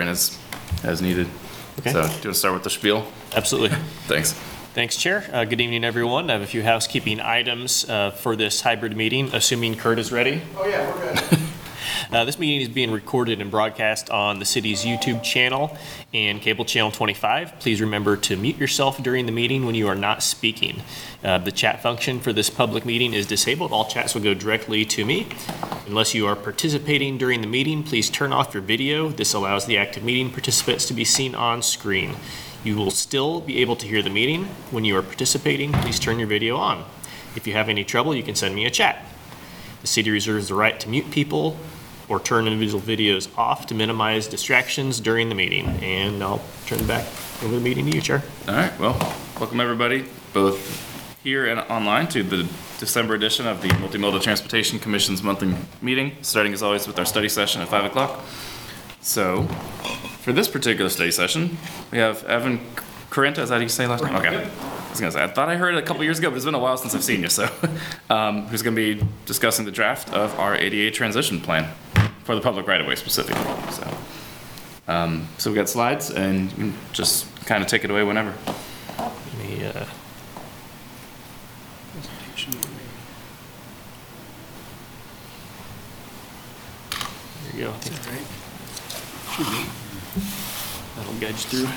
in as, as needed. Okay. So, do you want to start with the spiel? Absolutely. Thanks. Thanks, Chair. Uh, Good evening, everyone. I have a few housekeeping items uh, for this hybrid meeting, assuming Kurt is ready. Oh, yeah, we're good. Uh, This meeting is being recorded and broadcast on the city's YouTube channel and cable channel 25. Please remember to mute yourself during the meeting when you are not speaking. Uh, The chat function for this public meeting is disabled. All chats will go directly to me. Unless you are participating during the meeting, please turn off your video. This allows the active meeting participants to be seen on screen. You will still be able to hear the meeting. When you are participating, please turn your video on. If you have any trouble, you can send me a chat. The city reserves the right to mute people or turn individual videos off to minimize distractions during the meeting. And I'll turn it back over the meeting to you, Chair. All right, well, welcome everybody, both here and online to the December edition of the Multimodal Transportation Commission's monthly meeting, starting as always with our study session at 5 o'clock. So, for this particular study session, we have Evan Correnta, is that how you say last name? Okay. I was gonna say, I thought I heard it a couple years ago, but it's been a while since I've seen you, so, um, who's gonna be discussing the draft of our ADA transition plan for the public right-of-way specifically, so. Um, so we got slides, and you can just kind of take it away whenever. Let me, uh, There you go. I think That'll guide you through.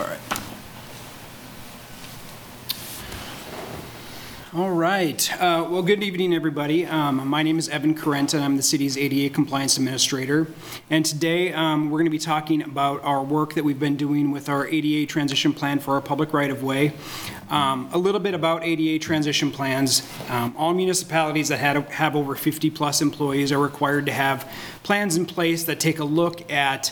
All right. All right. Uh, Well, good evening, everybody. Um, My name is Evan Correnta, and I'm the city's ADA Compliance Administrator. And today, um, we're going to be talking about our work that we've been doing with our ADA transition plan for our public right-of-way. Um, A little bit about ADA transition plans. Um, All municipalities that have over 50-plus employees are required to have plans in place that take a look at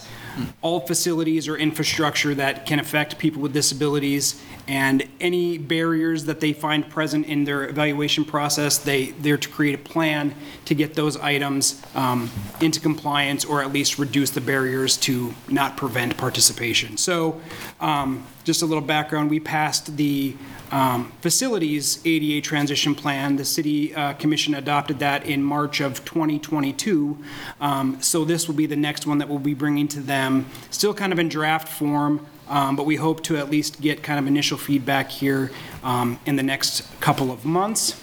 all facilities or infrastructure that can affect people with disabilities and any barriers that they find present in their evaluation process, they, they're to create a plan to get those items um, into compliance or at least reduce the barriers to not prevent participation. So um, just a little background, we passed the um, facilities ADA transition plan. The city uh, commission adopted that in March of 2022. Um, So this will be the next one that we'll be bringing to them, still kind of in draft form, um, but we hope to at least get kind of initial feedback here um, in the next couple of months.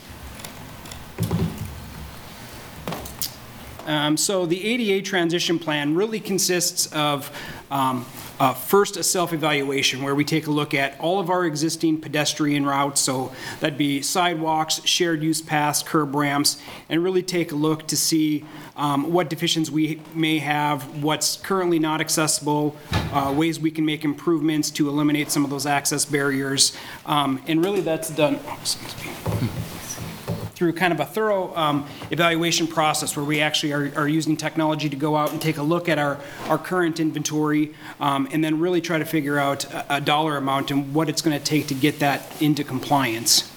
Um, So the ADA transition plan really consists of, um, uh, first, a self-evaluation, where we take a look at all of our existing pedestrian routes, so that'd be sidewalks, shared use paths, curb ramps, and really take a look to see um, what deficiencies we may have, what's currently not accessible, uh, ways we can make improvements to eliminate some of those access barriers. Um, And really, that's done, oh, excuse me through kind of a thorough um, evaluation process where we actually are, are using technology to go out and take a look at our, our current inventory um, and then really try to figure out a, a dollar amount and what it's going to take to get that into compliance.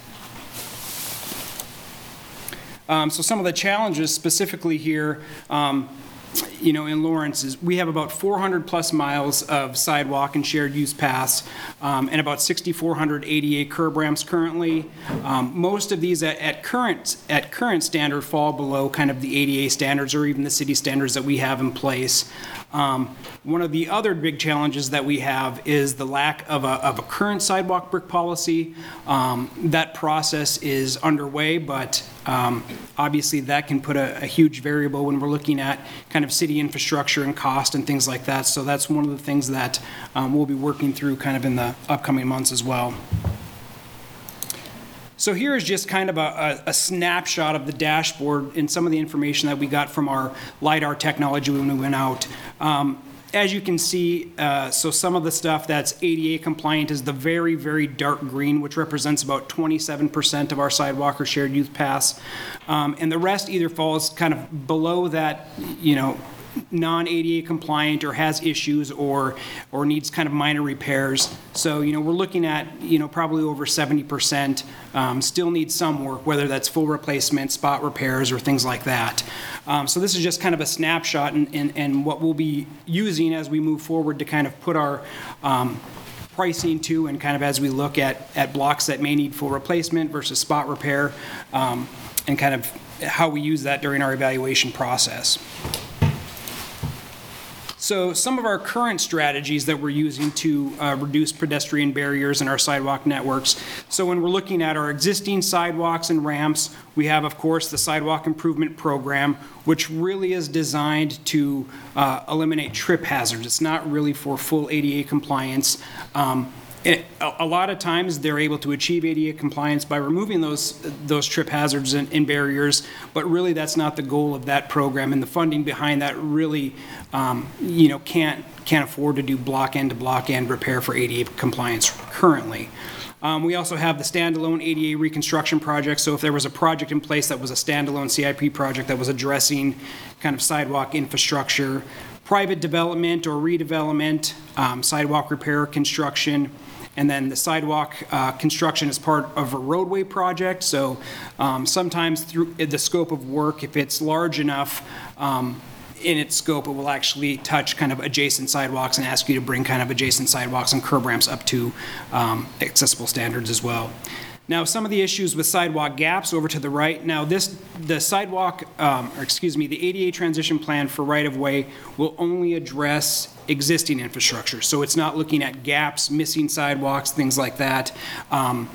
Um, So some of the challenges specifically here, um, you know, in Lawrence is, we have about 400-plus miles of sidewalk and shared use paths, um, and about 6,400 ADA curb ramps currently. Um, Most of these at, at current, at current standard fall below kind of the ADA standards or even the city standards that we have in place. Um, One of the other big challenges that we have is the lack of a, of a current sidewalk brick policy. Um, That process is underway, but um, obviously that can put a, a huge variable when we're looking at kind of city infrastructure and cost and things like that. So that's one of the things that um, we'll be working through kind of in the upcoming months as well. So here is just kind of a, a a snapshot of the dashboard and some of the information that we got from our LiDAR technology when we went out. Um, As you can see, uh, so some of the stuff that's ADA compliant is the very, very dark green, which represents about 27% of our sidewalk or shared use paths. Um, And the rest either falls kind of below that, you know, non-ADA compliant or has issues or, or needs kind of minor repairs. So, you know, we're looking at, you know, probably over 70%, um, still needs some work, whether that's full replacement, spot repairs, or things like that. Um, So this is just kind of a snapshot and, and, and what we'll be using as we move forward to kind of put our, um, pricing to and kind of as we look at, at blocks that may need full replacement versus spot repair, um, and kind of how we use that during our evaluation process. So some of our current strategies that we're using to uh, reduce pedestrian barriers in our sidewalk networks. So when we're looking at our existing sidewalks and ramps, we have, of course, the Sidewalk Improvement Program, which really is designed to uh, eliminate trip hazards. It's not really for full ADA compliance. Um, A a lot of times, they're able to achieve ADA compliance by removing those, those trip hazards and and barriers, but really, that's not the goal of that program, and the funding behind that really, um, you know, can't, can't afford to do block-end to block-end repair for ADA compliance currently. Um, We also have the standalone ADA reconstruction project, so if there was a project in place that was a standalone CIP project that was addressing kind of sidewalk infrastructure, private development or redevelopment, um, sidewalk repair, construction, and then the sidewalk uh, construction is part of a roadway project, so um, sometimes through the scope of work, if it's large enough um, in its scope, it will actually touch kind of adjacent sidewalks and ask you to bring kind of adjacent sidewalks and curb ramps up to um, accessible standards as well. Now, some of the issues with sidewalk gaps over to the right, now this, the sidewalk, um, or excuse me, the ADA transition plan for right-of-way will only address existing infrastructure. So it's not looking at gaps, missing sidewalks, things like that. Um,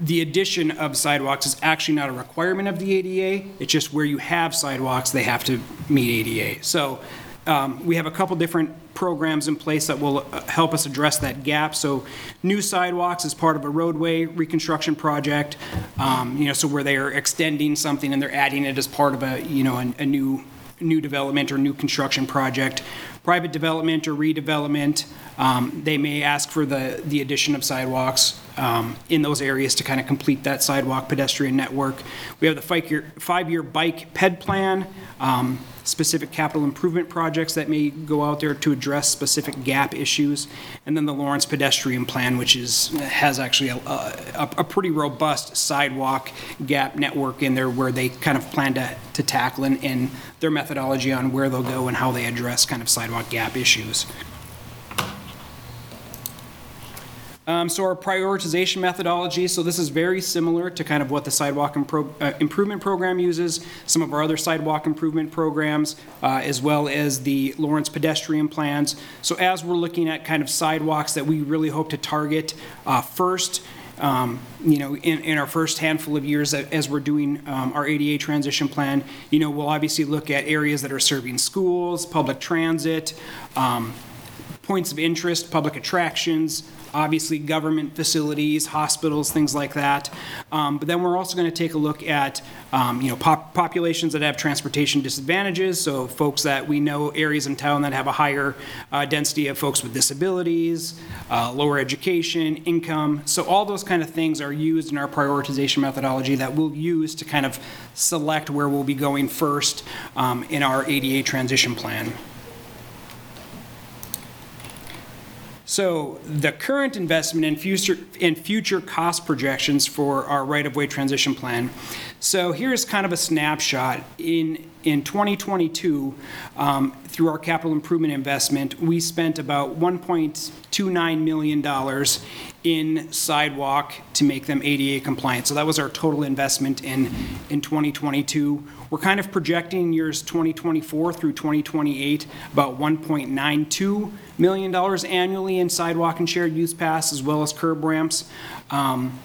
the addition of sidewalks is actually not a requirement of the ADA. It's just where you have sidewalks, they have to meet ADA. So um, we have a couple different programs in place that will uh, help us address that gap. So new sidewalks is part of a roadway reconstruction project, um, you know, so where they are extending something and they're adding it as part of a, you know, a a new, new development or new construction project. Private development or redevelopment, um, they may ask for the, the addition of sidewalks um, in those areas to kind of complete that sidewalk pedestrian network. We have the five-year, five-year bike ped plan, um, specific capital improvement projects that may go out there to address specific gap issues, and then the Lawrence pedestrian plan, which is, has actually a, a, a pretty robust sidewalk gap network in there where they kind of plan to, to tackle and, and their methodology on where they'll go and how they address kind of sidewalk gap issues. Um, So our prioritization methodology, so this is very similar to kind of what the sidewalk impro- uh, improvement program uses, some of our other sidewalk improvement programs, uh, as well as the Lawrence pedestrian plans. So as we're looking at kind of sidewalks that we really hope to target uh, first, um, you know, in, in our first handful of years as we're doing um, our ADA transition plan, you know, we'll obviously look at areas that are serving schools, public transit, um, points of interest, public attractions, obviously government facilities, hospitals, things like that. Um, But then we're also going to take a look at, um, you know, pop- populations that have transportation disadvantages, so folks that we know, areas in town that have a higher uh, density of folks with disabilities, uh, lower education, income. So all those kind of things are used in our prioritization methodology that we'll use to kind of select where we'll be going first um, in our ADA transition plan. So the current investment and future, in future cost projections for our right-of-way transition plan. So here's kind of a snapshot. In, in 2022, um, through our capital improvement investment, we spent about $1.29 million in sidewalk to make them ADA compliant. So that was our total investment in, in 2022. We're kind of projecting years 2024 through 2028, about $1.92 million annually in sidewalk and shared use pass, as well as curb ramps. Um,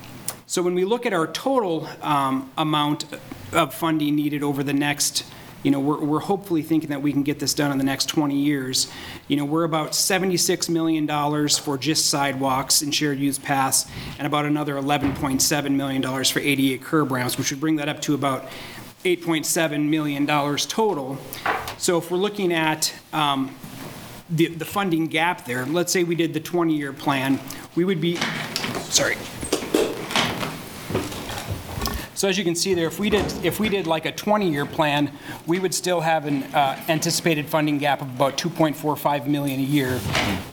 So when we look at our total um, amount of funding needed over the next, you know, we're, we're hopefully thinking that we can get this done in the next 20 years. You know, we're about $76 million for just sidewalks and shared use paths, and about another $11.7 million for ADA curb ramps, which would bring that up to about $8.7 million total. So if we're looking at um, the, the funding gap there, let's say we did the 20-year plan, we would be, sorry. So as you can see there, if we did, if we did like a 20-year plan, we would still have an uh, anticipated funding gap of about 2.45 million a year.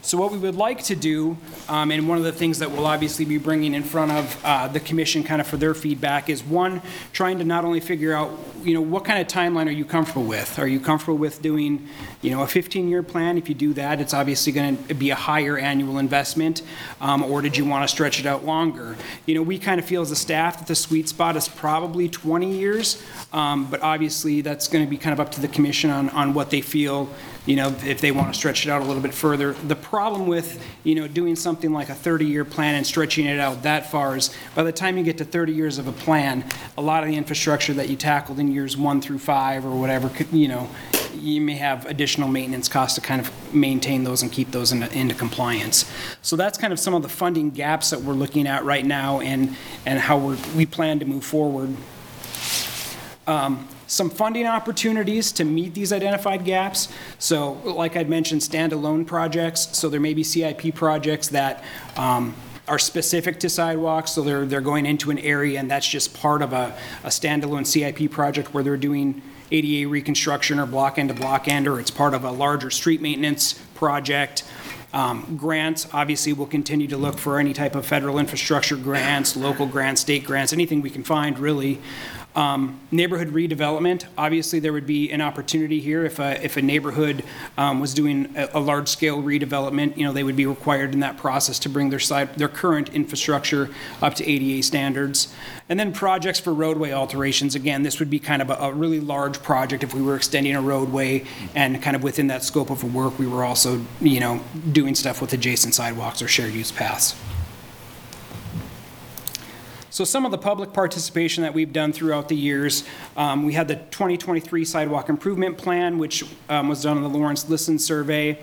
So what we would like to do, um, and one of the things that we'll obviously be bringing in front of uh, the commission kind of for their feedback is, one, trying to not only figure out, you know, what kind of timeline are you comfortable with? Are you comfortable with doing, you know, a 15-year plan? If you do that, it's obviously going to be a higher annual investment. Um, Or did you want to stretch it out longer? You know, we kind of feel as a staff that the sweet spot is probably 20 years, um, but obviously, that's going to be kind of up to the commission on, on what they feel, you know, if they want to stretch it out a little bit further. The problem with, you know, doing something like a 30-year plan and stretching it out that far is, by the time you get to 30 years of a plan, a lot of the infrastructure that you tackled in years one through five or whatever, could you know, you may have additional maintenance costs to kind of maintain those and keep those into, into compliance. So that's kind of some of the funding gaps that we're looking at right now and, and how we're, we plan to move forward. Um, Some funding opportunities to meet these identified gaps. So like I'd mentioned, standalone projects, so there may be CIP projects that um, are specific to sidewalks, so they're, they're going into an area and that's just part of a, a standalone CIP project where they're doing ADA reconstruction or block end to block end, or it's part of a larger street maintenance project. Um, Grants, obviously, we'll continue to look for any type of federal infrastructure grants, local grants, state grants, anything we can find, really. Um, Neighborhood redevelopment, obviously, there would be an opportunity here if a, if a neighborhood um, was doing a, a large-scale redevelopment, you know, they would be required in that process to bring their side, their current infrastructure up to ADA standards. And then projects for roadway alterations, again, this would be kind of a, a really large project if we were extending a roadway, and kind of within that scope of work, we were also, you know, doing stuff with adjacent sidewalks or shared use paths. So some of the public participation that we've done throughout the years, um, we had the 2023 Sidewalk Improvement Plan, which um, was done on the Lawrence Listen Survey,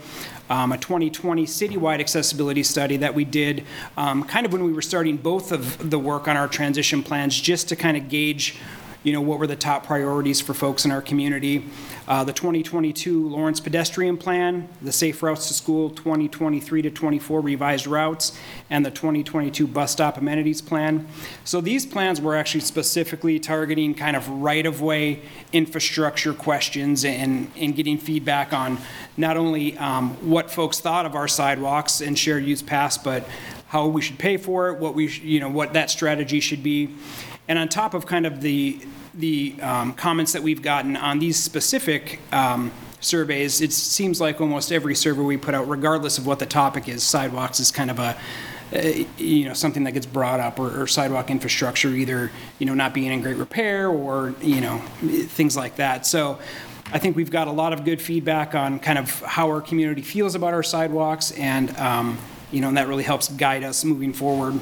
um, a 2020 citywide accessibility study that we did um, kind of when we were starting both of the work on our transition plans, just to kind of gauge you know, what were the top priorities for folks in our community. Uh, The 2022 Lawrence Pedestrian Plan, the Safe Routes to School 2023 to 24 revised routes, and the 2022 Bus Stop Amenities Plan. So these plans were actually specifically targeting kind of right-of-way infrastructure questions and, and getting feedback on not only um, what folks thought of our sidewalks and shared use paths, but how we should pay for it, what we, sh- you know, what that strategy should be. And on top of kind of the, the um, comments that we've gotten on these specific um, surveys, it seems like almost every survey we put out, regardless of what the topic is, sidewalks is kind of a, uh, you know, something that gets brought up, or or sidewalk infrastructure either, you know, not being in great repair, or, you know, things like that. So I think we've got a lot of good feedback on kind of how our community feels about our sidewalks, and, um, you know, and that really helps guide us moving forward.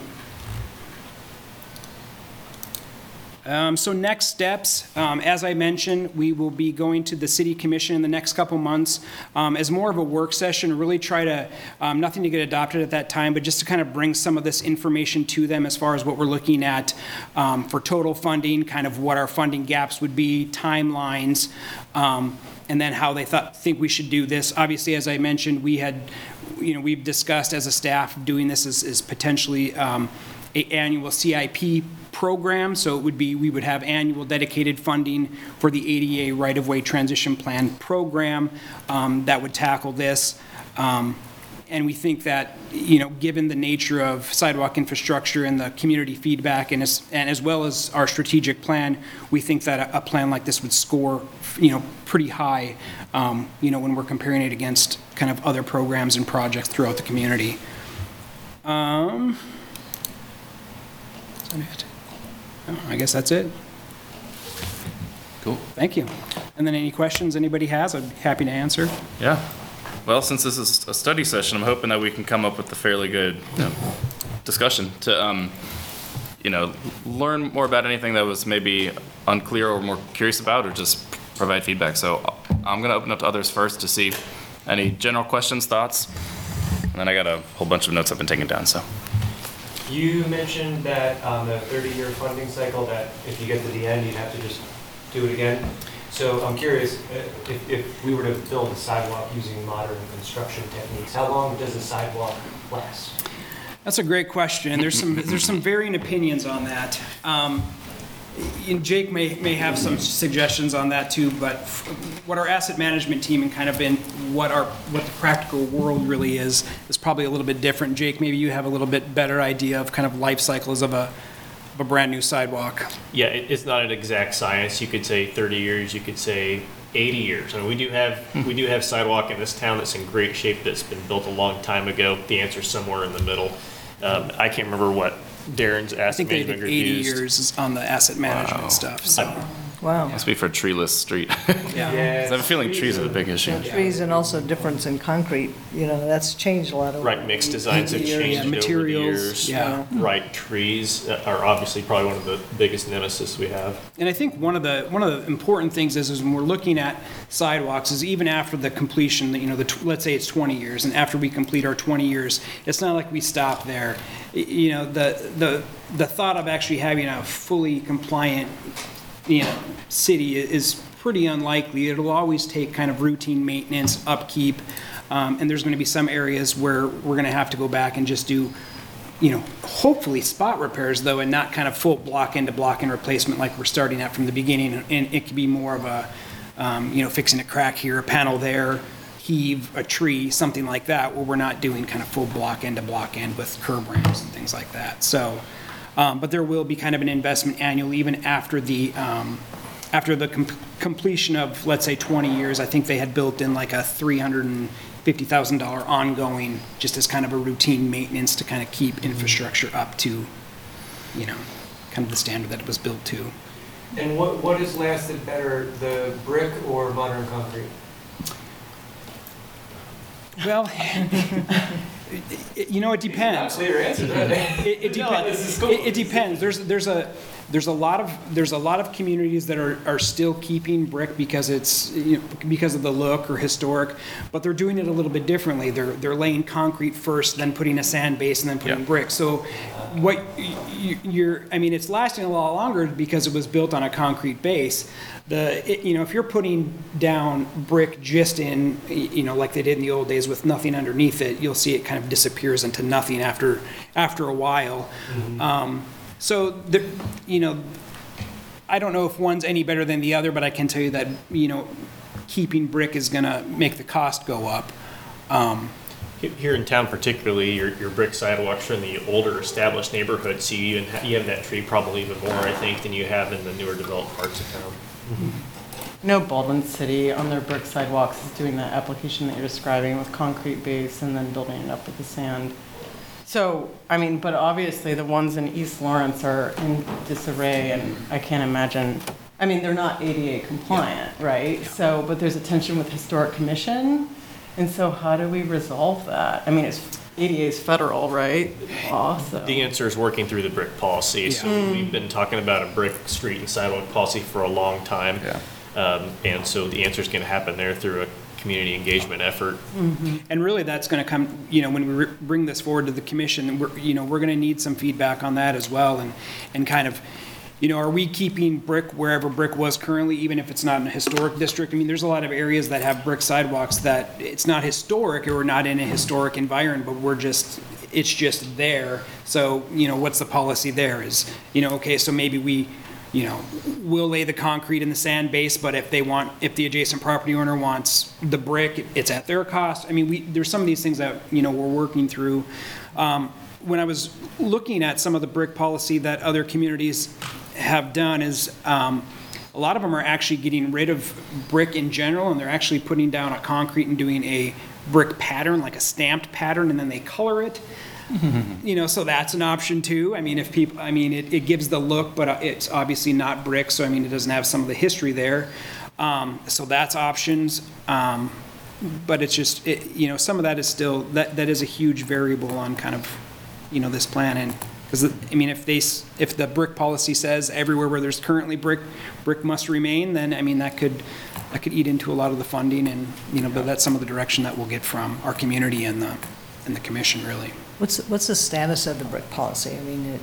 Um, So next steps, um, as I mentioned, we will be going to the city commission in the next couple months um, as more of a work session, really try to, um, nothing to get adopted at that time, but just to kind of bring some of this information to them as far as what we're looking at um, for total funding, kind of what our funding gaps would be, timelines, um, and then how they thought, think we should do this. Obviously, as I mentioned, we had, you know, we've discussed as a staff doing this as, as potentially a annual CIP program, so it would be, we would have annual dedicated funding for the ADA right-of-way transition plan program um, that would tackle this. Um, And we think that, you know, given the nature of sidewalk infrastructure and the community feedback and as, and as well as our strategic plan, we think that a, a plan like this would score, you know, pretty high, um, you know, when we're comparing it against kind of other programs and projects throughout the community. Um, that it? I guess that's it. Cool. Thank you. And then any questions anybody has, I'd be happy to answer. Yeah. Well, since this is a study session, I'm hoping that we can come up with a fairly good you know, discussion to, um, you know, learn more about anything that was maybe unclear or more curious about, or just provide feedback. So I'm going to open up to others first to see any general questions, thoughts, and then I got a whole bunch of notes I've been taking down. So You mentioned that on the 30-year funding cycle, that if you get to the end, you'd have to just do it again. So I'm curious, uh, if, if we were to build a sidewalk using modern construction techniques, how long does a sidewalk last? That's a great question, there's some, there's some varying opinions on that. Um, And Jake may, may have some suggestions on that too, but f- what our asset management team and kind of in what our, what the practical world really is, is probably a little bit different. Jake, maybe you have a little bit better idea of kind of life cycles of a, of a brand-new sidewalk. Yeah, it, it's not an exact science. You could say 30 years, you could say 80 years. I mean, we do have we do have sidewalk in this town that's in great shape that's been built a long time ago. The answer's somewhere in the middle. Um, I can't remember what Darren's I asset think they management did 80 used. years on the asset management stuff, so, Wow. Must be for a treeless street. yeah. I have a feeling trees are the big issue. Yeah, Trees and also difference in concrete, you know, that's changed a lot of. Right, mixed designs have the years. changed over the materials, years. yeah. Right, trees uh, are obviously probably one of the biggest nemesis we have. And I think one of the, one of the important things is, is when we're looking at sidewalks, is even after the completion, you know, the, tw- let's say it's 20 years, and after we complete our 20 years, it's not like we stop there. Y- You know, the, the, the thought of actually having a fully compliant, you know, city is pretty unlikely. It'll always take kind of routine maintenance, upkeep, um, and there's going to be some areas where we're going to have to go back and just do you know, hopefully spot repairs though, and not kind of full block into block in replacement like we're starting at from the beginning. And it could be more of a, um, you know, fixing a crack here, a panel there, heave a tree, something like that, where we're not doing kind of full block end to block end with curb ramps and things like that. So, um, but there will be kind of an investment annually, even after the, um, after the com- completion of, let's say, 20 years, I think they had built in like a $350,000 ongoing, just as kind of a routine maintenance to kind of keep infrastructure up to, you know, kind of the standard that it was built to. And what, what has lasted better, the brick or modern concrete? Well, you know, it depends. It, it No, depends. cool. It, it depends. There's, there's a, there's a lot of, there's a lot of communities that are, are still keeping brick because it's, you know, because of the look or historic, but they're doing it a little bit differently. They're, they're laying concrete first, then putting a sand base, and then putting Yeah. brick. So what you're, I mean, it's lasting a lot longer because it was built on a concrete base. The, it- you know, if you're putting down brick just in, you know, like they did in the old days with nothing underneath it, you'll see it kind of disappears into nothing after, after a while. Um, So, the, you know, I don't know if one's any better than the other, but I can tell you that, you know, keeping brick is gonna make the cost go up. Um, Here in town particularly, your, your brick sidewalks are in the older established neighborhoods, so you even, ha- you have that tree probably even more, I think, than you have in the newer developed parts of town. No Baldwin City on their brick sidewalks is doing that application that you're describing with concrete base and then building it up with the sand. So, I mean, but obviously the ones in East Lawrence are in disarray and I can't imagine, I mean, they're not ADA compliant, right? So, but there's a tension with historic commission. And so how do we resolve that? I mean, it's, ADA is federal, right? Law, so. The answer is working through the brick policy. So we've been talking about a brick street and sidewalk policy for a long time. Yeah. Um, and so the answer is going to happen there through a community engagement effort. Mm-hmm. And really, that's going to come, you know, when we re- bring this forward to the commission, we're, you know, we're going to need some feedback on that as well, and, and kind of, you know, are we keeping brick wherever brick was currently, even if it's not in a historic district? I mean, there's a lot of areas that have brick sidewalks that it's not historic, or not in a historic environment, but we're just, it's just there. So, you know, what's the policy there is, you know, okay, so maybe we, you know, we'll lay the concrete in the sand base, but if they want, if the adjacent property owner wants the brick, it's at their cost. I mean, we, there's some of these things that, you know, we're working through. Um, When I was looking at some of the brick policy that other communities have done is, um, a lot of them are actually getting rid of brick in general, and they're actually putting down a concrete and doing a brick pattern, like a stamped pattern, and then they color it. You know, so that's an option too. I mean, if people, I mean, it, it gives the look, but uh, it's obviously not brick, so I mean, it doesn't have some of the history there. Um, so that's options. Um, but it's just, it, you know, some of that is still, that, that is a huge variable on kind of, you know, this plan and, because, I mean, if they, if the brick policy says everywhere where there's currently brick, brick must remain, then, I mean, that could, that could eat into a lot of the funding and, you know, but that's some of the direction that we'll get from our community and the, and the commission, really. What's, what's the status of the brick policy? I mean, it-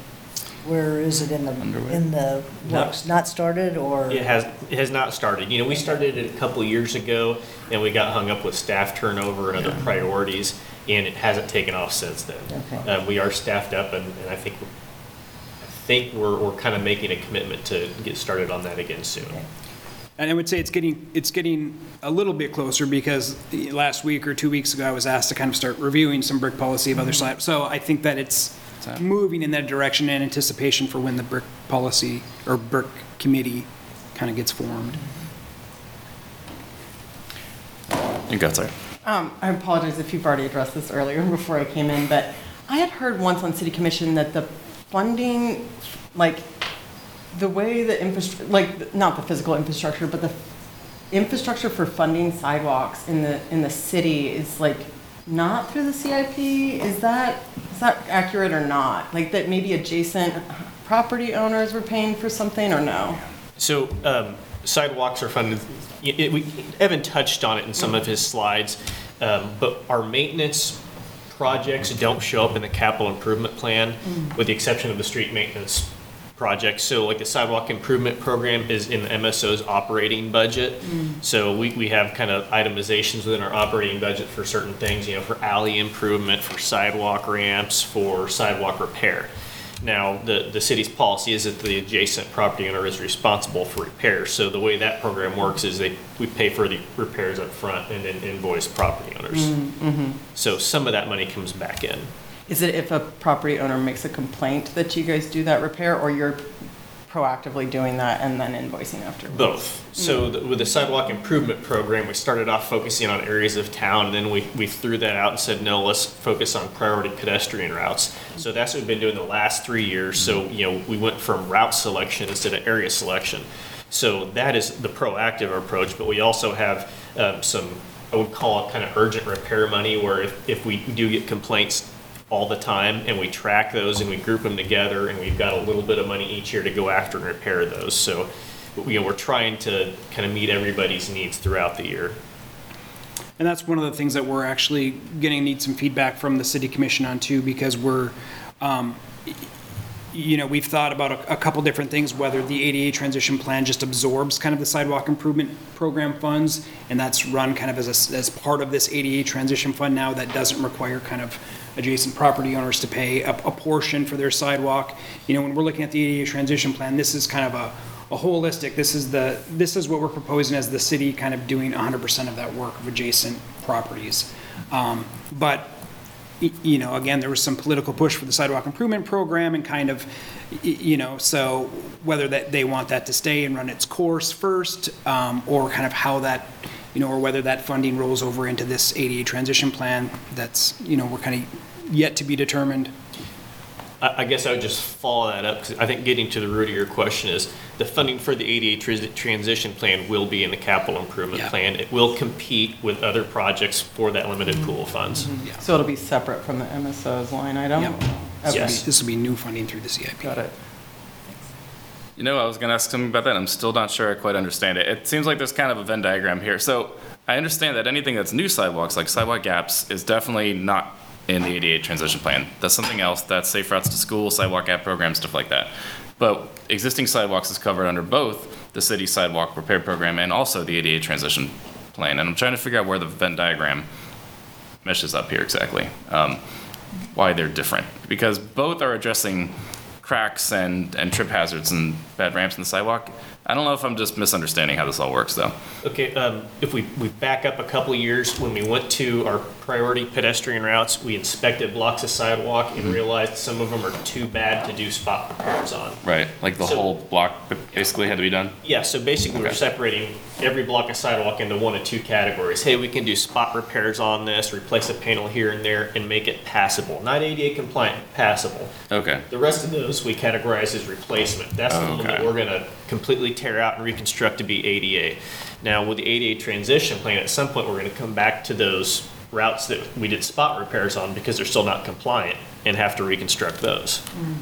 where is it in the, Underway. in the works? Not started or? It has, it has not started. You know, we started it a couple of years ago and we got hung up with staff turnover and other priorities and it hasn't taken off since then. Okay. Uh, we are staffed up and, and I think, I think we're, we're kind of making a commitment to get started on that again soon. And I would say it's getting, it's getting a little bit closer because last week or two weeks ago, I was asked to kind of start reviewing some brick policy of other side. So I think that it's moving in that direction in anticipation for when the brick policy or brick committee kind of gets formed. You got sorry. Um, I apologize if you've already addressed this earlier before I came in, but I had heard once on city commission that the funding, like, the way the infrastructure, like, not the physical infrastructure, but the infrastructure for funding sidewalks in the, in the city is like not through the CIP? Is that, is that accurate or not? Like that maybe adjacent property owners were paying for something or no? So um, sidewalks are funded, it- it- we- Evan touched on it in some of his slides, um, but our maintenance projects don't show up in the capital improvement plan, with the exception of the street maintenance projects. So like the sidewalk improvement program is in the MSO's operating budget. Mm. So we, we have kind of itemizations within our operating budget for certain things, you know, for alley improvement, for sidewalk ramps, for sidewalk repair. Now, the, the city's policy is that the adjacent property owner is responsible for repairs. So the way that program works is they, we pay for the repairs up front and then invoice property owners. Mm, mm-hmm. So some of that money comes back in. Is it if a property owner makes a complaint that you guys do that repair or you're proactively doing that and then invoicing afterwards? Both. So the- with the sidewalk improvement program, we started off focusing on areas of town, and then we, we threw that out and said, no, let's focus on priority pedestrian routes. So that's what we've been doing the last three years. So, you know, we went from route selection instead of area selection. So that is the proactive approach, but we also have um, some, I would call it kind of urgent repair money, where if, if we do get complaints all the time, and we track those and we group them together, and we've got a little bit of money each year to go after and repair those. So, you know, we're trying to kind of meet everybody's needs throughout the year. And that's one of the things that we're actually getting, need some feedback from the city commission on too, because we're, um, you know, we've thought about a, a couple different things, whether the ADA transition plan just absorbs kind of the sidewalk improvement program funds, and that's run kind of as, a as part of this ADA transition fund now that doesn't require kind of adjacent property owners to pay a, a portion for their sidewalk. You know, when we're looking at the ADA transition plan, this is kind of a, a holistic, this is the, this is what we're proposing as the city kind of doing hundred percent of that work of adjacent properties. Um, But, you know, again, there was some political push for the sidewalk improvement program and kind of, you know, so whether that, they want that to stay and run its course first, um, or kind of how that, you know, or whether that funding rolls over into this ADA transition plan, that's, you know, we're kind of yet to be determined. I, I guess I would just follow that up, because I think getting to the root of your question is, the funding for the ADA tris- transition plan will be in the capital improvement Yeah. plan. It will compete with other projects for that limited pool of funds. Mm-hmm. So it'll be separate from the MSO's line item? Yep. Okay, Yes. This will be new funding through the CIP. Got it. You know, I was gonna ask something about that. I'm still not sure I quite understand it. It seems like there's kind of a Venn diagram here. So I understand that anything that's new sidewalks, like sidewalk gaps, is definitely not in the ADA transition plan. That's something else. That's safe routes to school, sidewalk gap programs, stuff like that. But existing sidewalks is covered under both the city sidewalk repair program and also the ADA transition plan. And I'm trying to figure out where the Venn diagram meshes up here exactly. Um, why they're different because both are addressing cracks and, and trip hazards and bad ramps in the sidewalk. I don't know if I'm just misunderstanding how this all works though. Okay, um, if we, we back up a couple years, when we went to our priority pedestrian routes, we inspected blocks of sidewalk Mm-hmm. and realized some of them are too bad to do spot repairs on. Right. Like the So- whole block basically had to be done. Yeah, so basically we're Okay. separating every block of sidewalk into one of two categories. Hey, we can do spot repairs on this, replace a panel here and there, and make it passable. Not ADA compliant, passable. Okay. The rest of those we categorize as replacement. That's the one that Okay. we're gonna completely tear out and reconstruct to be ADA. Now, with the ADA transition plan, at some point, we're gonna come back to those routes that we did spot repairs on because they're still not compliant and have to reconstruct those. Mm.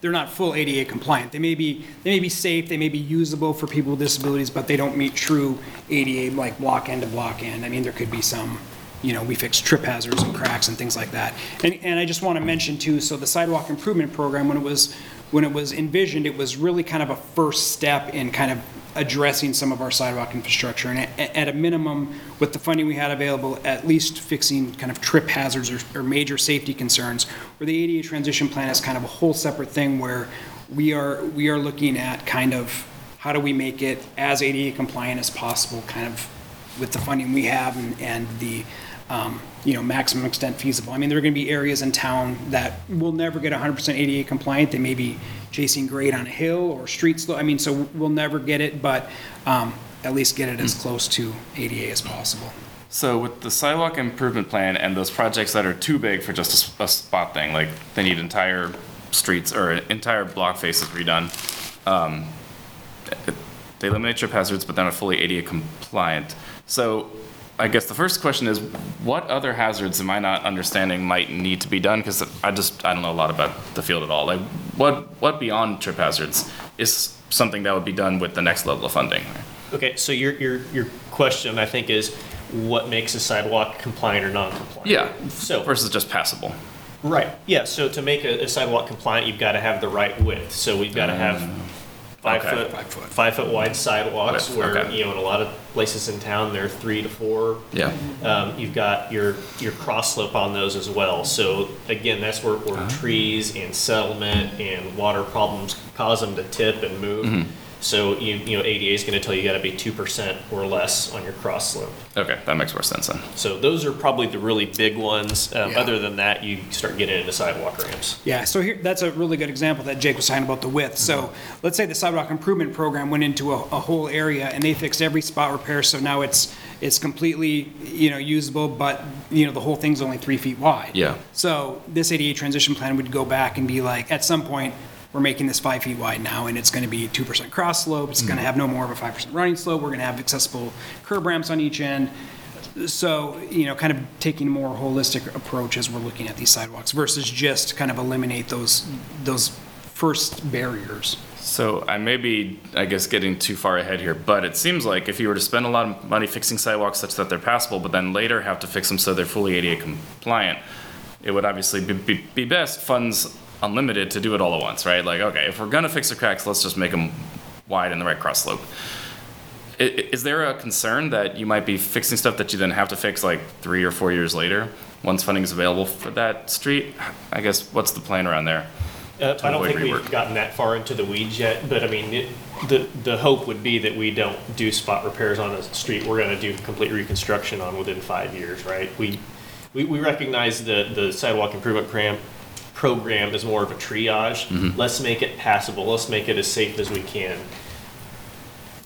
they're not full ADA compliant. They may be, they may be safe, they may be usable for people with disabilities, but they don't meet true ADA, like block end to block end. I mean, there could be some, you know, we fix trip hazards and cracks and things like that. And, and I just want to mention too, so the sidewalk improvement program, when it was, when it was envisioned, it was really kind of a first step in kind of addressing some of our sidewalk infrastructure. And at, at a minimum, with the funding we had available, at least fixing kind of trip hazards or, or major safety concerns. Where the ADA transition plan is kind of a whole separate thing where we are, we are looking at kind of how do we make it as ADA compliant as possible, kind of with the funding we have and, and the, um, you know, maximum extent feasible. I mean, there are gonna be areas in town that will never get hundred percent ADA compliant. They may be chasing grade on a hill or street slope. I mean, so we'll never get it, but, um, at least get it as close to ADA as possible. So with the sidewalk improvement plan and those projects that are too big for just a s- a, spot thing, like they need entire streets or entire block faces redone. Um, They eliminate trip hazards, but then are not fully ADA compliant. So I guess the first question is, what other hazards am I not understanding might need to be done? Because I just, I don't know a lot about the field at all. Like, what, what beyond trip hazards is something that would be done with the next level of funding? Okay, so your, your, your question, I think, is what makes a sidewalk compliant or non-compliant? Yeah, So, versus just passable. right, yeah, so to make a a sidewalk compliant, you've got to have the right width. So we've got to have mm. Five okay. foot, Five foot. five foot wide sidewalks Width, where, okay. you know, in a lot of places in town, they're three to four. Yeah. Um, you've got your, your cross slope on those as well. So again, that's where, where Ah. trees and settlement and water problems cause them to tip and move. Mm-hmm. So you, you know, ADA is gonna tell you you gotta be two percent or less on your cross slope. Okay, that makes more sense then. So those are probably the really big ones. Um, Yeah. other than that, you start getting into sidewalk ramps. Yeah, so here, that's a really good example that Jake was talking about the width. So let's say the sidewalk improvement program went into a, a whole area and they fixed every spot repair, so now it's, it's completely, you know, usable, but, you know, the whole thing's only three feet wide. Yeah. So this ADA transition plan would go back and be like, at some point, we're making this five feet wide now, and it's gonna be two percent cross slope, it's gonna mm-hmm. have no more of a five percent running slope, we're gonna have accessible curb ramps on each end. So, you know, kind of taking a more holistic approach as we're looking at these sidewalks versus just kind of eliminate those, those first barriers. So I may be, I guess, getting too far ahead here, but it seems like if you were to spend a lot of money fixing sidewalks such that they're passable, but then later have to fix them so they're fully ADA compliant, it would obviously be, be, be best funds unlimited to do it all at once, right? Like, okay, if we're gonna fix the cracks, let's just make them wide in the right cross slope. Is there a concern that you might be fixing stuff that you then have to fix like three or four years later, once funding is available for that street? I guess, what's the plan around there? Uh, I don't think we've gotten that far into the weeds yet, but I mean, it, the, the hope would be that we don't do spot repairs on a street. We're gonna do complete reconstruction on within five years, right? We, we, we recognize the, the sidewalk improvement program, program is more of a triage. Mm-hmm. Let's make it passable, let's make it as safe as we can.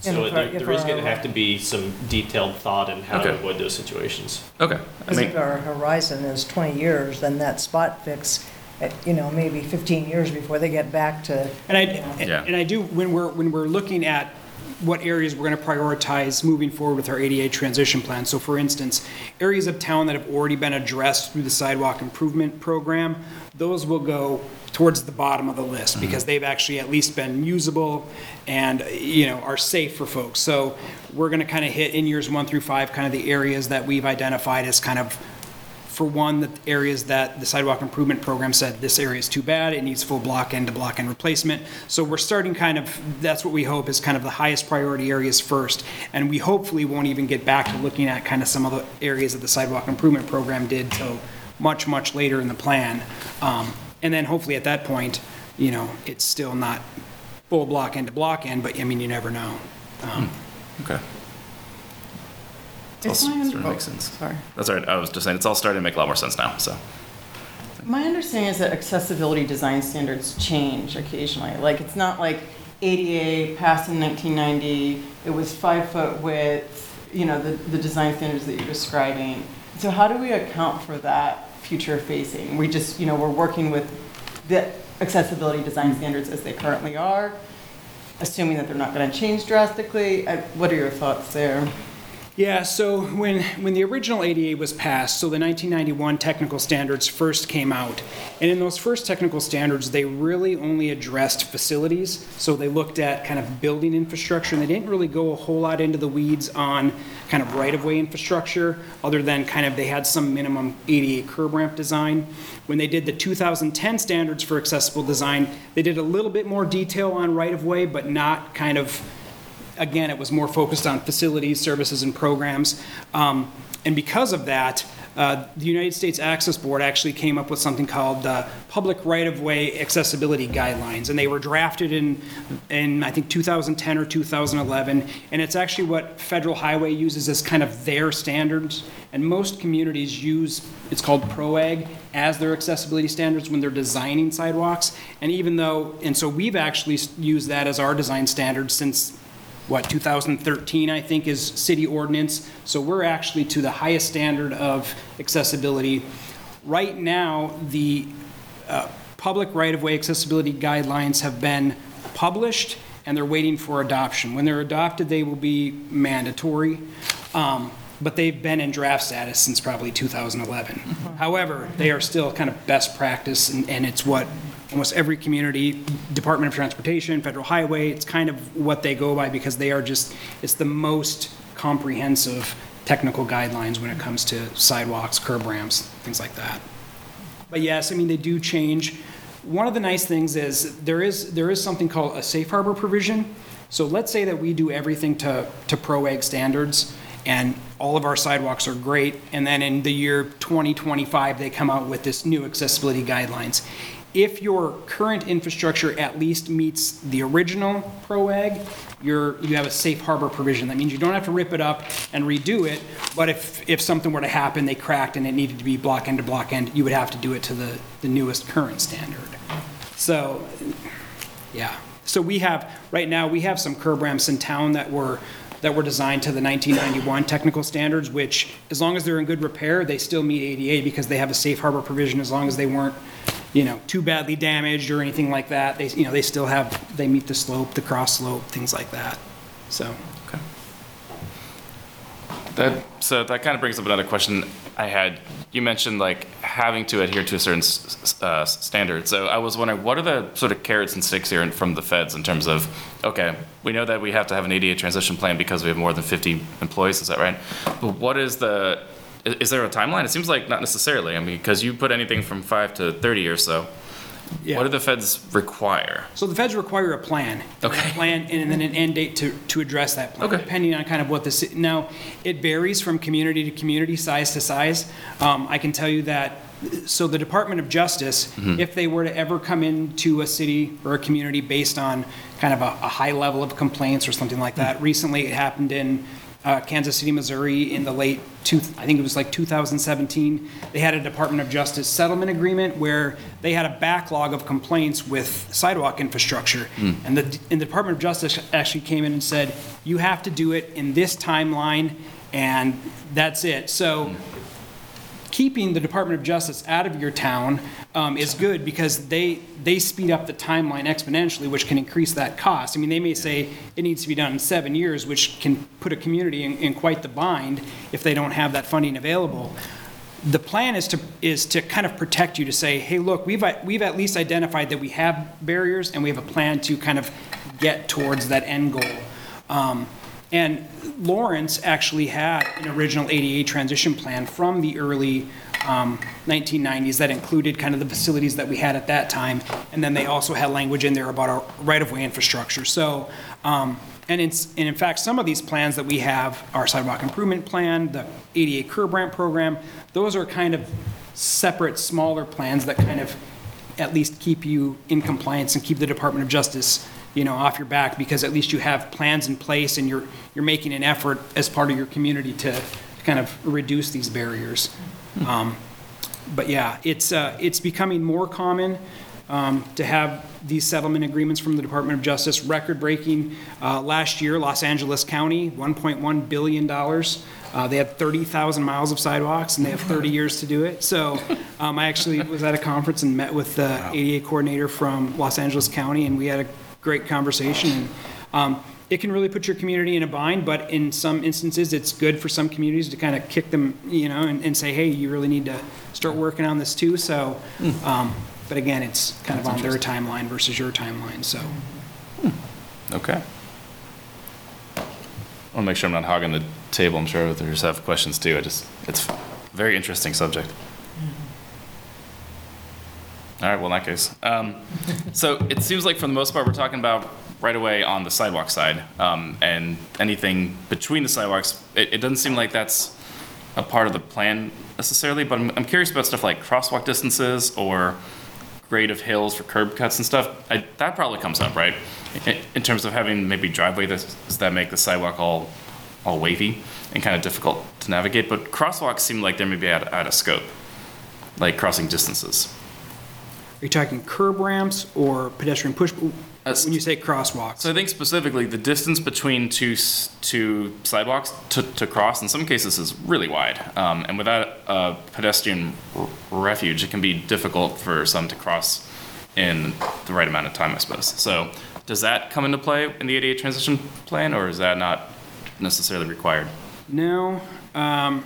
And So if there, our- if there is our- gonna have to be some detailed thought in how to Okay. avoid those situations. Okay, I Because mean, if our horizon is 20 years, then that spot fix, uh, you know, maybe 15 years before they get back to, And I, Yeah. and I do, when we're, when we're looking at what areas we're gonna prioritize moving forward with our ADA transition plan. So for instance, areas of town that have already been addressed through the sidewalk improvement program, those will go towards the bottom of the list mm-hmm. because they've actually at least been usable and, you know, are safe for folks. So we're gonna kind of hit in years one through five, kind of the areas that we've identified as kind of for one, the areas that the sidewalk improvement program said, this area is too bad, it needs full block end to block end replacement. So we're starting kind of, that's what we hope is kind of the highest priority areas first. And we hopefully won't even get back to looking at kind of some of the areas that the sidewalk improvement program did till much, much later in the plan. Um, And then hopefully at that point, you know, it's still not full block end to block end, but I mean, you never know. Um, okay. It's all my sort of under- makes oh, sense. Sorry. That's all right. I was just saying, it's all starting to make a lot more sense now, so. My understanding is that accessibility design standards change occasionally. Like, it's not like ADA passed in 1990, it was five foot width, you know, the, the design standards that you're describing. So how do we account for that future facing? We just, you know, we're working with the accessibility design standards as they currently are, assuming that they're not going to change drastically. Uh, What are your thoughts there? Yeah, so when, when the original ADA was passed, so the 1991 technical standards first came out, and in those first technical standards, they really only addressed facilities. So they looked at kind of building infrastructure, and they didn't really go a whole lot into the weeds on kind of right-of-way infrastructure, other than kind of, they had some minimum ADA curb ramp design. When they did the 2010 standards for accessible design, they did a little bit more detail on right-of-way, but not kind of again, it was more focused on facilities, services, and programs. Um, And because of that, uh, the United States Access Board actually came up with something called uh, Public Right-of-Way Accessibility Guidelines. And they were drafted in, in, I think, 2010 or 2011. And it's actually what Federal Highway uses as kind of their standards. And most communities use, it's called PROWAG, as their accessibility standards when they're designing sidewalks. And even though, and so we've actually used that as our design standards since what, 2013, I think, is city ordinance. So we're actually to the highest standard of accessibility. Right now, the uh, public right-of-way accessibility guidelines have been published, and they're waiting for adoption. When they're adopted, they will be mandatory, um, but they've been in draft status since probably 2011. However, they are still kind of best practice, and and it's what almost every community, Department of Transportation, Federal Highway, it's kind of what they go by because they are just, it's the most comprehensive technical guidelines when it comes to sidewalks, curb ramps, things like that. But yes, I mean, they do change. One of the nice things is there is, there is something called a safe harbor provision. So let's say that we do everything to, to PROWAG standards and all of our sidewalks are great. And then in the year 2025, they come out with this new accessibility guidelines. If your current infrastructure at least meets the original PROWAG, you're, you have a safe harbor provision. That means you don't have to rip it up and redo it, but if, if something were to happen, they cracked and it needed to be block end to block end, you would have to do it to the, the newest current standard. So, yeah. So we have, right now, we have some curb ramps in town that were, that were designed to the 1991 technical standards, which, as long as they're in good repair, they still meet ADA because they have a safe harbor provision as long as they weren't, you know, too badly damaged or anything like that. They, you know, they still have, they meet the slope, the cross slope, things like that. So, Okay. That, so that kind of brings up another question I had. You mentioned like having to adhere to a certain uh, standard. So I was wondering, what are the sort of carrots and sticks here from the feds in terms of, okay, we know that we have to have an ADA transition plan because we have more than 50 employees, is that right? But what is the, is there a timeline? It seems like not necessarily. I mean, because you put anything from five to 30 or so. yeah. What do the feds require? So the feds require a plan. Okay. A plan and then an end date to, to address that plan. Okay. Depending on kind of what the, ci- now, it varies from community to community, size to size. Um, I can tell you that, so the Department of Justice, if they were to ever come into a city or a community based on kind of a, a high level of complaints or something like that, recently it happened in uh, Kansas City, Missouri in the late, two, I think it was like 2017. They had a Department of Justice settlement agreement where they had a backlog of complaints with sidewalk infrastructure. And the, and the Department of Justice actually came in and said, you have to do it in this timeline, and that's it. So keeping the Department of Justice out of your town um, is good because they, they speed up the timeline exponentially, which can increase that cost. I mean, they may say it needs to be done in seven years, which can put a community in, in quite the bind if they don't have that funding available. The plan is to, is to kind of protect you to say, hey, look, we've, we've at least identified that we have barriers and we have a plan to kind of get towards that end goal. Um, and Lawrence actually had an original ADA transition plan from the early um, 1990s that included kind of the facilities that we had at that time. And then they also had language in there about our right-of-way infrastructure. So, um, and in, and in fact, some of these plans that we have, our sidewalk improvement plan, the ADA curb ramp program, those are kind of separate, smaller plans that kind of at least keep you in compliance and keep the Department of Justice, you know, off your back, because at least you have plans in place and you're, you're making an effort as part of your community to kind of reduce these barriers. Um, But yeah, it's, uh, it's becoming more common um, to have these settlement agreements from the Department of Justice, record-breaking. Uh, Last year, Los Angeles County, $1.1 billion. Uh, They had 30,000 miles of sidewalks, and they have 30 years to do it. So um, I actually was at a conference and met with the ADA coordinator from Los Angeles County, and we had a great conversation. And um, It can really put your community in a bind, but in some instances, it's good for some communities to kind of kick them, you know, and and say, hey, you really need to start working on this too. So, um, but again, it's kind of on their timeline versus your timeline, so. Okay. I want to make sure I'm not hogging the table. I'm sure others have questions too. I just, it's a very interesting subject. All right, well, in that case. Um, so it seems like for the most part, we're talking about right away on the sidewalk side. Um, and anything between the sidewalks, it, it doesn't seem like that's a part of the plan necessarily, but I'm, I'm curious about stuff like crosswalk distances or grade of hills for curb cuts and stuff. I, that probably comes up, right? In, in terms of having maybe driveway that, that make the sidewalk all, all wavy and kind of difficult to navigate. But crosswalks seem like they're maybe out, out of scope, like crossing distances. Are you talking curb ramps or pedestrian push, That's- when you say crosswalks? So I think specifically the distance between two s- two sidewalks to, to cross in some cases is really wide, um, and without a pedestrian r- refuge, it can be difficult for some to cross in the right amount of time, I suppose. So does that come into play in the ADA transition plan, or is that not necessarily required? No, um,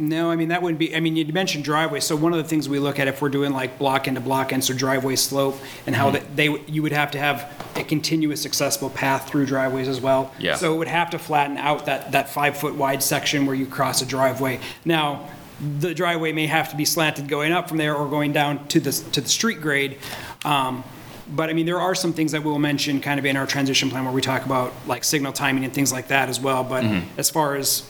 no, I mean, that wouldn't be, I mean, you mentioned driveway, so one of the things we look at if we're doing like block into block ends so driveway slope and how that they, you would have to have a continuous accessible path through driveways as well. Yeah. So it would have to flatten out that, that five-foot wide section where you cross a driveway. Now, the driveway may have to be slanted going up from there or going down to the, to the street grade. Um, But I mean, there are some things that we'll mention kind of in our transition plan where we talk about like signal timing and things like that as well. But as far as,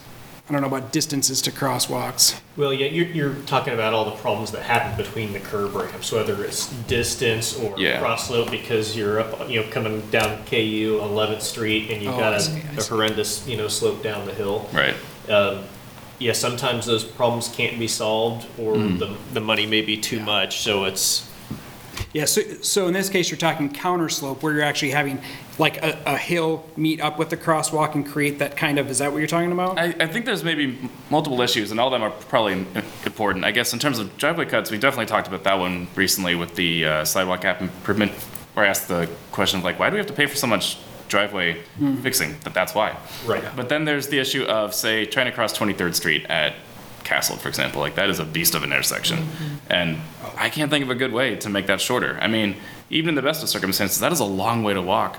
I don't know about distances to crosswalks. Well, yeah, you're, you're talking about all the problems that happen between the curb ramps, whether it's distance or Yeah. cross slope because you're up, you know, coming down KU on 11th Street and you've Oh, got I a, see, I a see. horrendous, you know, slope down the hill. Right. Um, yeah, sometimes those problems can't be solved or the, the money may be too much, so it's, Yeah, so, so in this case, you're talking counter slope where you're actually having like a, a hill meet up with the crosswalk and create that kind of, is that what you're talking about? I, I think there's maybe multiple issues, and all of them are probably important. I guess in terms of driveway cuts, we definitely talked about that one recently with the uh, sidewalk app improvement, where I asked the question of like, why do we have to pay for so much driveway fixing? That that's why. Right. But then there's the issue of say trying to cross 23rd Street at Castle, for example. Like that is a beast of an intersection, mm-hmm. and I can't think of a good way to make that shorter. I mean, even in the best of circumstances, that is a long way to walk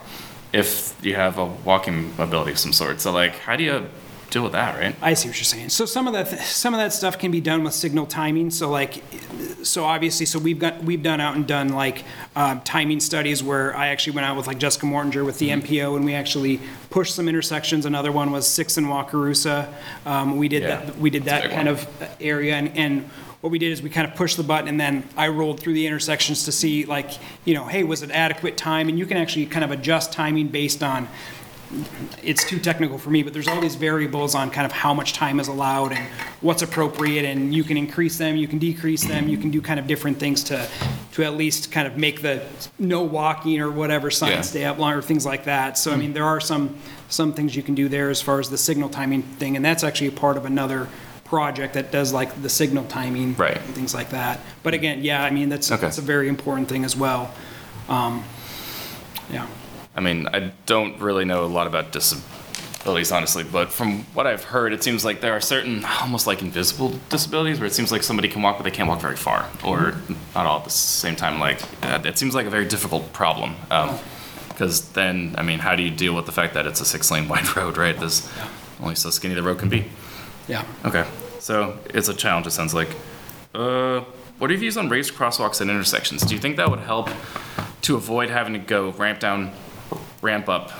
if you have a walking ability of some sort. So like, how do you deal with that, right? I see what you're saying. So some of that, some of that stuff can be done with signal timing. So like, so obviously, so we've got, we've done out and done like uh, timing studies where I actually went out with like Jessica Mortinger with the MPO and we actually pushed some intersections. Another one was Six and Wakarusa. Um, we did Yeah, that, we did that kind one. of area and, and what we did is we kind of pushed the button and then I rolled through the intersections to see like, you know, hey, was it adequate time? And you can actually kind of adjust timing based on it's too technical for me, but there's all these variables on kind of how much time is allowed and what's appropriate, and you can increase them, you can decrease them, you can do kind of different things to, to at least kind of make the no walking or whatever Yeah. sign stay up longer, things like that. So, I mean, there are some, some things you can do there as far as the signal timing thing, and that's actually a part of another project that does like the signal timing. Right. And things like that. But again, yeah, I mean, that's, Okay. that's a very important thing as well. Um, Yeah. I mean, I don't really know a lot about disabilities, honestly, but from what I've heard, it seems like there are certain almost like invisible disabilities where it seems like somebody can walk, but they can't walk very far, or not all at the same time. Like, uh, it seems like a very difficult problem. Because then, I mean, how do you deal with the fact that it's a six lane wide road, right? There's only so skinny the road can be. Yeah. Okay, so it's a challenge, it sounds like. Uh, what are your views on raised crosswalks at intersections? Do you think that would help to avoid having to go ramp down, ramp up,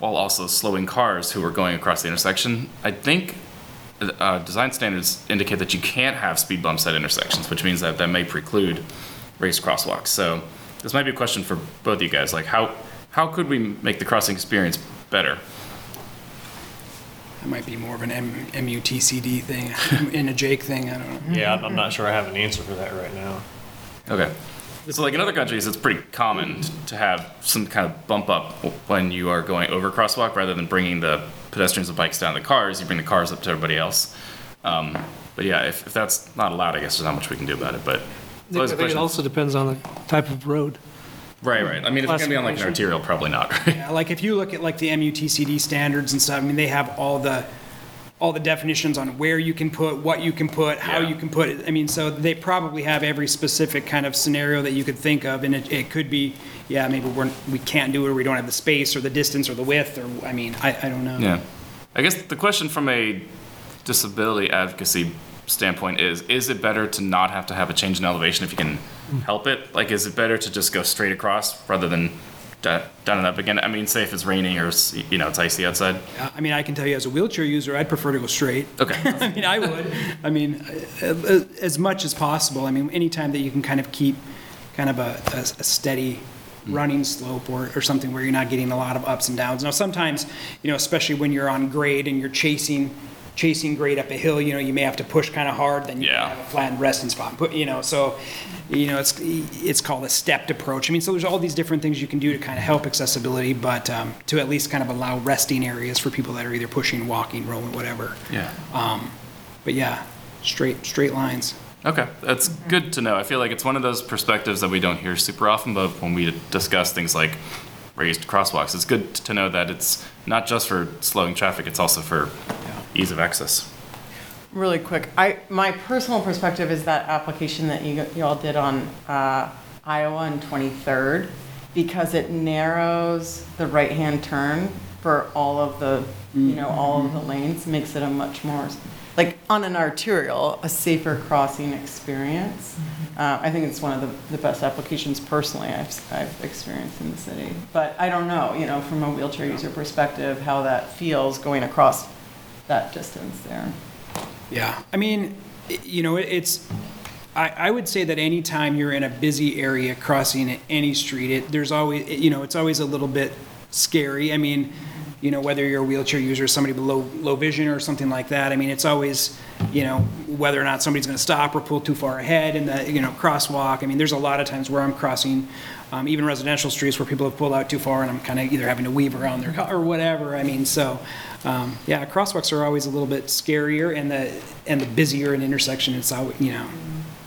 while also slowing cars who are going across the intersection? I think uh, design standards indicate that you can't have speed bumps at intersections, which means that that may preclude raised crosswalks. So this might be a question for both of you guys. Like, how how could we make the crossing experience better? That might be more of an M- MUTCD thing, in a Jake thing, I don't know. yeah, I'm- I'm not sure I have an answer for that right now. Okay. So like in other countries, it's pretty common to have some kind of bump up when you are going over a crosswalk rather than bringing the pedestrians and bikes down the cars, you bring the cars up to everybody else. Um, but yeah, if, if that's not allowed, I guess there's not much we can do about it, but. I always a think it also depends on the type of road. Right, right. I mean, if it's gonna be on like an arterial, probably not, right? Yeah, Like, if you look at like the MUTCD standards and stuff, I mean, they have all the, all the definitions on where you can put, what you can put, how Yeah. you can put it. I mean, so they probably have every specific kind of scenario that you could think of, and it, it could be, yeah, maybe we're, we can't do it, or we don't have the space, or the distance, or the width, or, I mean, I, I don't know. Yeah. I guess the question from a disability advocacy standpoint is, is it better to not have to have a change in elevation if you can help it? Like, is it better to just go straight across rather than down and up again? I mean, say if it's raining or, you know, it's icy outside. I mean, I can tell you as a wheelchair user, I'd prefer to go straight. Okay. I mean, I would. I mean, as much as possible. I mean, anytime that you can kind of keep kind of a, a, a steady mm. running slope or, or something where you're not getting a lot of ups and downs. Now, sometimes, you know, especially when you're on grade and you're chasing, chasing grade up a hill, you know, you may have to push kind of hard, then you Yeah. have a flattened resting spot. But, you know, so, you know, it's, it's called a stepped approach. I mean, so there's all these different things you can do to kind of help accessibility, but um, to at least kind of allow resting areas for people that are either pushing, walking, rolling, whatever. Yeah. But yeah, straight, straight lines. Okay, that's good to know. I feel like it's one of those perspectives that we don't hear super often, but when we discuss things like raised crosswalks, it's good to know that it's not just for slowing traffic, it's also for ease of access. Really quick, I, my personal perspective is that application that you, you all did on uh, Iowa and 23rd, because it narrows the right-hand turn for all of the, you know, all of the lanes, makes it a much more, like, on an arterial, a safer crossing experience. Uh, I think it's one of the, the best applications personally I've, I've experienced in the city. But I don't know, you know, from a wheelchair user perspective, how that feels going across that distance there. Yeah, I mean, you know, it- it's, I, I would say that anytime you're in a busy area crossing any street, it, there's always, you know, it's always a little bit scary. I mean, you know, whether you're a wheelchair user, somebody with low, low vision or something like that, I mean, it's always, you know, whether or not somebody's gonna stop or pull too far ahead in the, you know, crosswalk. I mean, there's a lot of times where I'm crossing, um, even residential streets where people have pulled out too far and I'm kind of either having to weave around their car or whatever. I mean, so, um, yeah, crosswalks are always a little bit scarier and the, and the busier an intersection, it's always, you know,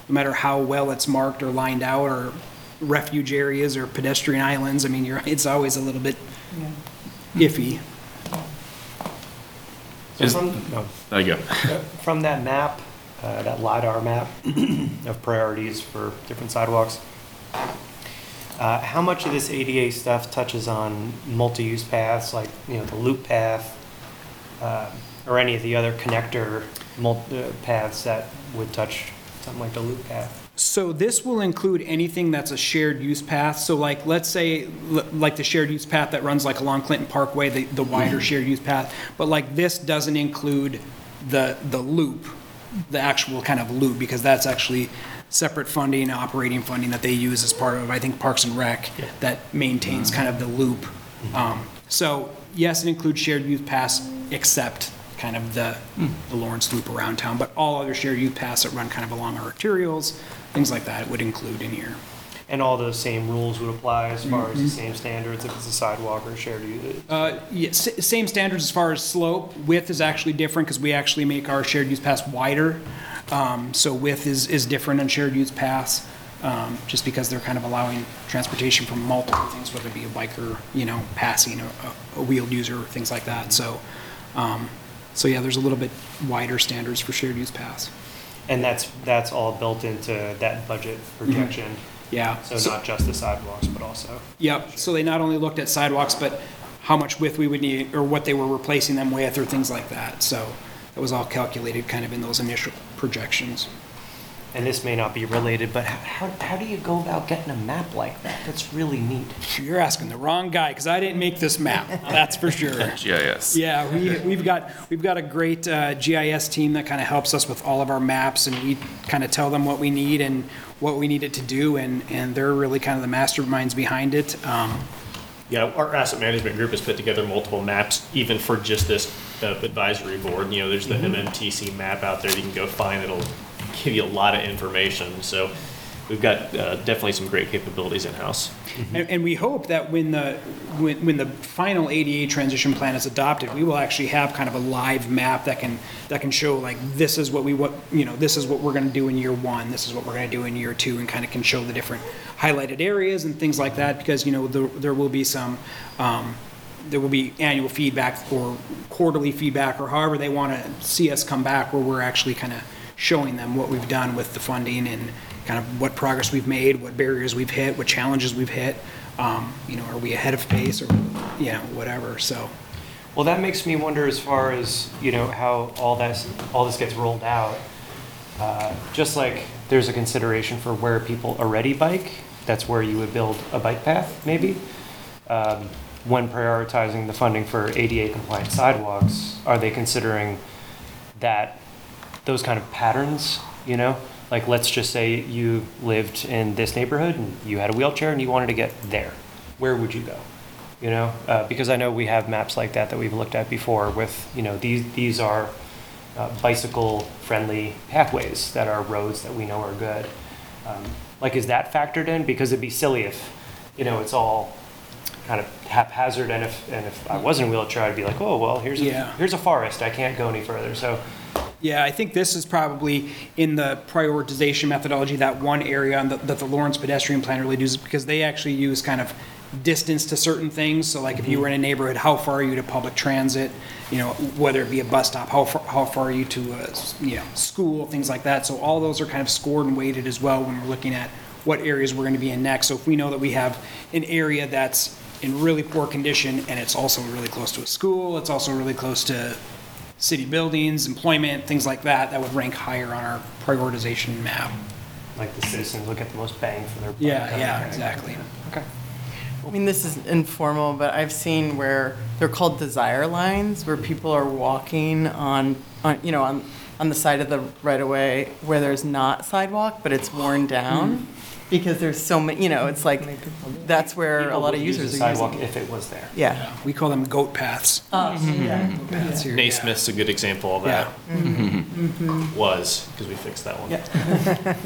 no matter how well it's marked or lined out or refuge areas or pedestrian islands, I mean, you're, it's always a little bit iffy. So Is- from, no, There you go. from that map, uh, that LiDAR map of priorities for different sidewalks, uh, how much of this ADA stuff touches on multi-use paths, like, you know, the loop path, uh, or any of the other connector mul- uh, paths that would touch something like the loop path? So this will include anything that's a shared use path. So like, let's say, l- like the shared use path that runs like along Clinton Parkway, the, the wider shared use path. But like this doesn't include the, the loop, the actual kind of loop, because that's actually separate funding, operating funding that they use as part of, I think, Parks and Rec, that maintains kind of the loop. Um, So yes, it includes shared use paths, except kind of the, the Lawrence Loop around town, but all other shared use paths that run kind of along our arterials, things like that, it would include in here. And all those same rules would apply as far as the same standards if it's a sidewalk or shared use? Uh, yeah, s- same standards as far as slope. Width is actually different because we actually make our shared use paths wider. Um, so width is, is different on shared use paths, um, just because they're kind of allowing transportation from multiple things, whether it be a biker, you know, passing, a, a- a wheeled user, things like that. So, um, so yeah, there's a little bit wider standards for shared use paths. And that's, that's all built into that budget projection? Yeah. So not just the sidewalks, but also? Yep, so they not only looked at sidewalks, but how much width we would need, or what they were replacing them with, or things like that. So that was all calculated kind of in those initial projections. And this may not be related, but how, how do you go about getting a map like that? That's really neat. You're asking the wrong guy, because I didn't make this map, that's for sure. GIS. Yeah, we, we've got, we've got a great uh, GIS team that kind of helps us with all of our maps, and we kind of tell them what we need and what we need it to do, and, and they're really kind of the masterminds behind it. Um, Yeah, our asset management group has put together multiple maps, even for just this uh, advisory board. You know, there's the MMTC map out there that you can go find that'll give you a lot of information. So we've got uh, definitely some great capabilities in-house. And, and we hope that when the, when, when the final ADA transition plan is adopted, we will actually have kind of a live map that can, that can show like, this is what we, what, you know, this is what we're gonna do in year one, this is what we're gonna do in year two, and kind of can show the different highlighted areas and things like that, because, you know, there, there will be some, um, there will be annual feedback or quarterly feedback, or however they wanna see us come back, where we're actually kind of showing them what we've done with the funding and kind of what progress we've made, what barriers we've hit, what challenges we've hit. Um, You know, are we ahead of pace or, you know, whatever, so. Well, that makes me wonder as far as, you know, how all this, all this gets rolled out. Uh, Just like there's a consideration for where people already bike, that's where you would build a bike path, maybe. Um, When prioritizing the funding for ADA compliant sidewalks, are they considering that, those kind of patterns, you know? Like, let's just say you lived in this neighborhood and you had a wheelchair and you wanted to get there. Where would you go? You know, uh, because I know we have maps like that that we've looked at before with, you know, these, these are uh, bicycle-friendly pathways that are roads that we know are good. Um, Like, is that factored in? Because it'd be silly if, you know, it's all kind of haphazard, and if, and if I was in a wheelchair, I'd be like, oh, well, here's, Yeah. here's a forest, I can't go any further. So Yeah, I think this is probably in the prioritization methodology, that one area on the- that the Lawrence pedestrian plan really does, because they actually use kind of distance to certain things. So like if you mm-hmm. were in a neighborhood, how far are you to public transit? You know, whether it be a bus stop, how far, how far are you to, uh, a, you know, school, things like that. So all those are kind of scored and weighted as well when we're looking at what areas we're going to be in next. So if we know that we have an area that's in really poor condition and it's also really close to a school, it's also really close to city buildings, employment, things like that, that would rank higher on our prioritization map. Like the citizens look at the most bang for their buck. Yeah, yeah, exactly. Okay. I mean, this is informal, but I've seen where they're called desire lines, where people are walking on, on, you know, on, on the side of the right of way where there's not sidewalk, but it's worn down. Hmm. Because there's so many, you know, it's like, that's where a lot of would use users the are sidewalk using. if it was there. Yeah. We call them goat paths. Oh, mm-hmm. Paths here, yeah. Naismith's a good example of that. Mm-hmm. Was, because we fixed that one. Yeah.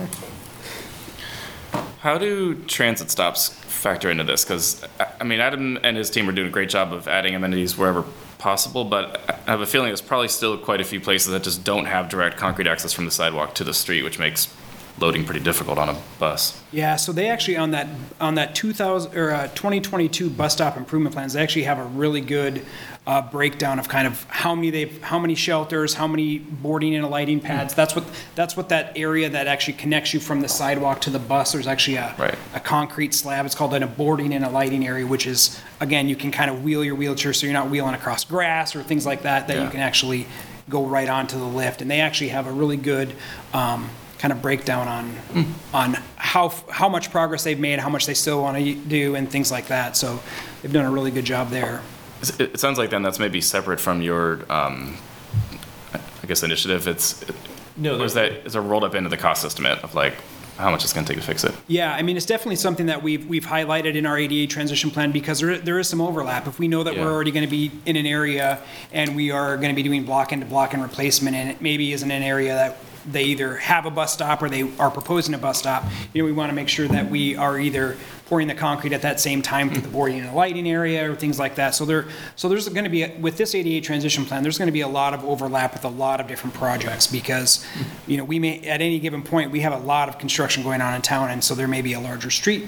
How do transit stops factor into this? Because, I mean, Adam and his team are doing a great job of adding amenities wherever possible, but I have a feeling there's probably still quite a few places that just don't have direct concrete access from the sidewalk to the street, which makes loading pretty difficult on a bus. Yeah, so they actually, on that, on that 2000, or uh, 2022 bus stop improvement plans, they actually have a really good uh, breakdown of kind of how many they, how many shelters, how many boarding and alighting pads. That's what, that's what that area that actually connects you from the sidewalk to the bus, there's actually a, Right. a concrete slab. It's called an a boarding and alighting area, which is, again, you can kind of wheel your wheelchair so you're not wheeling across grass or things like that, that you can actually go right onto the lift. And they actually have a really good um, kind of breakdown on, on how, how much progress they've made, how much they still want to do, and things like that. So they've done a really good job there. It it sounds like then that's maybe separate from your, um, I guess, initiative. It's, No, or is that, is it rolled up into the cost estimate of like, how much it's gonna take to fix it? Yeah, I mean, it's definitely something that we've, we've highlighted in our ADA transition plan because there, there is some overlap. If we know that Yeah. we're already going to be in an area and we are going to be doing block into block and replacement and it maybe isn't an area that they either have a bus stop or they are proposing a bus stop, you know, we want to make sure that we are either pouring the concrete at that same time for the boarding and the lighting area or things like that. So there, so there's going to be, with this ADA transition plan, there's going to be a lot of overlap with a lot of different projects because, you know, we may, at any given point, we have a lot of construction going on in town and so there may be a larger street,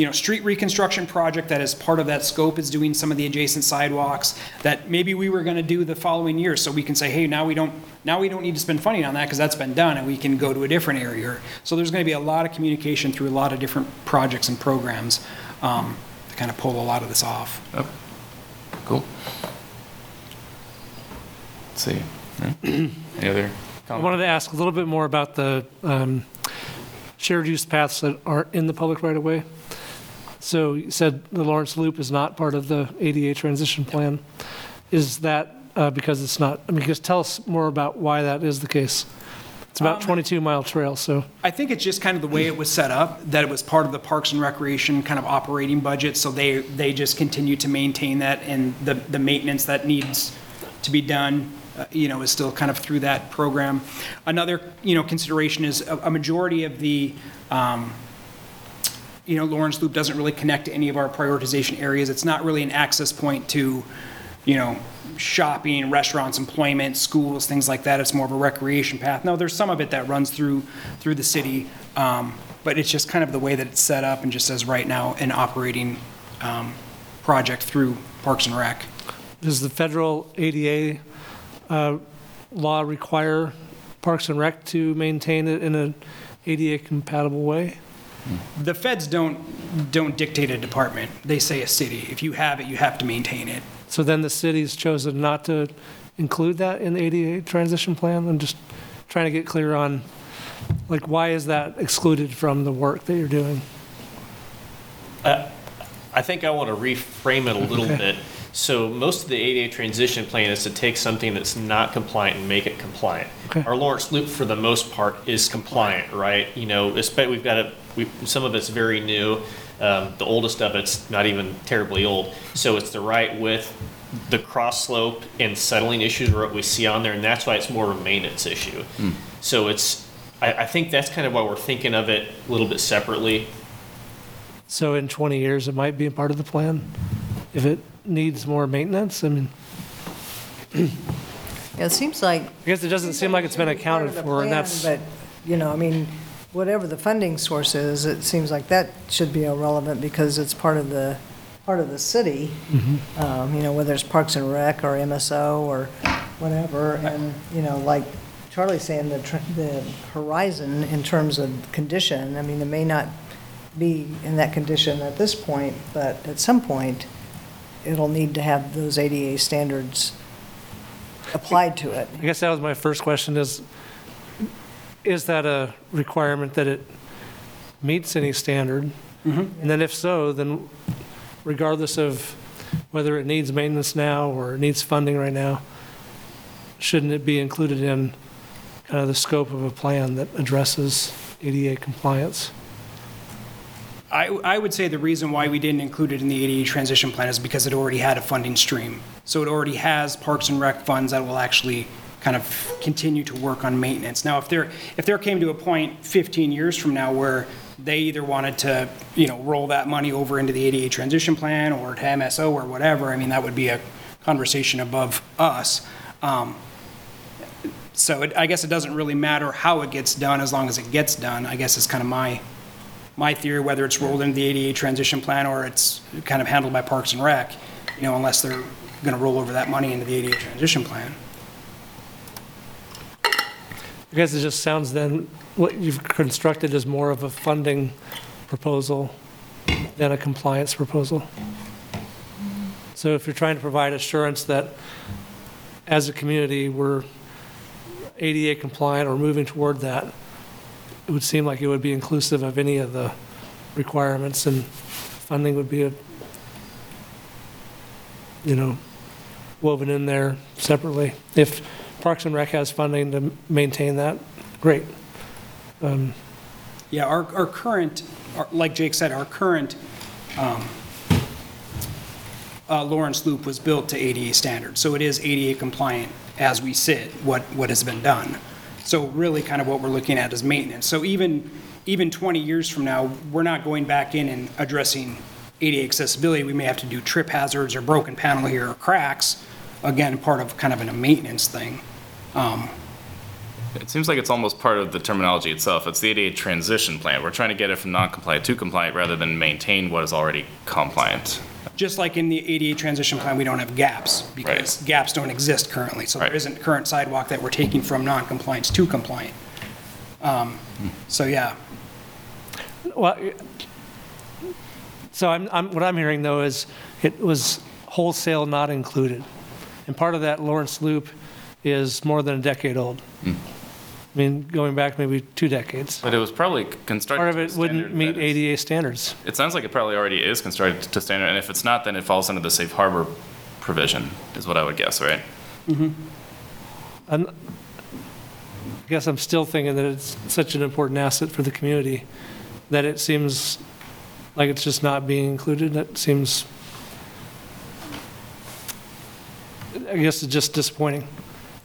you know, street reconstruction project that is part of that scope is doing some of the adjacent sidewalks that maybe we were going to do the following year. So we can say, hey, now we don't, now we don't need to spend funding on that because that's been done and we can go to a different area. So there's going to be a lot of communication through a lot of different projects and programs um, to kind of pull a lot of this off. Cool. Let's see. Yeah. Any other I comments? wanted to ask a little bit more about the um, shared use paths that aren't in the public right of way. So you said the Lawrence Loop is not part of the ADA transition plan. Is that uh, because it's not, I mean, just tell us more about why that is the case. It's about 22 mile trail, so. I think it's just kind of the way it was set up, that it was part of the Parks and Recreation kind of operating budget, so they, they just continue to maintain that, and the, the maintenance that needs to be done, uh, you know, is still kind of through that program. Another, you know, consideration is a, a majority of the, um, you know, Lawrence Loop doesn't really connect to any of our prioritization areas. It's not really an access point to, you know, shopping, restaurants, employment, schools, things like that. It's more of a recreation path. No, there's some of it that runs through, through the city, um, but it's just kind of the way that it's set up and just as right now an operating um, project through Parks and Rec. Does the federal ADA uh, law require Parks and Rec to maintain it in an ADA compatible way? The feds don't, don't dictate a department. They say a city. If you have it, you have to maintain it. So then the city's chosen not to include that in the ADA transition plan? I'm just trying to get clear on, like, why is that excluded from the work that you're doing? Uh, I think I want to reframe it a little Okay. bit. So most of the ADA transition plan is to take something that's not compliant and make it compliant. Okay. Our Lawrence Loop, for the most part, is compliant, right? You know, we've got a, we, some of it's very new. Um, the oldest of it's not even terribly old. So it's the right width. The cross slope and settling issues are what we see on there, and that's why it's more of a maintenance issue. So it's, I, I think that's kind of why we're thinking of it a little bit separately. So in 20 years, it might be a part of the plan? If it needs more maintenance, I mean, Yeah, It seems like. I guess it doesn't seem like it's been accounted part of for, and that's, But, you know, I mean, whatever the funding source is, it seems like that should be irrelevant because it's part of the, part of the city. Mm-hmm. Um, You know, whether it's Parks and Rec or MSO or whatever, and, you know, like Charlie's saying, the, tr- the horizon in terms of condition, I mean, it may not be in that condition at this point, but at some point, it'll need to have those ADA standards applied to it. I guess that was my first question is, is that a requirement that it meets any standard? Mm-hmm. And then if so, then regardless of whether it needs maintenance now or it needs funding right now, shouldn't it be included in kind of the scope of a plan that addresses ADA compliance? I, I would say the reason why we didn't include it in the ADA transition plan is because it already had a funding stream. So it already has Parks and Rec funds that will actually kind of continue to work on maintenance. Now, if there, if there came to a point 15 years from now where they either wanted to, you know, roll that money over into the ADA transition plan or to MSO or whatever, I mean, that would be a conversation above us. Um, So it, I guess it doesn't really matter how it gets done as long as it gets done, I guess is kind of my, my theory, whether it's rolled into the ADA transition plan or it's kind of handled by Parks and Rec, you know, unless they're going to roll over that money into the ADA transition plan. I guess it just sounds then, what you've constructed is more of a funding proposal than a compliance proposal. So if you're trying to provide assurance that as a community, we're ADA compliant or moving toward that, it would seem like it would be inclusive of any of the requirements and funding would be, a you know, woven in there separately. If Parks and Rec has funding to maintain that, great. Um, Yeah, our, our current, our- like Jake said, our current um, uh, Lawrence Loop was built to ADA standards, so it is ADA compliant as we sit, what, what has been done. So really kind of what we're looking at is maintenance. So even, even 20 years from now, we're not going back in and addressing ADA accessibility. We may have to do trip hazards or broken panel here or cracks, again, part of kind of a maintenance thing. It seems like it's almost part of the terminology itself. It's the ADA transition plan. We're trying to get it from non-compliant to compliant rather than maintain what is already compliant. Just like in the ADA transition plan, we don't have gaps, because gaps don't exist currently. So there Right. isn't current sidewalk that we're taking from non-compliance to compliant. Um, So, yeah, Well, so I'm, I'm, what I'm hearing though is it was wholesale not included. And part of that Lawrence Loop is more than a decade old. Hmm. I mean, going back maybe two decades. But it was probably constructed. Part of to a it wouldn't standard meet that is- ADA standards. It sounds like it probably already is constructed to standard, and if it's not, then it falls under the safe harbor provision, is what I would guess, right? Mm-hmm. And I guess I'm still thinking that it's such an important asset for the community that it seems like it's just not being included. That seems, I guess it's just disappointing.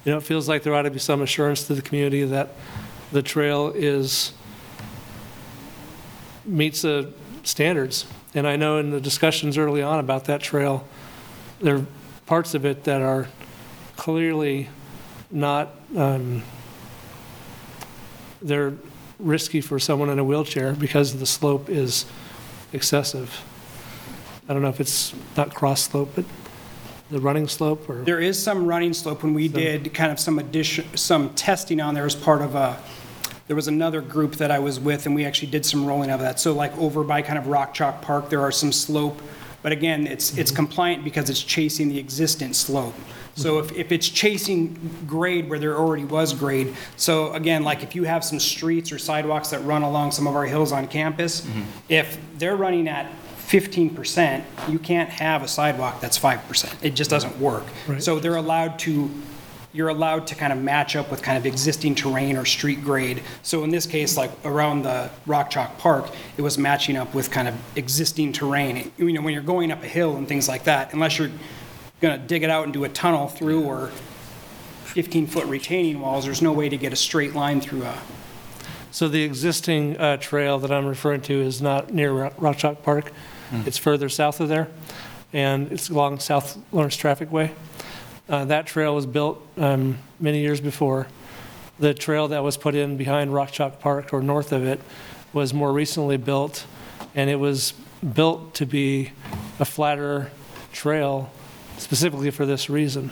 You know, it feels like there ought to be some assurance to the community that the trail is, meets the standards. And I know in the discussions early on about that trail, there are parts of it that are clearly not, um, they're risky for someone in a wheelchair because the slope is excessive. I don't know if it's not cross slope, but the running slope or, there is some running slope. When we did kind of some addition, some testing on there as part of a, there was another group that I was with, and we actually did some rolling of that. So like over by kind of Rock Chalk Park, there are some slope, but again, it's, it's mm-hmm. compliant because it's chasing the existent slope. So mm-hmm. if, if it's chasing grade where there already was grade, so again, like if you have some streets or sidewalks that run along some of our hills on campus, mm-hmm. if they're running at fifteen percent, you can't have a sidewalk that's five percent. It just doesn't work. Right. So they're allowed to, you're allowed to kind of match up with kind of existing terrain or street grade. So in this case, like around the Rock Chalk Park, it was matching up with kind of existing terrain. You know, when you're going up a hill and things like that, unless you're gonna dig it out and do a tunnel through or fifteen-foot retaining walls, there's no way to get a straight line through a, so the existing uh, trail that I'm referring to is not near Ro- Rock Chalk Park. It's further south of there, and it's along South Lawrence Traffic Way. Uh, That trail was built um, many years before. The trail that was put in behind Rock Chalk Park or north of it was more recently built, and it was built to be a flatter trail specifically for this reason.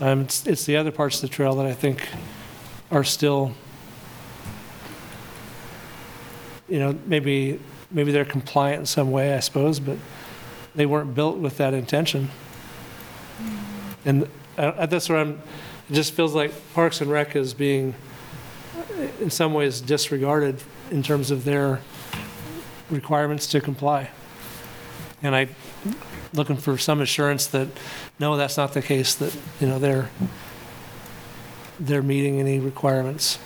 Um, It's it's the other parts of the trail that I think are still, you know, maybe, maybe they're compliant in some way, I suppose, but they weren't built with that intention. And uh, that's where I'm, it just feels like Parks and Rec is being, in some ways, disregarded in terms of their requirements to comply. And I'm looking for some assurance that, no, that's not the case, that, you know, they're, they're meeting any requirements.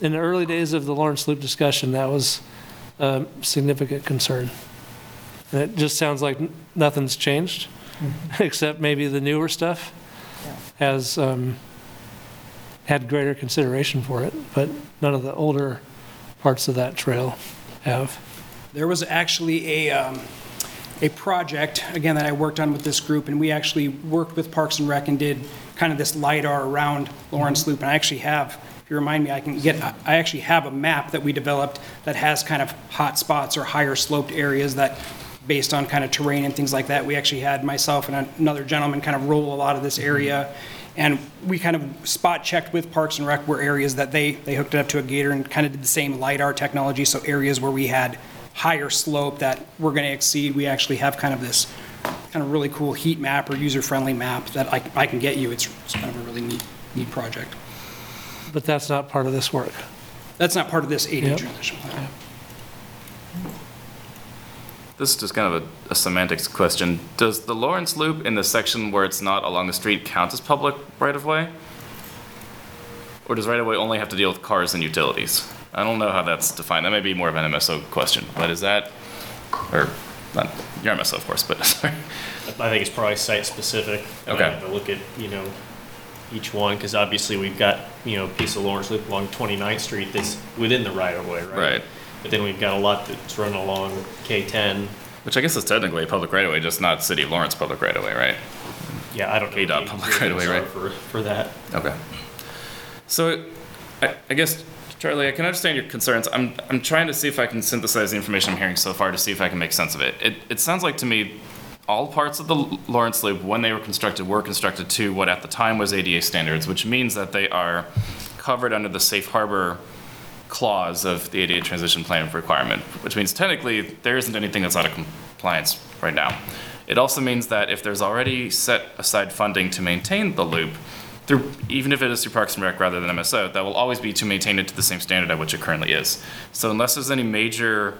In the early days of the Lawrence Loop discussion, that was a significant concern. And it just sounds like n- nothing's changed, except maybe the newer stuff has um, had greater consideration for it, but none of the older parts of that trail have. There was actually a, um, a project, again, that I worked on with this group, and we actually worked with Parks and Rec and did kind of this LiDAR around Lawrence Loop, and I actually have, if you remind me, I can get, I actually have a map that we developed that has kind of hot spots or higher sloped areas that, based on kind of terrain and things like that, we actually had myself and another gentleman kind of roll a lot of this mm-hmm. area, and we kind of spot checked with Parks and Rec where areas that they, they hooked it up to a gator and kind of did the same LiDAR technology, so areas where we had higher slope that we're going to exceed, we actually have kind of this kind of really cool heat map or user-friendly map that I, I can get you. It's, it's kind of a really neat, neat project. But that's not part of this work. That's not part of this AD Yep. transition plan. This is just kind of a, a semantics question. Does the Lawrence Loop in the section where it's not along the street count as public right of way? Or does right of way only have to deal with cars and utilities? I don't know how that's defined. That may be more of an MSO question, but is that, or not your MSO of course, but sorry. I think it's probably site-specific. I Okay. have to look at, you know, each one, because obviously we've got, you know, a piece of Lawrence Loop along 29th Street that's within the right-of-way, right? Right. But then we've got a lot that's run along K-10. Which I guess is technically a public right of way, just not City of Lawrence public right of way, right? Yeah, I don't know. KDOT the public right-of-way, right? For, for that. Okay. So, I, I guess, Charlie, I can understand your concerns. I'm, I'm trying to see if I can synthesize the information I'm hearing so far to see if I can make sense of it. It, it sounds like to me, all parts of the Lawrence Loop, when they were constructed, were constructed to what at the time was ADA standards, which means that they are covered under the safe harbor clause of the ADA transition plan requirement, which means technically there isn't anything that's out of compliance right now. It also means that if there's already set aside funding to maintain the loop, through, even if it is through Parks and Rec rather than MSO, that will always be to maintain it to the same standard at which it currently is. So unless there's any major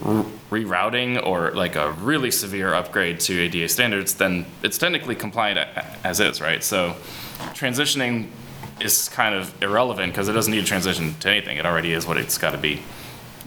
rerouting or like a really severe upgrade to ADA standards, then it's technically compliant as is, right? So transitioning is kind of irrelevant because it doesn't need to transition to anything. It already is what it's got to be.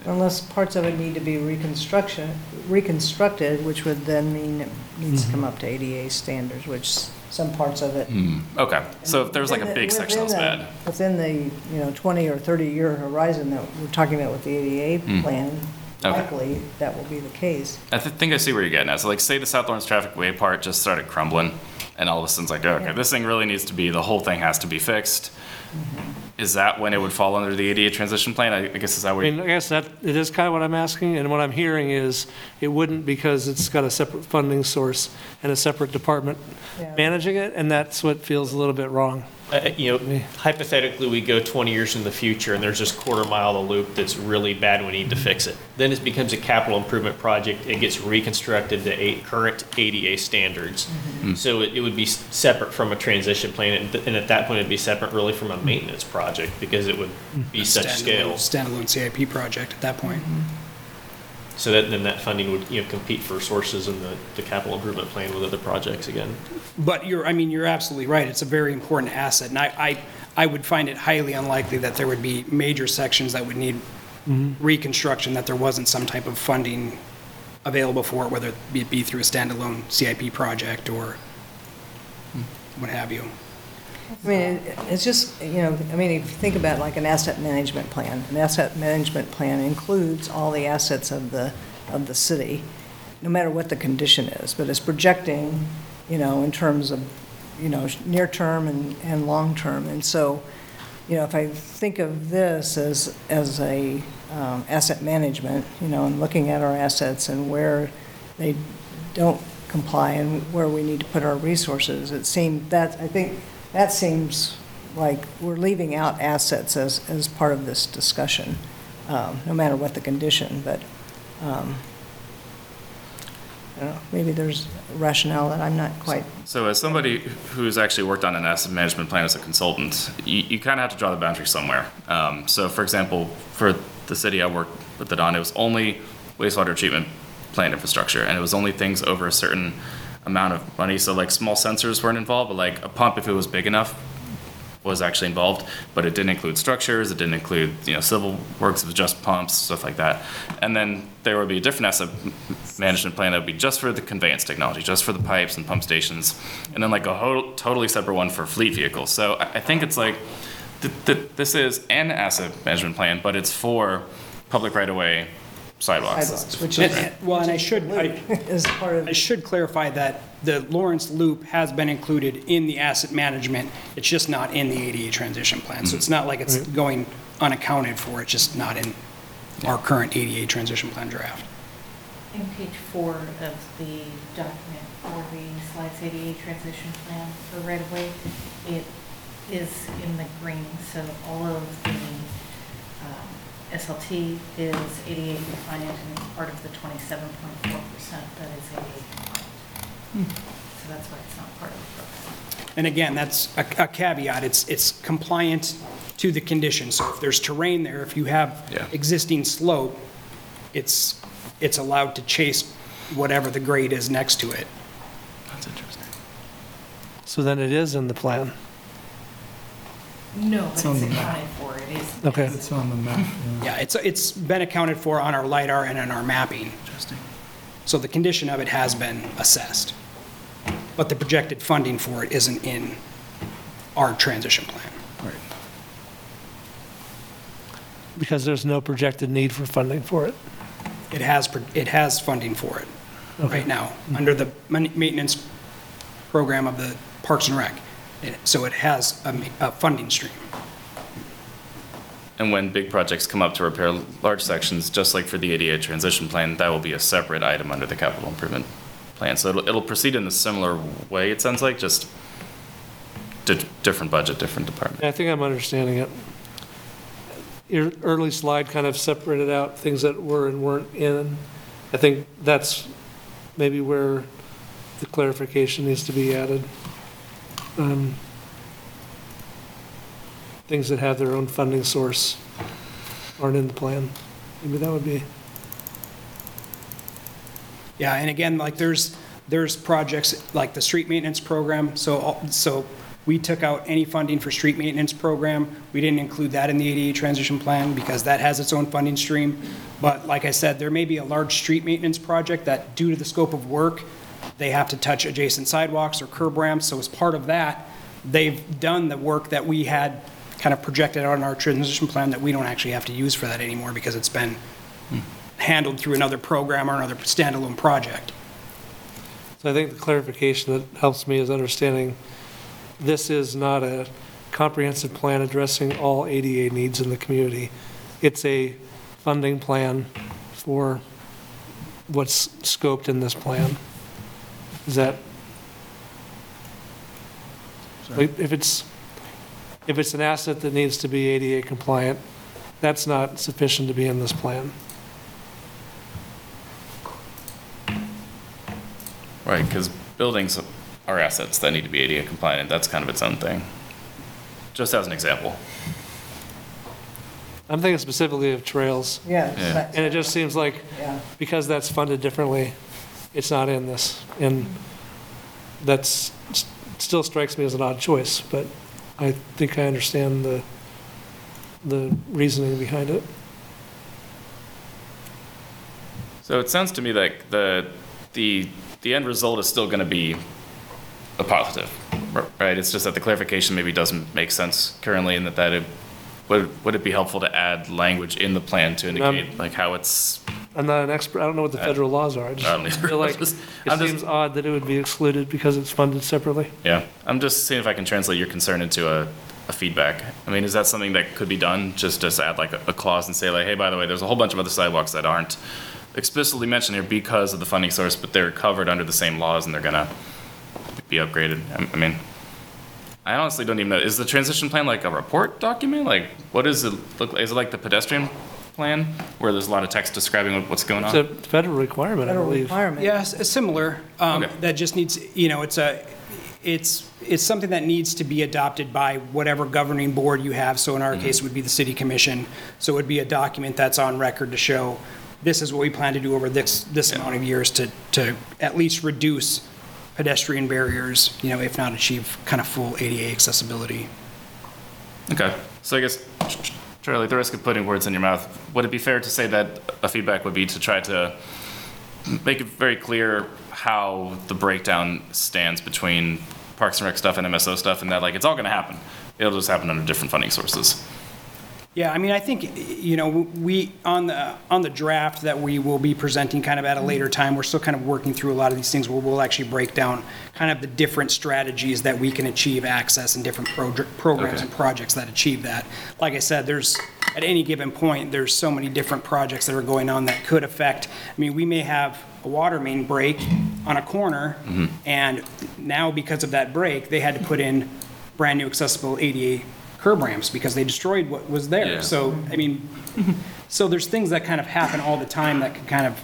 Unless parts of it need to be reconstruction, reconstructed, which would then mean it needs to come up to ADA standards, which some parts of it. Okay, so if there's like a big section that's within the- bad. Within the, you know, 20 or 30-year horizon that we're talking about with the ADA plan, Hmm. Okay. likely that will be the case. I th- think I see where you're getting at. So like say the South Lawrence Traffic Way part just started crumbling and all of a sudden it's like, okay, Yeah. this thing really needs to be, the whole thing has to be fixed. Mm-hmm. Is that when it would fall under the ADA transition plan? I I guess is that I where? mean, I guess that, it is kind of what I'm asking, and what I'm hearing is, it wouldn't because it's got a separate funding source and a separate department Yeah. managing it, and that's what feels a little bit wrong. Uh, uh, You know, hypothetically, we go 20 years in the future and there's this quarter mile of loop that's really bad, we need to fix it. Then it becomes a capital improvement project, it gets reconstructed to eight, current ADA standards. Mm-hmm. So it it would be s- separate from a transition plan, and th- and at that point, it'd be separate really from a maintenance project, because it would mm-hmm. be such scale. Standalone CIP project at that point. Mm-hmm. So that, then that funding would, you know, compete for sources in the, the capital improvement plan with other projects again. But you're, I mean, you're absolutely right. It's a very important asset. And I, I, I would find it highly unlikely that there would be major sections that would need mm-hmm. reconstruction, that there wasn't some type of funding available for it, whether it be- be through a standalone CIP project or hmm. what have you. I mean, it- it's just, you know, I mean, if you think about like an asset management plan, an asset management plan includes all the assets of the, of the city, no matter what the condition is, but it's projecting you know, in terms of, you know, near-term and, and long-term. And so, you know, if I think of this as, as a um, asset management, you know, and looking at our assets and where they don't comply and where we need to put our resources, it seemed, that, I think, that seems like we're leaving out assets as, as part of this discussion, um, no matter what the condition, but, um, I don't know, maybe there's rationale that I'm not quite So as somebody who's actually worked on an asset management plan as a consultant, you, you kind of have to draw the boundary somewhere. Um, so for example, for the city I worked with it on, it was only wastewater treatment plant infrastructure, and it was only things over a certain amount of money. So like small sensors weren't involved, but like a pump, if it was big enough, was actually involved, but it didn't include structures, it didn't include, you know, civil works, it was just pumps, stuff like that. And then there would be a different asset management plan that would be just for the conveyance technology, just for the pipes and pump stations, and then like a whole, totally separate one for fleet vehicles. So I, think it's like, th- th- this is an asset management plan, but it's for public right-of-way sidewalks. sidewalks, which is, and- Well, and I should, I, is part of, I should clarify that the Lawrence Loop has been included in the asset management. It's just not in the ADA transition plan. So mm. it's not like it's going unaccounted for, it's just not in our current ADA transition plan draft. In page four of the document for the slides ADA transition plan for right-of-way, it is in the green, so all of the SLT is ADA compliant and part of the 27.4% that is ADA compliant. Hmm. So that's why it's not part of the program. And again, that's a a caveat, it's, it's compliant to the condition. So if there's terrain there, if you have Yeah. existing slope, it's, it's allowed to chase whatever the grade is next to it. That's interesting. So then it is in the plan. No, but it's on the accounted for, it is. Okay. It's on the map, yeah. Yeah, it's, it's been accounted for on our LiDAR and in our mapping. Interesting. So the condition of it has been assessed. But the projected funding for it isn't in our transition plan. Right. Because there's no projected need for funding for it. It has, pro- it has funding for it right now, under the mon- maintenance program of the Parks and Rec. It- So it has a, ma- a funding stream. And when big projects come up to repair large sections, just like for the ADA transition plan, that will be a separate item under the capital improvement plan. So it'll, it'll proceed in a similar way, it sounds like, just di- different budget, different department. I think I'm understanding it. Your early slide kind of separated out things that were and weren't in. I think that's maybe where the clarification needs to be added. Um, Things that have their own funding source aren't in the plan. Maybe that would be, Yeah, and again, like there's, there's projects like the street maintenance program, so, so we took out any funding for street maintenance program. We didn't include that in the ADA transition plan because that has its own funding stream. But like I said, there may be a large street maintenance project that due to the scope of work, they have to touch adjacent sidewalks or curb ramps, so as part of that, they've done the work that we had kind of projected in our transition plan that we don't actually have to use for that anymore because it's been handled through another program or another standalone project. so I think the clarification that helps me is understanding this is not a comprehensive plan addressing all ADA needs in the community. It's a funding plan for what's scoped in this plan. Is that? Like, if it's, if it's an asset that needs to be ADA compliant, that's not sufficient to be in this plan. Right, because buildings are assets that need to be ADA compliant, and that's kind of its own thing. Just as an example. I'm thinking specifically of trails, yeah. Yeah. that- and it just seems like Yeah, because that's funded differently, it's not in this. And that's, still strikes me as an odd choice, but I think I understand the, the reasoning behind it. So it sounds to me like the, the, the end result is still gonna be a positive, right? It's just that the clarification maybe doesn't make sense currently and that that, it- would, would it be helpful to add language in the plan to indicate like how it's I'm not an expert, I don't know what the federal laws are. I I don't just either. feel like Just- it I'm just- seems odd that it would be excluded because it's funded separately. Yeah, I'm just seeing if I can translate your concern into a, a feedback. I mean, is that something that could be done, just to add like a, a clause and say like, hey, by the way, there's a whole bunch of other sidewalks that aren't explicitly mentioned here because of the funding source, but they're covered under the same laws and they're gonna be upgraded. I- I mean, I honestly don't even know, is the transition plan like a report document? Like, what does it look, like? is it like the pedestrian plan, where there's a lot of text describing what's going on. It's on? a federal requirement, I Federal believe. requirement. Yes, it's similar. Um, Okay. That just needs, you know, it's a, it's, it's something that needs to be adopted by whatever governing board you have. So in our case, it would be the city commission. So it would be a document that's on record to show, this is what we plan to do over this, this amount of years to, to at least reduce pedestrian barriers, you know, if not achieve kind of full ADA accessibility. Okay, so I guess, Charlie, the risk of putting words in your mouth, would it be fair to say that a feedback would be to try to make it very clear how the breakdown stands between Parks and Rec stuff and MSO stuff, and that like, it's all gonna happen. It'll just happen under different funding sources. Yeah, I mean, I think, you know, we, on the, on the draft that we will be presenting kind of at a mm-hmm. later time, we're still kind of working through a lot of these things where we'll actually break down kind of the different strategies that we can achieve access and different progr- programs Okay. and projects that achieve that. Like I said, there's, at any given point, there's so many different projects that are going on that could affect, I mean, we may have a water main break on a corner, mm-hmm. and now because of that break, they had to put in brand-new accessible ADA curb ramps because they destroyed what was Yeah. there. So, I mean, so there's things that kind of happen all the time that can kind of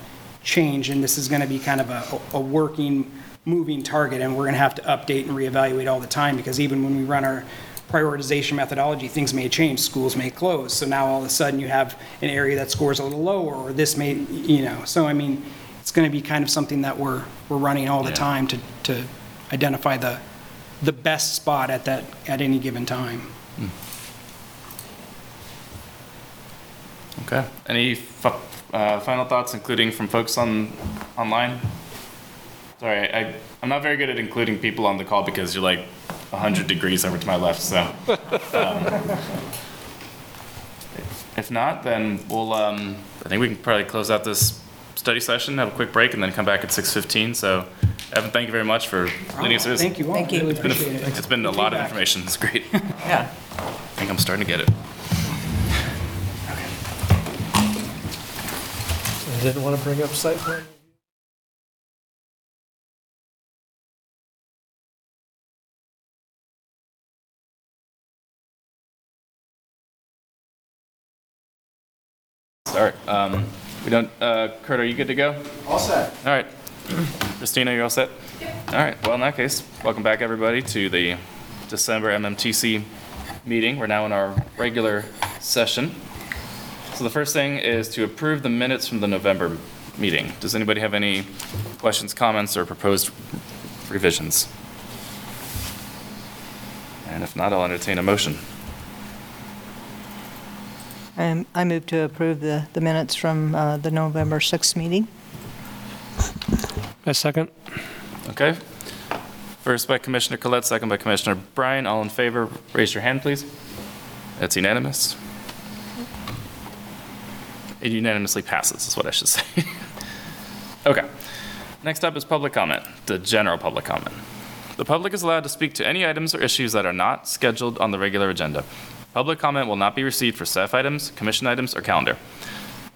change, and this is gonna be kind of a, a working, moving target, and we're gonna have to update and reevaluate all the time, because even when we run our prioritization methodology, things may change, schools may close, so now all of a sudden you have an area that scores a little lower, or this may, you know, so I mean, it's gonna be kind of something that we're, we're running all the Yeah. time to, to identify the, the best spot at that, at any given time. Okay, any fu- uh, final thoughts, including from folks on, online? Sorry, I, I'm not very good at including people on the call because you're like 100 degrees over to my left, so. um, If not, then we'll, um, I think we can probably close out this study session, have a quick break, and then come back at 6:15. So Evan, thank you very much for leading us through this. Thank you all. Thank you. Really It's been a- appreciate it. It's been a lot of feedback. information, it's great. Yeah. I think I'm starting to get it. I didn't want to bring up site plan. Start. Um, we don't, uh, Kurt, are you good to go? All set. All right. Christina, you're all set? All right. Well, in that case, welcome back, everybody, to the December MMTC meeting. We're now in our regular session. So the first thing is to approve the minutes from the November meeting. Does anybody have any questions, comments, or proposed revisions? And if not, I'll entertain a motion. Um, I move to approve the, the minutes from uh, the November 6th meeting. A second? Okay. First by Commissioner Collette, second by Commissioner Bryan. All in favor, raise your hand, please. That's unanimous. It unanimously passes, is what I should say. Okay. Next up is public comment, the general public comment. The public is allowed to speak to any items or issues that are not scheduled on the regular agenda. Public comment will not be received for staff items, commission items, or calendar.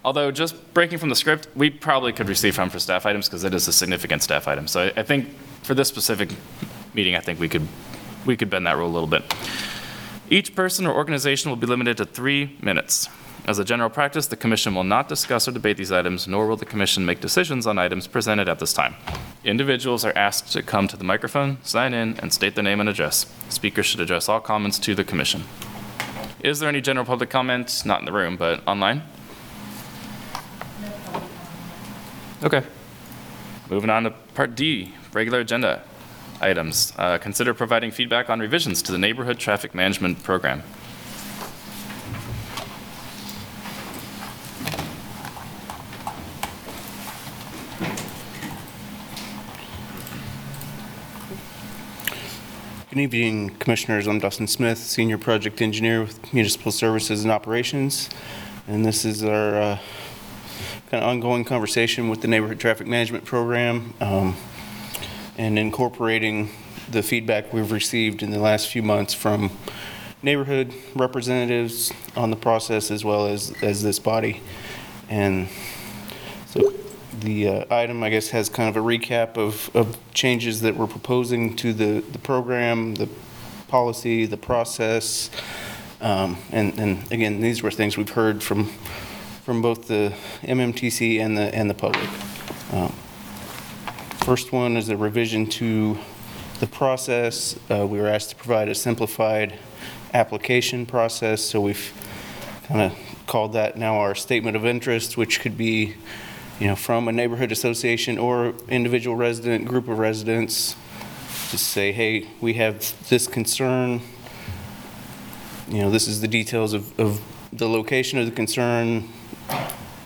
Although, just breaking from the script, we probably could receive some for staff items because it is a significant staff item. So I I think for this specific meeting, I think we could, we could bend that rule a little bit. Each person or organization will be limited to three minutes. As a general practice, the commission will not discuss or debate these items, nor will the commission make decisions on items presented at this time. Individuals are asked to come to the microphone, sign in, and state their name and address. Speakers should address all comments to the commission. Is there any general public comments? Not in the room, but online? Okay. Moving on to Part D, regular agenda items. Uh, Consider providing feedback on revisions to the Neighborhood Traffic Management Program. Good evening, Commissioners. I'm Dustin Smith, Senior Project Engineer with Municipal Services and Operations. And this is our uh, kind of ongoing conversation with the Neighborhood Traffic Management Program um, and incorporating the feedback we've received in the last few months from neighborhood representatives on the process as well as, as this body. And so the uh, item, I guess, has kind of a recap of, of changes that we're proposing to the, the program, the policy, the process. Um, And, and again, these were things we've heard from, from both the MMTC and the, and the public. Um, First one is a revision to the process. Uh, We were asked to provide a simplified application process, so we've kind of called that now our statement of interest, which could be, you know, from a neighborhood association or individual resident, group of residents, just say, hey, we have this concern, you know, this is the details of, of the location of the concern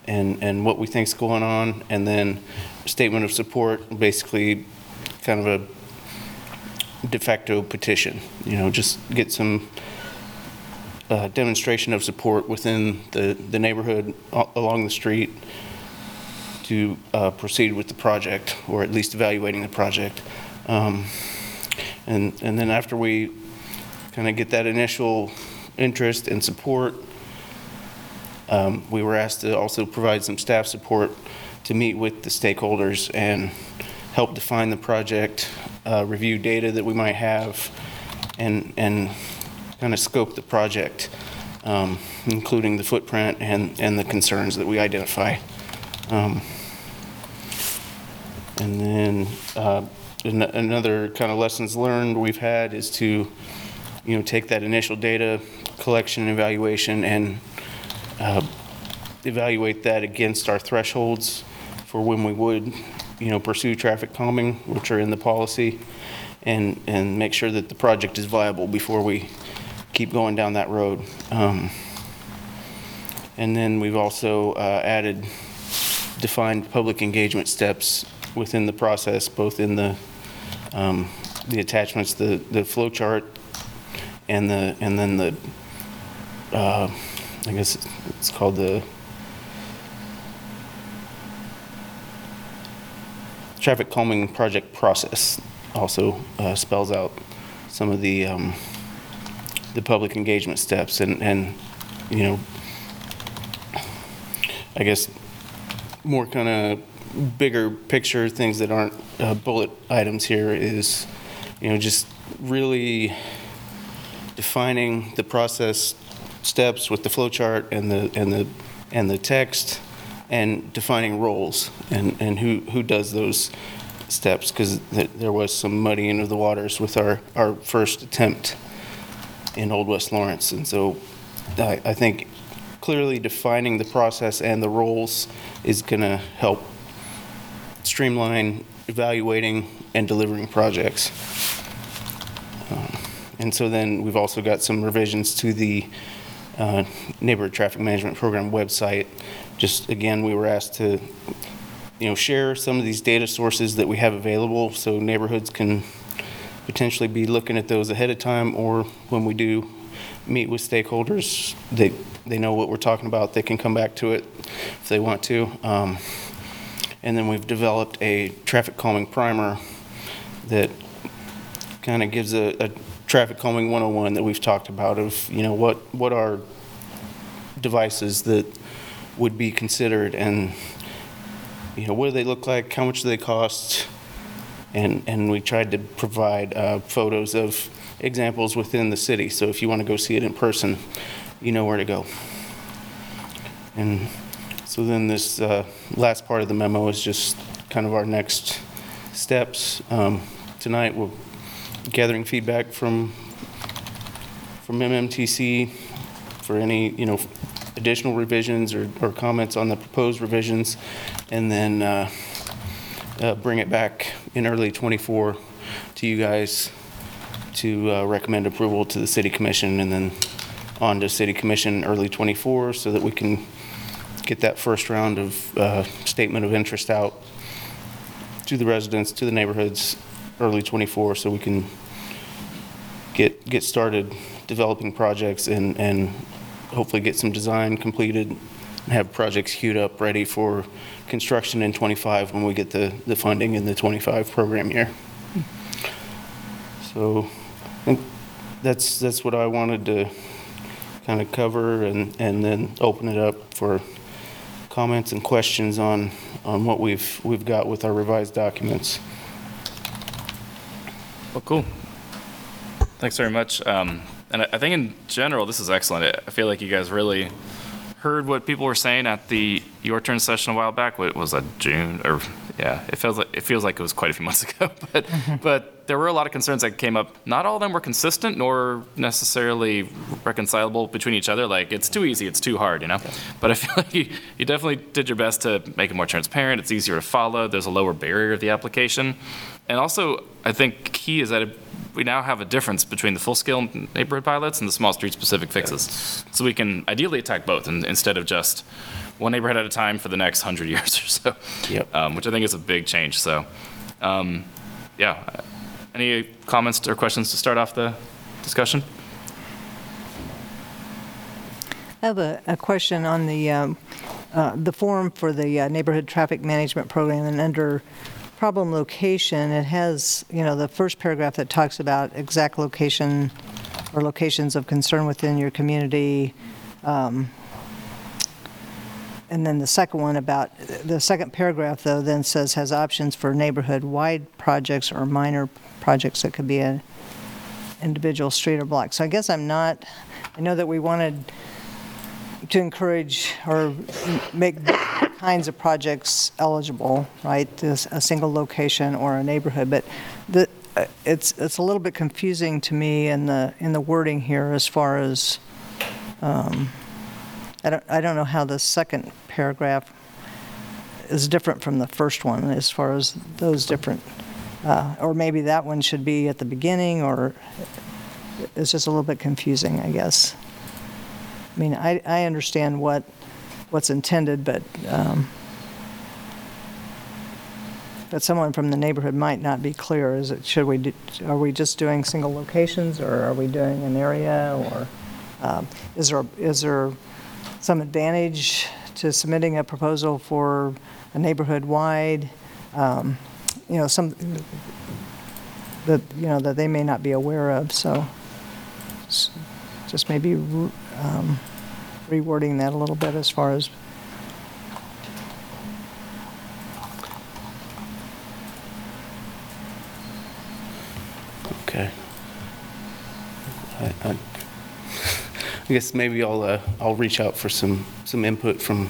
and, and what we think's going on, and then statement of support, basically kind of a de facto petition, you know, just get some uh, demonstration of support within the, the neighborhood a- along the street to uh, proceed with the project, or at least evaluating the project. Um, And, and then after we kind of get that initial interest and support, um, we were asked to also provide some staff support to meet with the stakeholders and help define the project, uh, review data that we might have, and, and kind of scope the project, um, including the footprint and, and the concerns that we identify. Um, And then uh, an- another kind of lessons learned we've had is to, you know, take that initial data collection and evaluation and uh, evaluate that against our thresholds for when we would, you know, pursue traffic calming, which are in the policy, and, and make sure that the project is viable before we keep going down that road. Um, And then we've also uh, added defined public engagement steps within the process, both in the, um, the attachments, the, the flow chart, and the, and then the, uh, I guess it's called the traffic calming project process also uh, spells out some of the, um, the public engagement steps and, and, you know, I guess more kind of bigger picture things that aren't uh, bullet items here is, you know, just really defining the process steps with the flow chart and the, and the, and the text, and defining roles and, and who, who does those steps, because there was some muddying of the waters with our, our first attempt in Old West Lawrence. And so I, I think clearly defining the process and the roles is going to help streamline evaluating and delivering projects. Um, And so then we've also got some revisions to the uh, Neighborhood Traffic Management Program website. Just, again, we were asked to, you know, share some of these data sources that we have available so neighborhoods can potentially be looking at those ahead of time, or when we do meet with stakeholders, they, they know what we're talking about, they can come back to it if they want to. Um, And then we've developed a traffic calming primer that kind of gives a, a traffic calming 101 that we've talked about of, you know, what, what are devices that would be considered and, you know, what do they look like, how much do they cost? And, and we tried to provide uh, photos of examples within the city, so if you want to go see it in person, you know where to go. And so then this uh, last part of the memo is just kind of our next steps. Um, Tonight, we're gathering feedback from, from MMTC for any, you know, additional revisions or, or comments on the proposed revisions, and then uh, uh, bring it back in early '24 to you guys to uh, recommend approval to the city commission, and then on to city commission early '24, so that we can get that first round of uh, statement of interest out to the residents, to the neighborhoods, early '24, so we can get, get started developing projects and, and hopefully get some design completed and have projects queued up, ready for construction in '25 when we get the, the funding in the '25 program year. So that's, that's what I wanted to kind of cover and, and then open it up for comments and questions on, on what we've, we've got with our revised documents. Well, cool. Thanks very much. Um, and I, I think in general, this is excellent. I- I feel like you guys really heard what people were saying at the your turn session a while back. What was that June or yeah? It feels like it feels like it was quite a few months ago. But but there were a lot of concerns that came up. Not all of them were consistent nor necessarily reconcilable between each other. Like it's too easy, it's too hard, you know. But I feel like you, you definitely did your best to make it more transparent. It's easier to follow. There's a lower barrier of the application. And also, I think key is that it, we now have a difference between the full-scale neighborhood pilots and the small street-specific fixes. So we can ideally attack both in, instead of just one neighborhood at a time for the next hundred years or so. Yep. Um, which I think is a big change. So, um, yeah. Any comments or questions to start off the discussion? I have a, a question on the, um, uh, the form for the uh, Neighborhood Traffic Management Program, and under problem location, it has, you know, the first paragraph that talks about exact location or locations of concern within your community. um, And then the second one about, the second paragraph, though, then says has options for neighborhood-wide projects or minor projects that could be an individual street or block. So I guess I'm not, I know that we wanted to encourage or make kinds of projects eligible, right? This, a single location or a neighborhood, but the, uh, it's, it's a little bit confusing to me in the, in the wording here as far as, um, I don't, I don't know how the second paragraph is different from the first one as far as those different, uh, or maybe that one should be at the beginning, or it's just a little bit confusing, I guess. I mean, I, I understand what, what's intended, but, um, but someone from the neighborhood might not be clear. Is it, should we, do- are we just doing single locations, or are we doing an area, or um, is there, is there some advantage to submitting a proposal for a neighborhood-wide, um, you know, some, that, you know, that they may not be aware of, so just maybe um, rewording that a little bit as far as, Okay. I, I, I guess maybe I'll, uh, I'll reach out for some, some input from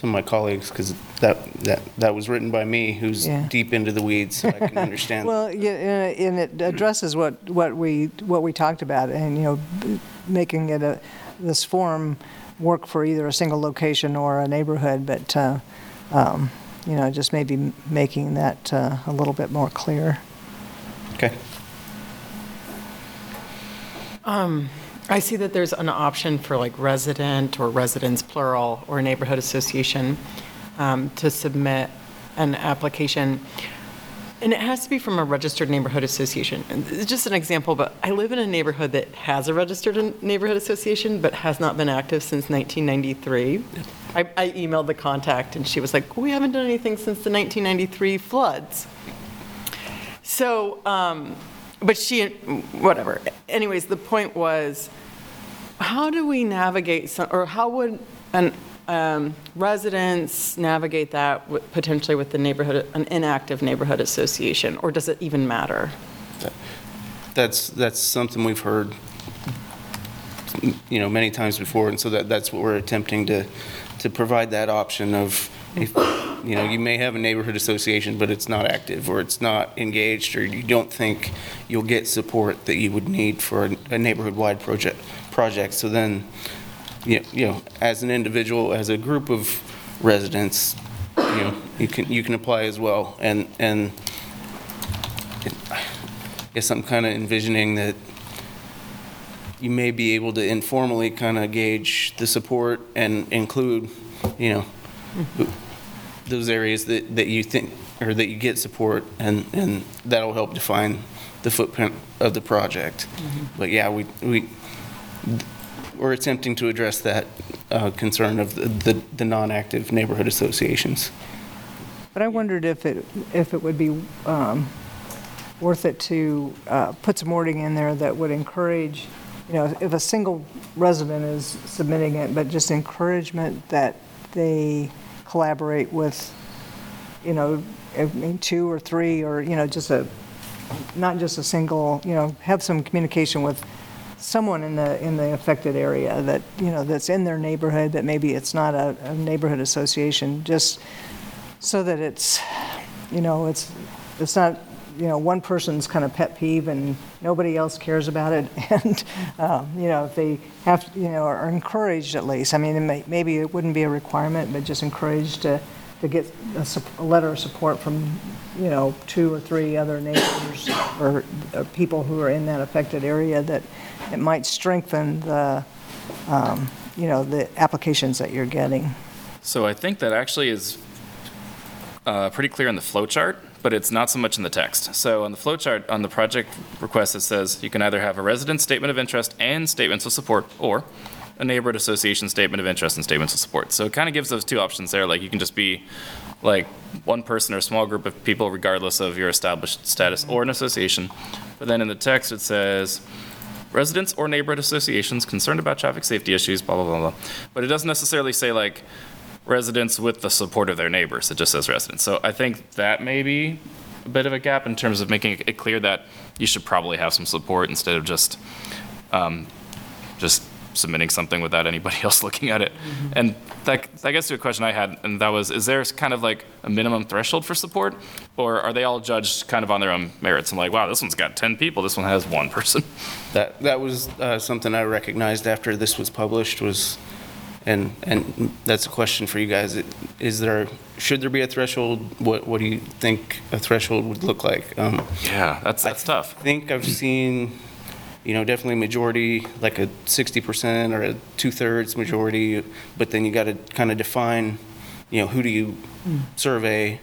some of my colleagues, because that, that, that was written by me, who's Yeah. deep into the weeds, so I can understand. well, yeah, uh, and it addresses what, what we, what we talked about, and, you know, b- making it a, this form work for either a single location or a neighborhood, but, uh, um, you know, just maybe making that uh, a little bit more clear. Okay. I see that there's an option for like resident or residents plural or neighborhood association um, to submit an application. And it has to be from a registered neighborhood association. And just an example, but I live in a neighborhood that has a registered neighborhood association, but has not been active since 1993. I, I emailed the contact and she was like, we haven't done anything since the 1993 floods. So, um, but she, whatever. Anyways, the point was, how do we navigate, some- or how would an, um, residents navigate that potentially with the neighborhood, an inactive neighborhood association? Or does it even matter? That's, that's something we've heard, you know, many times before, and so that, that's what we're attempting to, to provide that option of, if, you know, you may have a neighborhood association, but it's not active, or it's not engaged, or you don't think you'll get support that you would need for a- neighborhood-wide project, project, so then, you you know, as an individual, as a group of residents, you know, you can, you can apply as well, and, and I guess I'm kind of envisioning that you may be able to informally kind of gauge the support and include, you know, those areas that, that you think, or that you get support, and, and that'll help define the footprint of the project. But yeah, we, we, we're attempting to address that uh, concern of the, the, the non-active neighborhood associations. But I wondered if it, if it would be um, worth it to uh, put some wording in there that would encourage, you know, if a single resident is submitting it, but just encouragement that they collaborate with, you know, I mean, two or three, or, you know, just a, not just a single, you know, have some communication with someone in the, in the affected area that, you know, that's in their neighborhood, that maybe it's not a a neighborhood association, just so that it's, you know, it's, it's not, you know, one person's kind of pet peeve and nobody else cares about it. And, um, you know, if they have, you know, are encouraged at least, I mean, may- maybe it wouldn't be a requirement, but just encouraged to, to get a a letter of support from, you know, two or three other neighbors or uh, people who are in that affected area that it might strengthen the, um, you know, the applications that you're getting. So I think that actually is uh, pretty clear in the flow chart, but it's not so much in the text. So on the flow chart, on the project request, it says you can either have a resident statement of interest and statements of support, or a neighborhood association statement of interest and statements of support. So it kind of gives those two options there. Like you can just be like one person or a small group of people, regardless of your established status or an association. But then in the text, it says residents or neighborhood associations concerned about traffic safety issues, blah, blah, blah, blah. But it doesn't necessarily say like residents with the support of their neighbors. It just says residents. So I think that may be a bit of a gap in terms of making it clear that you should probably have some support instead of just, um, just submitting something without anybody else looking at it. And that, that gets to a question I had, and that was, is there kind of like a minimum threshold for support? Or are they all judged kind of on their own merits? I'm like, wow, this one's got 10 people, this one has one person. That, that was uh, something I recognized after this was published was, and, and that's a question for you guys. Is there, should there be a threshold? What, what do you think a threshold would look like? Um, Yeah, that's, that's tough. I think I've seen, you know, definitely majority, like a 60% or a two-thirds majority, but then you got to kind of define, you know, who do you survey?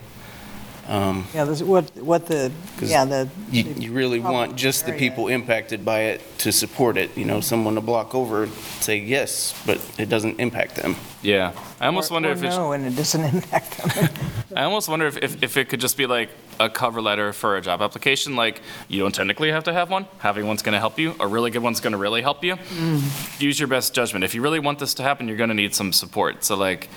Um, Yeah, this, what, what the, 'Cause yeah, the. You, you really want just the people impacted by it to support it, you know, someone a block over say yes, but it doesn't impact them. Yeah. I almost or- wonder or if it's. no, and it doesn't impact them. I almost wonder if, if, if it could just be like a cover letter for a job application, like you don't technically have to have one. Having one's going to help you. A really good one's going to really help you. Mm. Use your best judgment. If you really want this to happen, you're going to need some support. So like,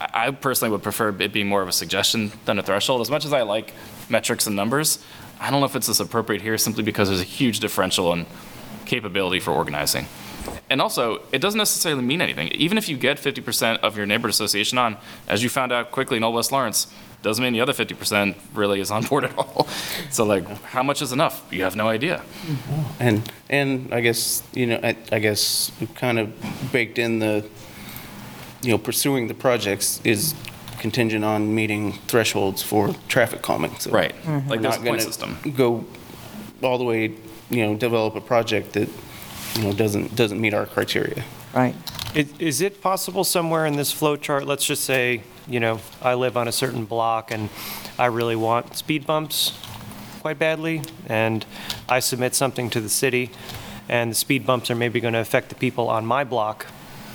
I I personally would prefer it being more of a suggestion than a threshold. As much as I like metrics and numbers, I don't know if it's as appropriate here simply because there's a huge differential in capability for organizing. And also, it doesn't necessarily mean anything. Even if you get 50% of your neighborhood association on, as you found out quickly in Old West Lawrence, doesn't mean the other 50% really is on board at all. So like, how much is enough? You have no idea. And, and I guess, you know, I, I guess we've kind of baked in the, you know, pursuing the projects is contingent on meeting thresholds for traffic calming. So Right. Mm-hmm. we're Like there's a not point gonna system. Go all the way, you know, develop a project that, you know, doesn't, doesn't meet our criteria. Right. Is- Is it possible somewhere in this flow chart, let's just say, you know, I live on a certain block and I really want speed bumps quite badly, and I submit something to the city, and the speed bumps are maybe going to affect the people on my block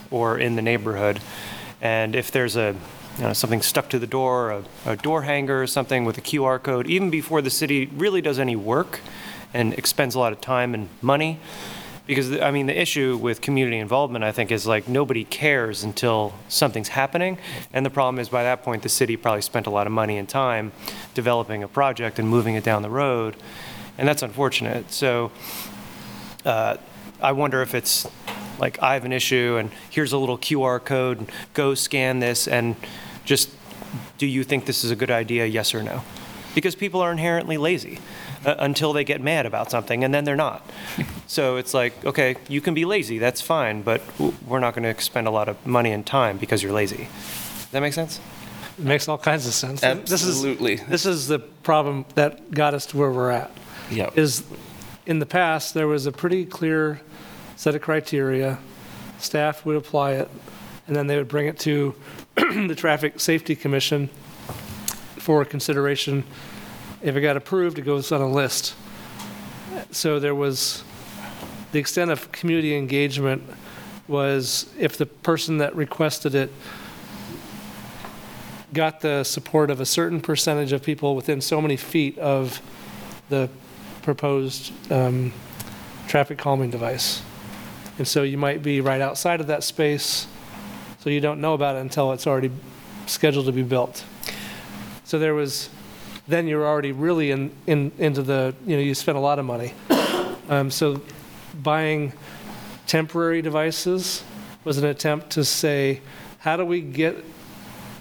or in the neighborhood, and if there's a, you know, something stuck to the door, a, a door hanger or something with a QR code, even before the city really does any work and expends a lot of time and money, because, I mean, the issue with community involvement, I think, is like, nobody cares until something's happening. And the problem is, by that point, the city probably spent a lot of money and time developing a project and moving it down the road. And that's unfortunate. So uh, I wonder if it's like, I have an issue, and here's a little QR code, go scan this, and just, do you think this is a good idea, yes or no? Because people are inherently lazy uh, until they get mad about something, and then they're not. So it's like, okay, you can be lazy, that's fine, but w- we're not going to expend a lot of money and time because you're lazy. Does that make sense? It makes all kinds of sense. This is- Absolutely. This is the problem that got us to where we're at. Yeah. Is, in the past, there was a pretty clear set of criteria. Staff would apply it, and then they would bring it to the Traffic Safety Commission for consideration. If it got approved, it goes on a list. So there was, the extent of community engagement was if the person that requested it got the support of a certain percentage of people within so many feet of the proposed um, traffic calming device. And so you might be right outside of that space, so you don't know about it until it's already scheduled to be built. So there was, then you're already really in, in, into the, you know, you spent a lot of money. Um, so buying temporary devices was an attempt to say, how do we get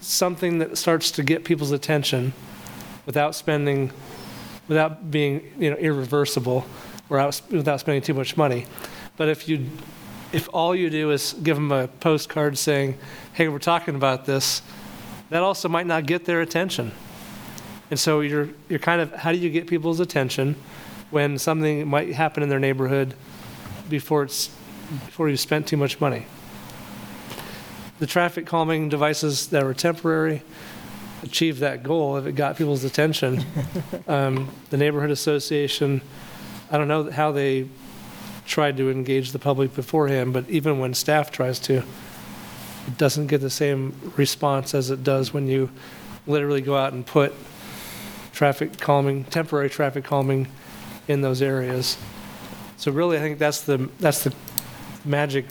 something that starts to get people's attention without spending, without being, you know, irreversible or out- without spending too much money? But if you, if all you do is give them a postcard saying, hey, we're talking about this, that also might not get their attention. And so you're, you're kind of, how do you get people's attention when something might happen in their neighborhood before it's, before you've spent too much money? The traffic calming devices that were temporary achieved that goal if it got people's attention. Um, The neighborhood association, I don't know how they tried to engage the public beforehand, but even when staff tries to, it doesn't get the same response as it does when you literally go out and put traffic calming, temporary traffic calming in those areas. So really, I think that's the, that's the magic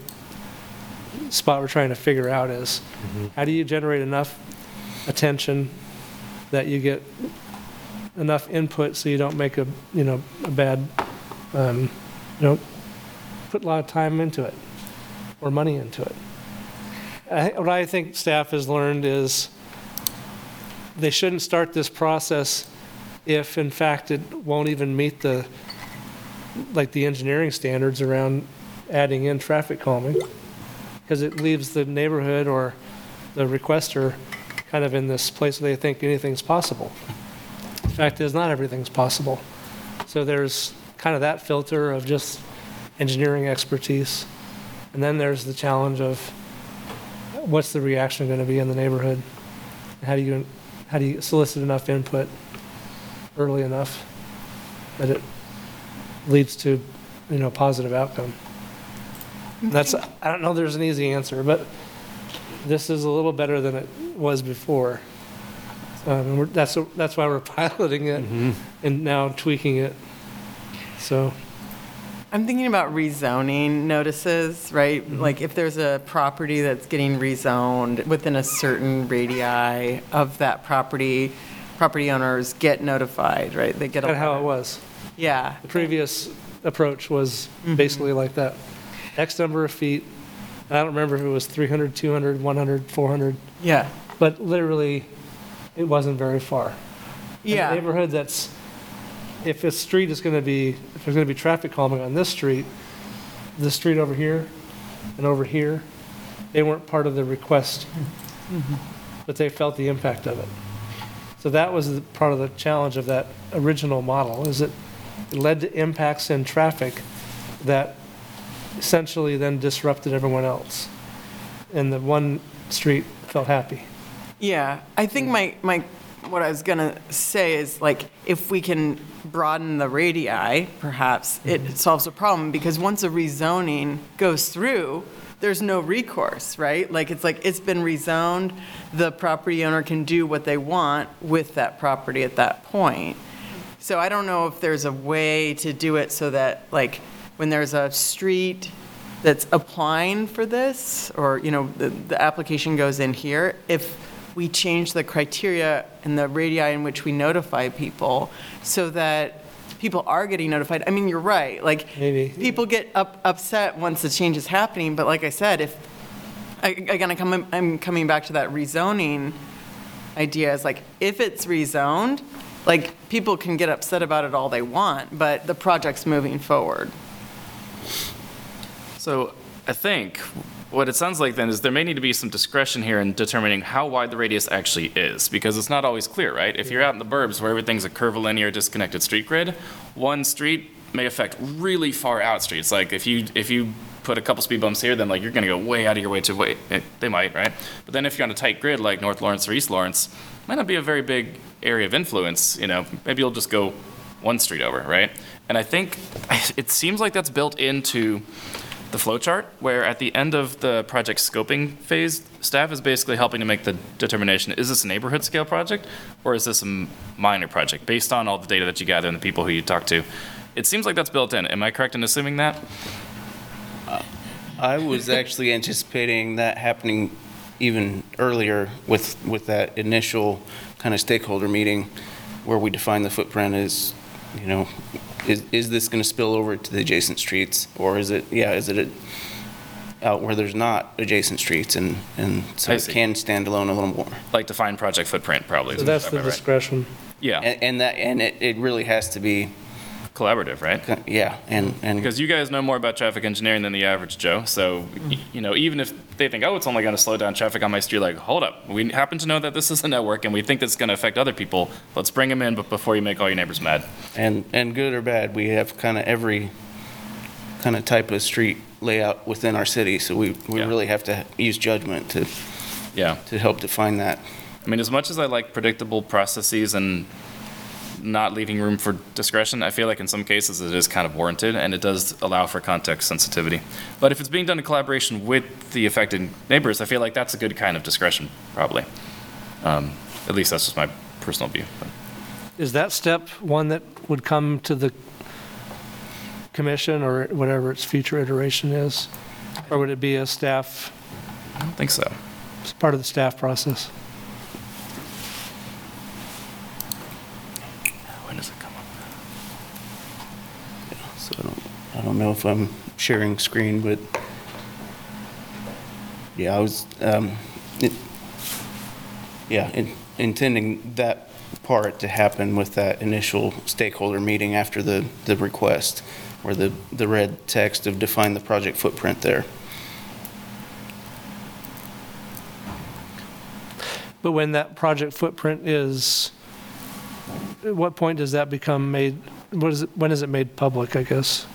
spot we're trying to figure out is, how do you generate enough attention that you get enough input so you don't make a, you know, a bad, um, you know, put a lot of time into it or money into it. I, what I think staff has learned is they shouldn't start this process if in fact it won't even meet the, like the engineering standards around adding in traffic calming. Because it leaves the neighborhood or the requester kind of in this place where they think anything's possible. The fact is, not everything's possible. So there's kind of that filter of just engineering expertise. And then there's the challenge of what's the reaction going to be in the neighborhood? How do you, how do you solicit enough input early enough that it leads to, you know, a positive outcome? And That's, I don't know there's an easy answer, but this is a little better than it was before. Um, and we're, that's, that's why we're piloting it and now tweaking it. So, I'm thinking about rezoning notices, right? Like if there's a property that's getting rezoned within a certain radii of that property, property owners get notified, right? They get a kind how it letter. was. Yeah. The previous approach was mm-hmm. basically like that. X number of feet. I don't remember if it was 300, 200, 100, 400, Yeah. but literally, it wasn't very far. In a Yeah. neighborhood that's, if a street is going to be, if there's going to be traffic calming on this street, the street over here and over here, they weren't part of the request, mm-hmm. but they felt the impact of it. So that was the- part of the challenge of that original model, is it it led to impacts in traffic that essentially then disrupted everyone else. And the one street felt happy. Yeah, I think mm. my, my, what I was gonna say is like, if we can broaden the radii, perhaps it mm-hmm. solves the problem, because once a rezoning goes through, there's no recourse, right? Like, it's like, it's been rezoned, the property owner can do what they want with that property at that point. So I don't know if there's a way to do it so that, like, when there's a street that's applying for this, or, you know, the, the application goes in here, if we change the criteria and the radii in which we notify people, so that people are getting notified, I mean, you're right, like, Maybe. people get up, upset once the change is happening, but like I said, if, Again, I come, I'm coming back to that rezoning idea, is like, if it's rezoned, like, people can get upset about it all they want, but the project's moving forward. So I think what it sounds like then is there may need to be some discretion here in determining how wide the radius actually is, because it's not always clear, right? If you're out in the burbs where everything's a curvilinear disconnected street grid, one street may affect really far out streets. Like if you, if you put a couple speed bumps here, then like you're gonna go way out of your way to wait, eh, they might, right? But then if you're on a tight grid like North Lawrence or East Lawrence, might not be a very big area of influence, you know, maybe you'll just go one street over, right? And I think it seems like that's built into the flow chart, where at the end of the project scoping phase, staff is basically helping to make the determination, is this a neighborhood scale project, or is this a minor project, based on all the data that you gather and the people who you talk to? It seems like that's built in. Am I correct in assuming that? I was actually anticipating that happening even earlier with, with that initial kind of stakeholder meeting where we define the footprint as, you know, is, is this going to spill over to the adjacent streets? Or is it, yeah, is it a- out where there's not adjacent streets and, and so I it see. can stand alone a little more? Like define project footprint, probably. So that's about the right. discretion. Yeah, And, and that, and it, it really has to be, collaborative, right? yeah, and, and. Because you guys know more about traffic engineering than the average Joe. So, you know, even if they think, oh, it's only going to slow down traffic on my street, like, hold up. We happen to know that this is a network and we think that's going to affect other people. Let's bring them in but before you make all your neighbors mad. And, and good or bad, we have kind of every kind of type of street layout within our city, so we, we Yeah. really have to use judgment to, Yeah. to help define that. I mean, as much as I like predictable processes and not leaving room for discretion, I feel like in some cases it is kind of warranted and it does allow for context sensitivity. But if it's being done in collaboration with the affected neighbors, I feel like that's a good kind of discretion, probably. Um, at least that's just my personal view. But Is that step one that would come to the commission or whatever its future iteration is? Or would it be a staff, I don't think so. it's part of the staff process? When does it come up? So I don't, know if I'm sharing screen, but yeah, I was, um, it- yeah, in- intending that part to happen with that initial stakeholder meeting after the, the request, or the, the red text of define the project footprint there. But when that project footprint is, at what point does that become made, what is it, when is it made public, I guess?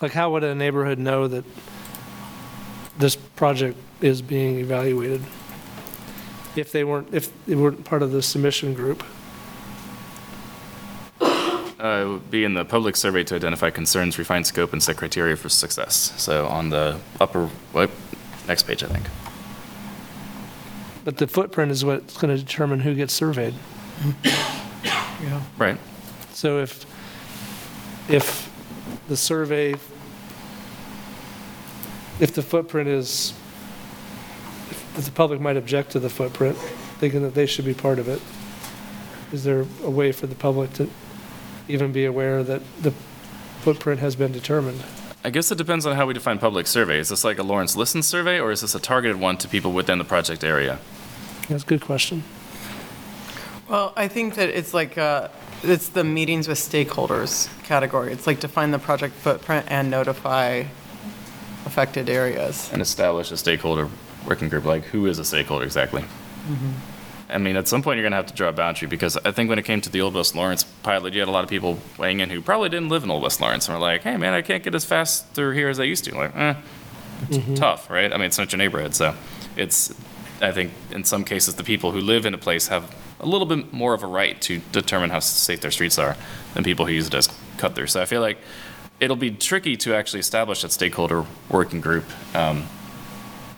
Like, how would a neighborhood know that this project is being evaluated? If they weren't, if they weren't part of the submission group? Uh, it would be in the public survey to identify concerns, refine scope, and set criteria for success. So on the upper, what, next page, I think. But the footprint is what's going to determine who gets surveyed. Yeah. Right. So if, if the survey, if the footprint is, if the public might object to the footprint, thinking that they should be part of it, is there a way for the public to even be aware that the footprint has been determined? I guess it depends on how we define public survey. Is this like a Lawrence Listen survey, or is this a targeted one to people within the project area? That's a good question. Well, I think that it's like, uh, it's the meetings with stakeholders category. It's like define the project footprint and notify affected areas. And establish a stakeholder working group, like who is a stakeholder exactly? I mean, at some point, you're gonna have to draw a boundary, because I think when it came to the Old West Lawrence pilot, you had a lot of people weighing in who probably didn't live in Old West Lawrence, and were like, hey, man, I can't get as fast through here as I used to. Like, eh, it's tough, right? I mean, it's not your neighborhood, so it's, I think, in some cases, the people who live in a place have a little bit more of a right to determine how safe their streets are than people who use it as cut through. So I feel like it'll be tricky to actually establish that stakeholder working group. Um,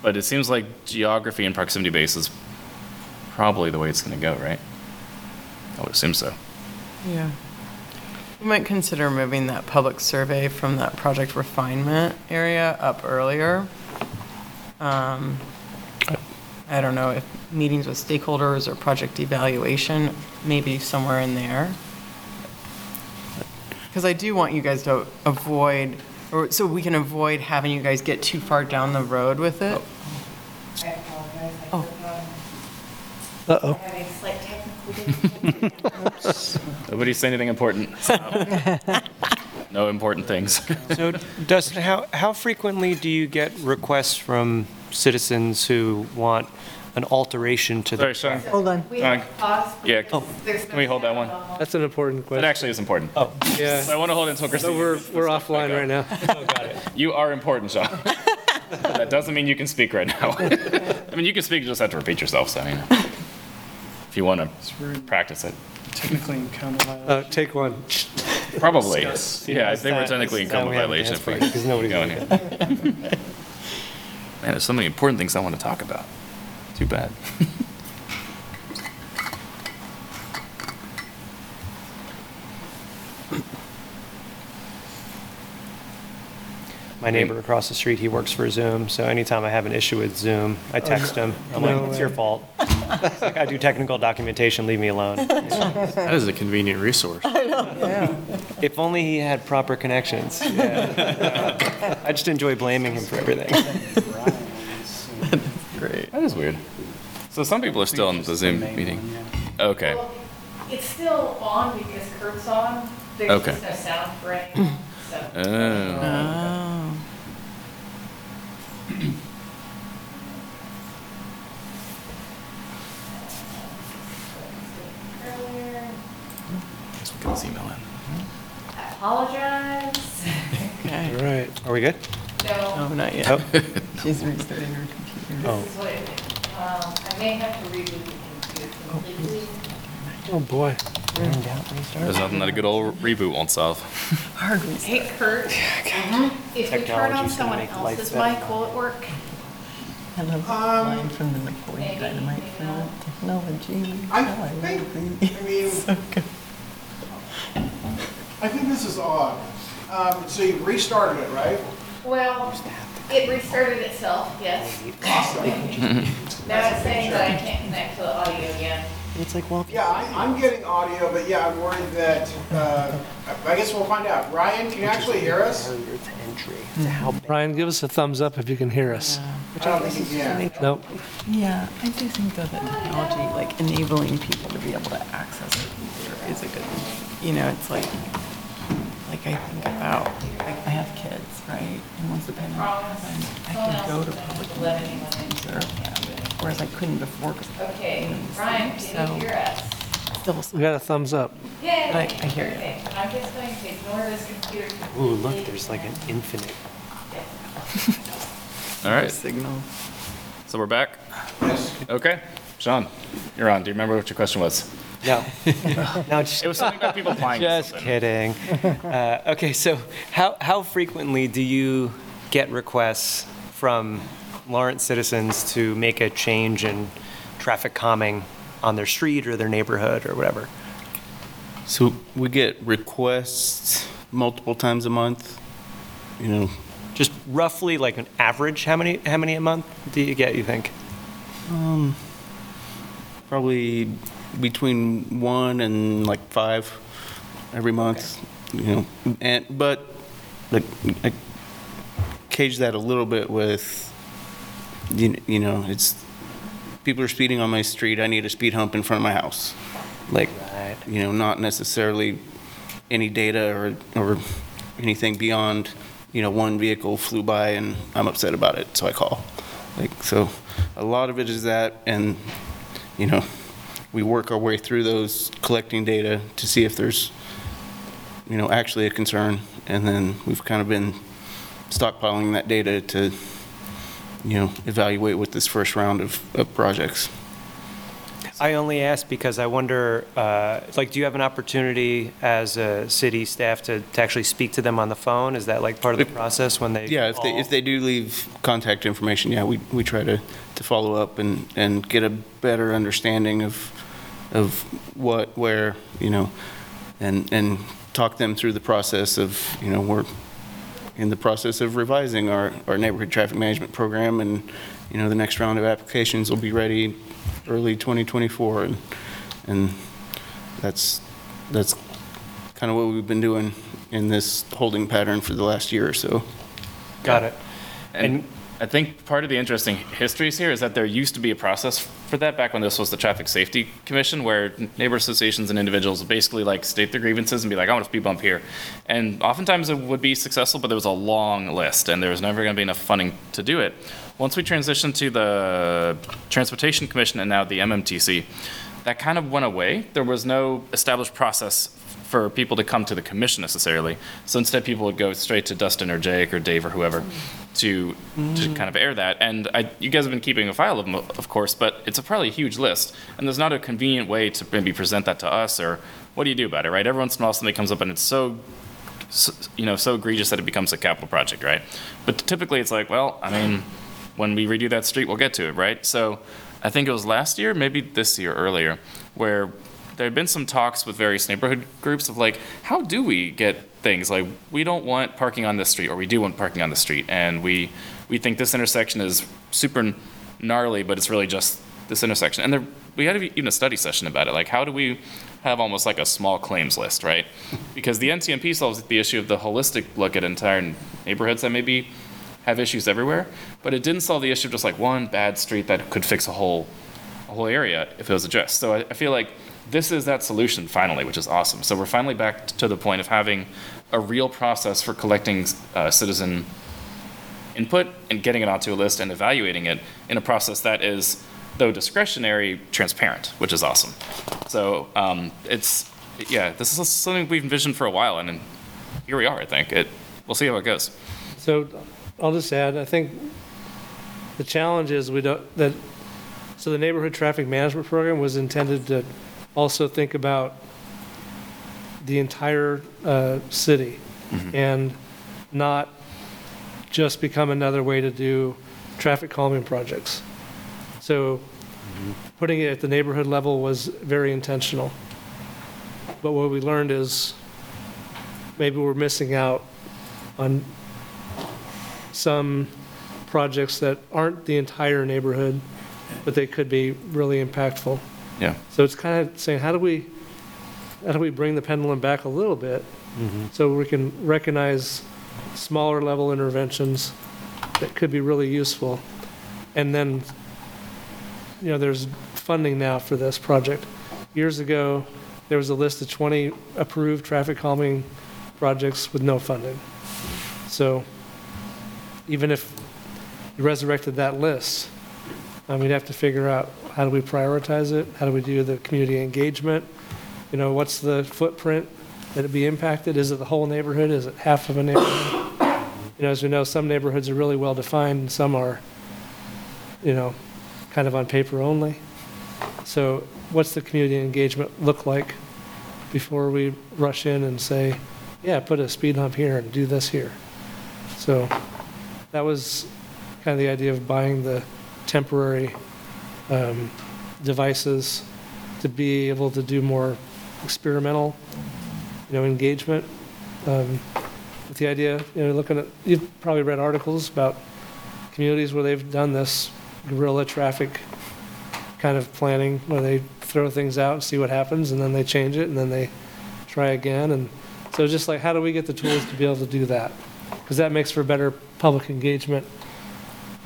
but it seems like geography and proximity base is probably the way it's going to go, right? I would assume so. Yeah. We might consider moving that public survey from that project refinement area up earlier. Um, I don't know if meetings with stakeholders or project evaluation, maybe somewhere in there. Because I do want you guys to avoid, or so we can avoid having you guys get too far down the road with it. I apologize. I Oh. was, Uh-oh. having slight technical difficulties. Nobody say anything important. no important things. So Dustin, how, how frequently do you get requests from citizens who want an alteration to Sorry, the? Sean. Hold on. We have paused. yeah, because there's can we hold that one? no sound on That's an important That question. actually is important. Oh, Yeah. So I want to hold it until Christine. So we're, we're stuff back offline up. right now. You are important, Sean. that doesn't mean you can speak right now. I mean, you can speak, you just have to repeat yourself. So, you know, if you want to practice it, Technically encounter violation. Uh, take one. Probably. Yeah, I think we're technically in KOMA violation if we Because nobody's go in gonna here. Man, there's so many important things I want to talk about. Too bad. My neighbor across the street, he works for Zoom, so anytime I have an issue with Zoom, I text him. I'm No like, it's your fault. It's like, I do technical documentation, leave me alone. That is a convenient resource. Yeah. If only he had proper connections. Yeah. I just enjoy blaming him for everything. Great. That is weird. So some people are still in the Zoom meeting. Okay. Well, It's still on because Kurt's on. There's Okay. just no sound for anyone, so. Oh. Oh. Earlier, Guess we can just email in. I apologize. Okay. All right. Are we good? No, No, not yet. Oh, She's restarting her computer. Oh. this is what, it- um, I may have to reboot the computer completely. Oh, boy. There's nothing that a good old reboot won't solve. Hard restart. Hey Kurt, if we turn Technology's on gonna someone make life else's better. mic, will it work? I love the line from the McCoy maybe, Dynamite maybe film. not. Technology. I how I think, love thee. I mean, So good. I think this is odd. Um, so you restarted it, right? Well, it restarted itself, yes. Now it's saying that I can't connect to the audio again. It's like, well, Yeah, I, I'm getting audio, but yeah, I'm worried that, uh, I guess we'll find out. Ryan, can you actually hear us? barrier to entry to how Ryan, give us a thumbs up if you can hear us. I don't think you can. Nope. Yeah, I do think though that technology, like enabling people to be able to access a computer is a good, you know, it's like, like I think about, like I have kids, right? And once the pandemic happened, I could go to public meetings anyone and in. observe them, whereas I couldn't before. 'cause Okay, you Ryan, can you So, hear us? Still, We got a thumbs up. Yay! I- I hear you. Okay, I'm just going to ignore this computer. Ooh, look, there's like an infinite. All right. signal. So we're back. Yes. Okay. Sean, you're on. Do you remember what your question was? No. No, just, It was something about people applying. to just something. kidding. Uh, okay, so how, how frequently do you get requests from Lawrence citizens to make a change in traffic calming on their street or their neighborhood or whatever? So we get requests multiple times a month, you know, Just roughly like an average, how many, how many a month do you get, you think? um, probably between one and like five every month, you know, and, but like, I cage that a little bit with, you, you know, it's, people are speeding on my street, I need a speed hump in front of my house. Like, Right. you know, not necessarily any data or, or anything beyond, you know, one vehicle flew by and I'm upset about it, so I call. Like, so a lot of it is that, and, you know, we work our way through those, collecting data to see if there's, you know, actually a concern, and then we've kind of been stockpiling that data to, you know, evaluate with this first round of, of projects. I only ask because I wonder, uh, like, do you have an opportunity as a city staff to, to actually speak to them on the phone? Is that like part of the process when they? Yeah, if they, if they do leave contact information, yeah, we, we try to, to follow up and, and get a better understanding of, of what, where, you know, and, and talk them through the process of, you know, we're in the process of revising our, our neighborhood traffic management program, and, you know, the next round of applications will be ready early 2024, and, and that's, that's kind of what we've been doing in this holding pattern for the last year or so. Got it. And I think part of the interesting histories here is that there used to be a process for that back when this was the Traffic Safety Commission, where neighbor associations and individuals would basically like state their grievances and be like, I want a speed bump here. And oftentimes it would be successful, but there was a long list and there was never going to be enough funding to do it. Once we transitioned to the Transportation Commission and now the MMTC, that kind of went away. There was no established process for people to come to the commission necessarily. So instead, people would go straight to Dustin or Jake or Dave or whoever to to mm. kind of air that. And I, you guys have been keeping a file of them, of course, but it's a probably a huge list, and there's not a convenient way to maybe present that to us or what do you do about it, right? Every once in a while something comes up and it's so s- you know, so egregious that it becomes a capital project, right? But typically it's like, well, I mean, when we redo that street, we'll get to it, right? So I think it was last year, maybe this year earlier, where there had been some talks with various neighborhood groups of like, how do we get things like we don't want parking on this street or we do want parking on the street and we we think this intersection is super gnarly, but it's really just this intersection. And there, we had even a study session about it. Like, how do we have almost like a small claims list, right? Because the NTMP solves the issue of the holistic look at entire neighborhoods that maybe have issues everywhere, but it didn't solve the issue of just like one bad street that could fix a whole, a whole area if it was addressed. So I, I feel like this is that solution finally, which is awesome. So we're finally back to the point of having a real process for collecting uh, citizen input and getting it onto a list and evaluating it in a process that is, though discretionary, transparent, which is awesome. So um, it's, yeah, this is something we've envisioned for a while, and here we are, I think. It, we'll see how it goes. So I'll just add, I think the challenge is we don't, that, so the neighborhood traffic management program was intended to also think about the entire uh, city and not just become another way to do traffic calming projects. So putting it at the neighborhood level was very intentional. But what we learned is maybe we're missing out on some projects that aren't the entire neighborhood, but they could be really impactful. Yeah. So it's kind of saying, how do we, how do we bring the pendulum back a little bit? So we can recognize smaller level interventions that could be really useful. And then, you know, there's funding now for this project. Years ago, there was a list of 20 approved traffic calming projects with no funding. So even if you resurrected that list, um, we'd have to figure out how do we prioritize it? How do we do the community engagement? You know, what's the footprint that it be impacted? Is it the whole neighborhood? Is it half of a neighborhood? You know, as we know, some neighborhoods are really well defined, and some are, you know, kind of on paper only. So what's the community engagement look like before we rush in and say, yeah, put a speed hump here and do this here? So that was kind of the idea of buying the temporary um, devices to be able to do more experimental, you know, engagement. um, With the idea, you know, looking at, you've probably read articles about communities where they've done this guerrilla traffic kind of planning, where they throw things out and see what happens, and then they change it, and then they try again. And so just like, how do we get the tools to be able to do that? Because that makes for better public engagement,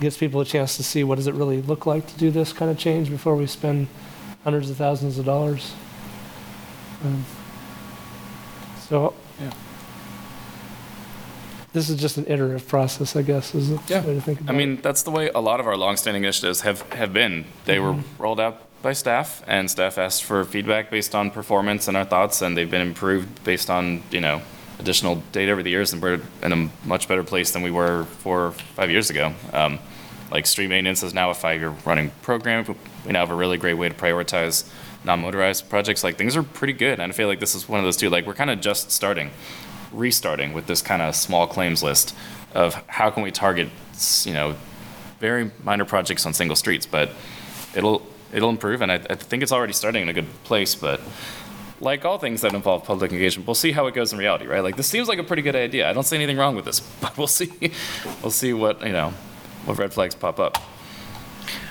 gives people a chance to see what does it really look like to do this kind of change before we spend hundreds of thousands of dollars. Um, So. Yeah. This is just an iterative process, I guess, is the Yeah. way to think I about it. mean, that's the way a lot of our longstanding initiatives have, have been. They were rolled out by staff, and staff asked for feedback based on performance and our thoughts, and they've been improved based on, you know, additional data over the years, and we're in a much better place than we were four, or five years ago. Um, like street maintenance is now a five-year running program. We now have a really great way to prioritize non-motorized projects. Like things are pretty good, and I feel like this is one of those too. Like we're kind of just starting, restarting with this kind of small claims list of how can we target, you know, very minor projects on single streets, but it'll it'll improve, and I, I think it's already starting in a good place. But like all things that involve public engagement, we'll see how it goes in reality, right? Like this seems like a pretty good idea. I don't see anything wrong with this, but we'll see. We'll see what you know, what red flags pop up.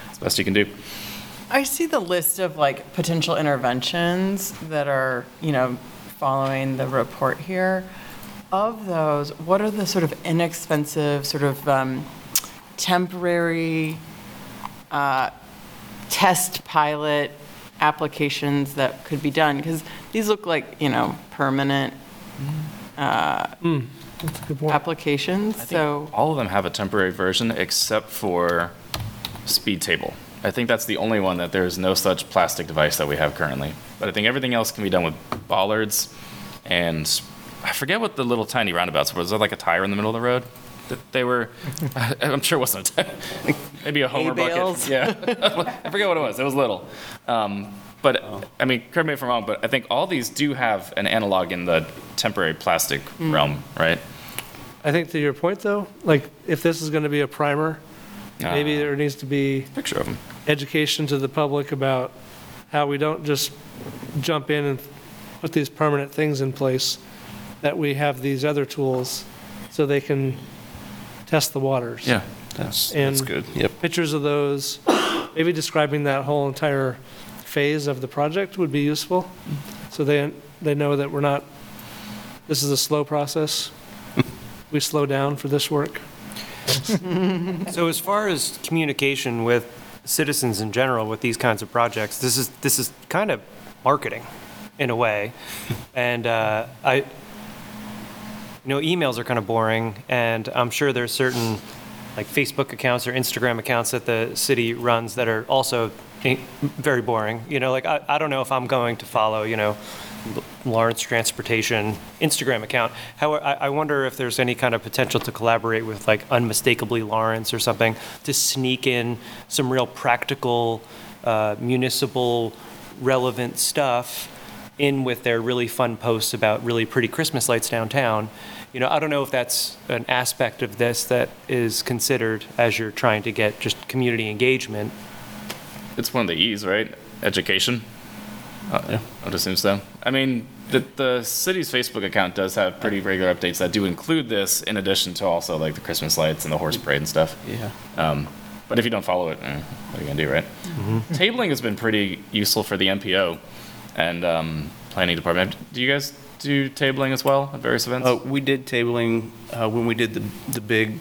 It's the best you can do. I see the list of like potential interventions that are, you know, following the report here. Of those, what are the sort of inexpensive, sort of um, temporary uh, test pilot applications that could be done? Because these look like, you know, permanent That's a good point. applications, so. All of them have a temporary version except for speed table. I think that's the only one that there is no such plastic device that we have currently. But I think everything else can be done with bollards and I forget what the little tiny roundabouts were. Was there like a tire in the middle of the road? That they were, I'm sure it wasn't, a- tire. maybe a Homer bucket. bales? Yeah. I forget what it was. It was little. Um, But, I mean, correct me if I'm wrong, but I think all these do have an analog in the temporary plastic realm, right? I think to your point, though, like, if this is going to be a primer, maybe Uh, there needs to be Picture of them. education to the public about how we don't just jump in and put these permanent things in place, that we have these other tools so they can test the waters. Yeah. That's, And- that's good. Yep. Pictures of those, maybe describing that whole entire phase of the project would be useful, so they, they know that we're not, this is a slow process. We slow down for this work. So as far as communication with citizens in general with these kinds of projects, this is, this is kind of marketing in a way. And uh, I, you know, emails are kind of boring, and I'm sure there's certain like Facebook accounts or Instagram accounts that the city runs that are also very boring. You know, like I, I don't know if I'm going to follow, you know, Lawrence Transportation Instagram account. However, I, I wonder if there's any kind of potential to collaborate with like Unmistakably Lawrence or something to sneak in some real practical uh, municipal relevant stuff in with their really fun posts about really pretty Christmas lights downtown. You know, I don't know if that's an aspect of this that is considered as you're trying to get just community engagement. It's one of the E's, right? Education. Uh, I would assume so. I mean, the, the city's Facebook account does have pretty regular updates that do include this, in addition to also like the Christmas lights and the horse parade and stuff. Yeah. Um, but if you don't follow it, eh, what are you gonna do, right? Tabling has been pretty useful for the MPO and um, planning department. Do you guys do tabling as well at various events? Uh, we did tabling uh, when we did the the big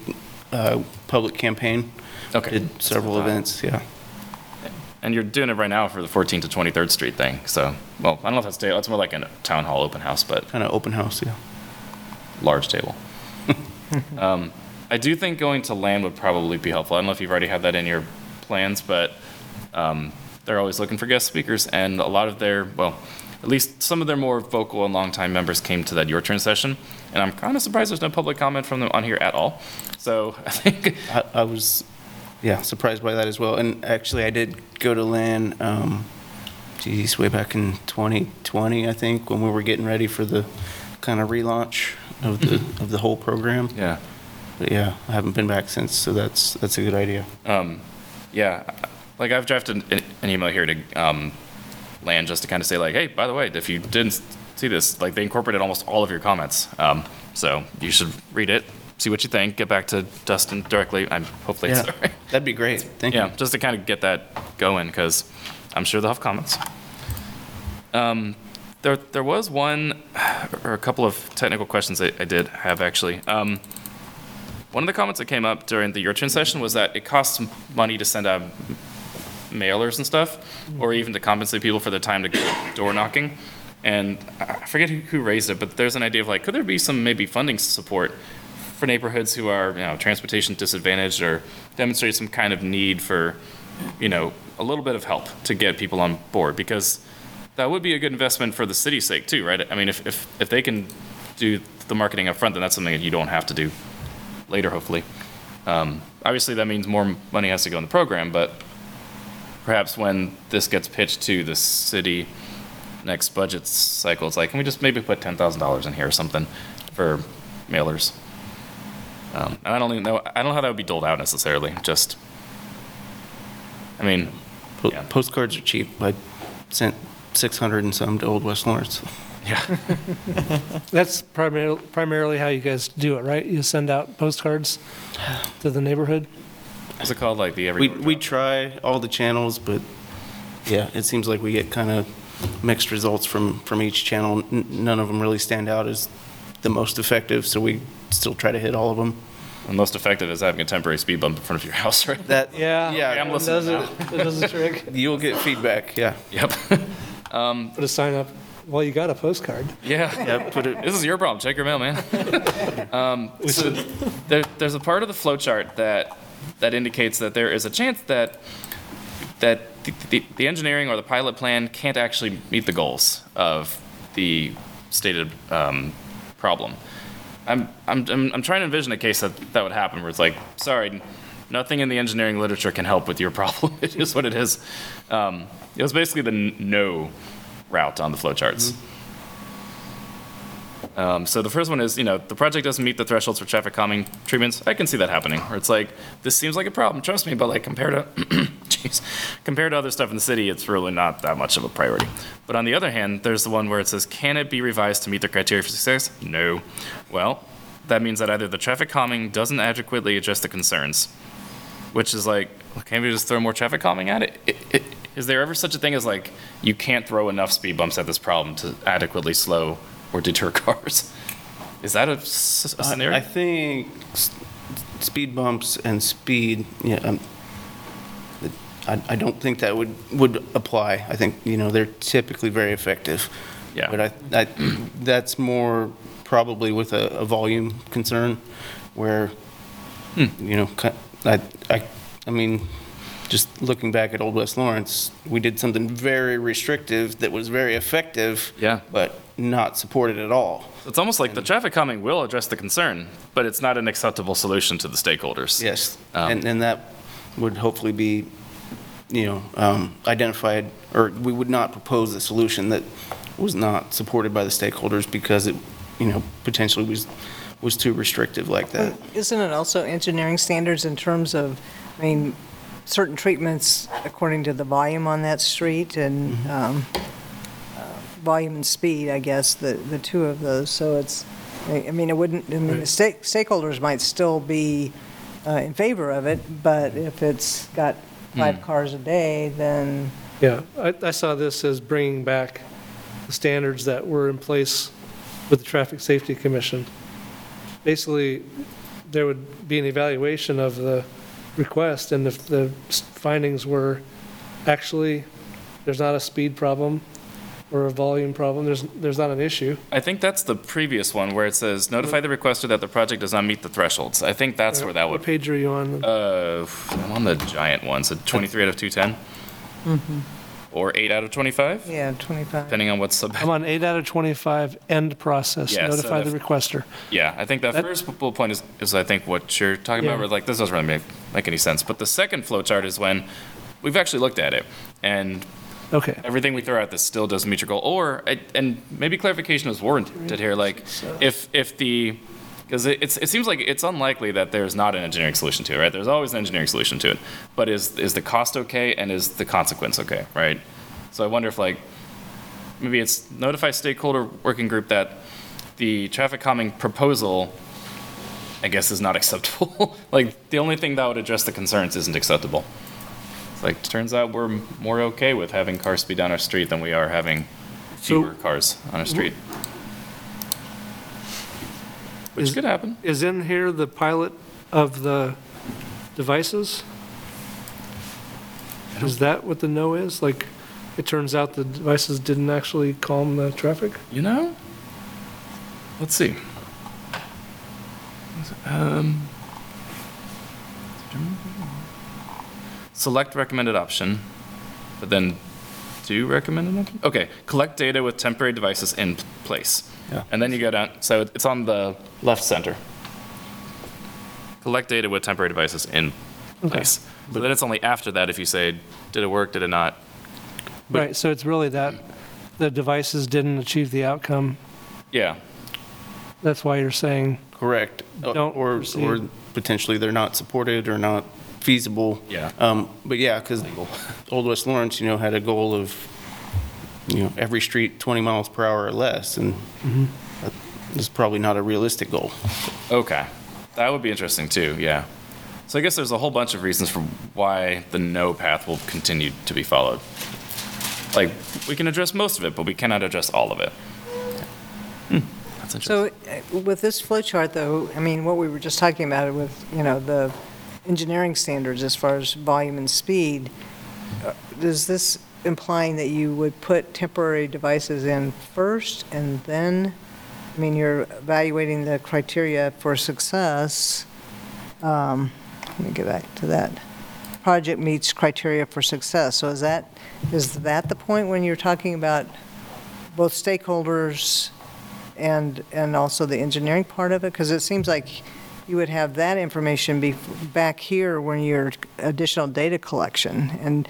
uh, public campaign. Okay. Did several events. Yeah. And you're doing it right now for the 14th to 23rd Street thing. So, well, I don't know if that's table. It's more like a town hall open house, but Kind of open house. Yeah. large table. um, I do think going to LAN would probably be helpful. I don't know if you've already had that in your plans, but um, they're always looking for guest speakers, and a lot of their, well, at least some of their more vocal and longtime members came to that Your Turn session, and I'm kind of surprised there's no public comment from them on here at all. So I think, I, I was, yeah, surprised by that as well. And actually, I did go to LAN, um, geez, way back in 2020, I think, when we were getting ready for the kind of relaunch of the of the whole program. yeah. But yeah, I haven't been back since, so that's that's a good idea. Um, yeah, like I've drafted an, email here to um, LAN just to kind of say like, hey, by the way, if you didn't see this, like they incorporated almost all of your comments. Um, so you should read it, see what you think, get back to Dustin directly. I'm hopefully it's Yeah, all right. that'd be great. Thank Yeah, you. just to kind of get that going because I'm sure they'll have comments. Um, there, there was one or a couple of technical questions I, I did have actually. Um, one of the comments that came up during the Your Turn session was that it costs money to send out mailers and stuff, or even to compensate people for the time to go door knocking. And I forget who, who raised it, but there's an idea of like, could there be some maybe funding support for neighborhoods who are, you know, transportation disadvantaged or demonstrate some kind of need for, you know, a little bit of help to get people on board? Because that would be a good investment for the city's sake too, right? I mean, if, if, if they can do the marketing up front, then that's something that you don't have to do later, hopefully. Um, obviously, that means more money has to go in the program, but perhaps when this gets pitched to the city next budget cycle, it's like, can we just maybe put ten thousand dollars in here or something for mailers? Um, and I don't even know, I don't know how that would be doled out necessarily, just, I mean, Po- Yeah. Postcards are cheap. I sent 600 and some to Old West Lawrence. yeah, That's primarily, primarily how you guys do it, right? You send out postcards to the neighborhood? what's it called, like the every. We, door we try all the channels, but yeah, it seems like we get kind of mixed results from, from each channel. N- None of them really stand out as the most effective, so we still try to hit all of them. The most effective is having a temporary speed bump in front of your house, right? That, Yeah. Yeah. I'm It listening does it, it does the trick. you'll get feedback, yeah. Yep. Put a sign up, well, you got a postcard. Yeah. Yeah, put it, This is your problem. Check your mail, man. um, so there, there's a part of the flow chart that that indicates that there is a chance that that the, the, the engineering or the pilot plan can't actually meet the goals of the stated um, problem. I'm, I'm, I'm, trying to envision a case that that would happen where it's like, sorry, nothing in the engineering literature can help with your problem. It is what it is. Um, it was basically the n- no route on the flowcharts. Um, so the first one is, you know, the project doesn't meet the thresholds for traffic calming treatments. I can see that happening, where it's like, this seems like a problem, trust me, but like compared to, jeez, compared to other stuff in the city, it's really not that much of a priority. But on the other hand, there's the one where it says, can it be revised to meet the criteria for success? No. Well, that means that either the traffic calming doesn't adequately address the concerns, which is like, well, can't we just throw more traffic calming at it? I- I- Is there ever such a thing as like, you can't throw enough speed bumps at this problem to adequately slow or deter cars? Is that a, s- a scenario? I think s- speed bumps and speed, yeah, um, I, I don't think that would, would apply. I think, you know, they're typically very effective. Yeah. But I, I, that's more probably with a, a volume concern where, Hmm. you know, ki- I, I, I mean, just looking back at Old West Lawrence, we did something very restrictive that was very effective. Yeah. But not supported at all. It's almost like the traffic calming will address the concern, but it's not an acceptable solution to the stakeholders. Yes, Um, and, and that would hopefully be, you know, um, identified, or we would not propose a solution that was not supported by the stakeholders because it, you know, potentially was, was too restrictive like that. Isn't it also engineering standards in terms of, I mean, certain treatments according to the volume on that street and um, uh, volume and speed, I guess, the, the two of those. So it's, I I mean, it wouldn't, I mean, the stake- stakeholders might still be uh, in favor of it, but if it's got five cars a day, then, Yeah, I, I saw this as bringing back the standards that were in place with the Traffic Safety Commission. Basically, there would be an evaluation of the request, and if the findings were actually, there's not a speed problem or a volume problem, there's, there's not an issue. I think that's the previous one where it says notify the requester that the project does not meet the thresholds. I think that's where that What would, page are you on? uh, I'm on the giant one, so 23 out of 210? Or 8 out of 25? yeah, 25. Depending on what sub, I'm on eight out of 25, end process, Yeah, so notify the the- requester. yeah, I think that That- first bullet point is, is I think what you're talking about, Yeah. where like, this doesn't really make, make any sense. But the second flow chart is when we've actually looked at it, and Okay, everything we throw at this still doesn't meet your goal, or, and maybe clarification is warranted here, like, if, if the, because it's, it seems like it's unlikely that there's not an engineering solution to it, right? There's always an engineering solution to it, but is, is the cost okay, and is the consequence okay, right? So I wonder if like, maybe it's notify stakeholder working group that the traffic calming proposal, I guess, is not acceptable. Like, the only thing that would address the concerns isn't acceptable. It's like, turns out we're more okay with having cars speed down our street than we are having So- fewer cars on a street. Which Is- could happen. is in here the pilot of the devices? Is that what the no is? Like, it turns out the devices didn't actually calm the traffic? You know? Let's see. Um, select recommended option, but then do recommended option? Okay, collect data with temporary devices in place. Yeah. And then you go down, so it's on the left center. Collect data with temporary devices in place. So then it's only after that if you say, did it work, did it not? But- Right, so it's really that the devices didn't achieve the outcome. Yeah, That's why you're saying, Correct. Uh, Don't Or, or proceed. potentially they're not supported or not feasible. Yeah. Um, But yeah, because Old West Lawrence, you know, had a goal of, you know, every street 20 miles per hour or less, and that is probably not a realistic goal. Okay, that would be interesting too, yeah. So I guess there's a whole bunch of reasons for why the no path will continue to be followed. Like, we can address most of it, but we cannot address all of it. Hmm, That's interesting. So uh, with this flow chart, though, I mean, what we were just talking about with, you know, the engineering standards as far as volume and speed, uh, does this implying that you would put temporary devices in first and then, I mean, you're evaluating the criteria for success. um, Let me get back to that. Project meets criteria for success. So is that, is that the point when you're talking about both stakeholders and, and also the engineering part of it? Because it seems like you would have that information be back here when your additional data collection. And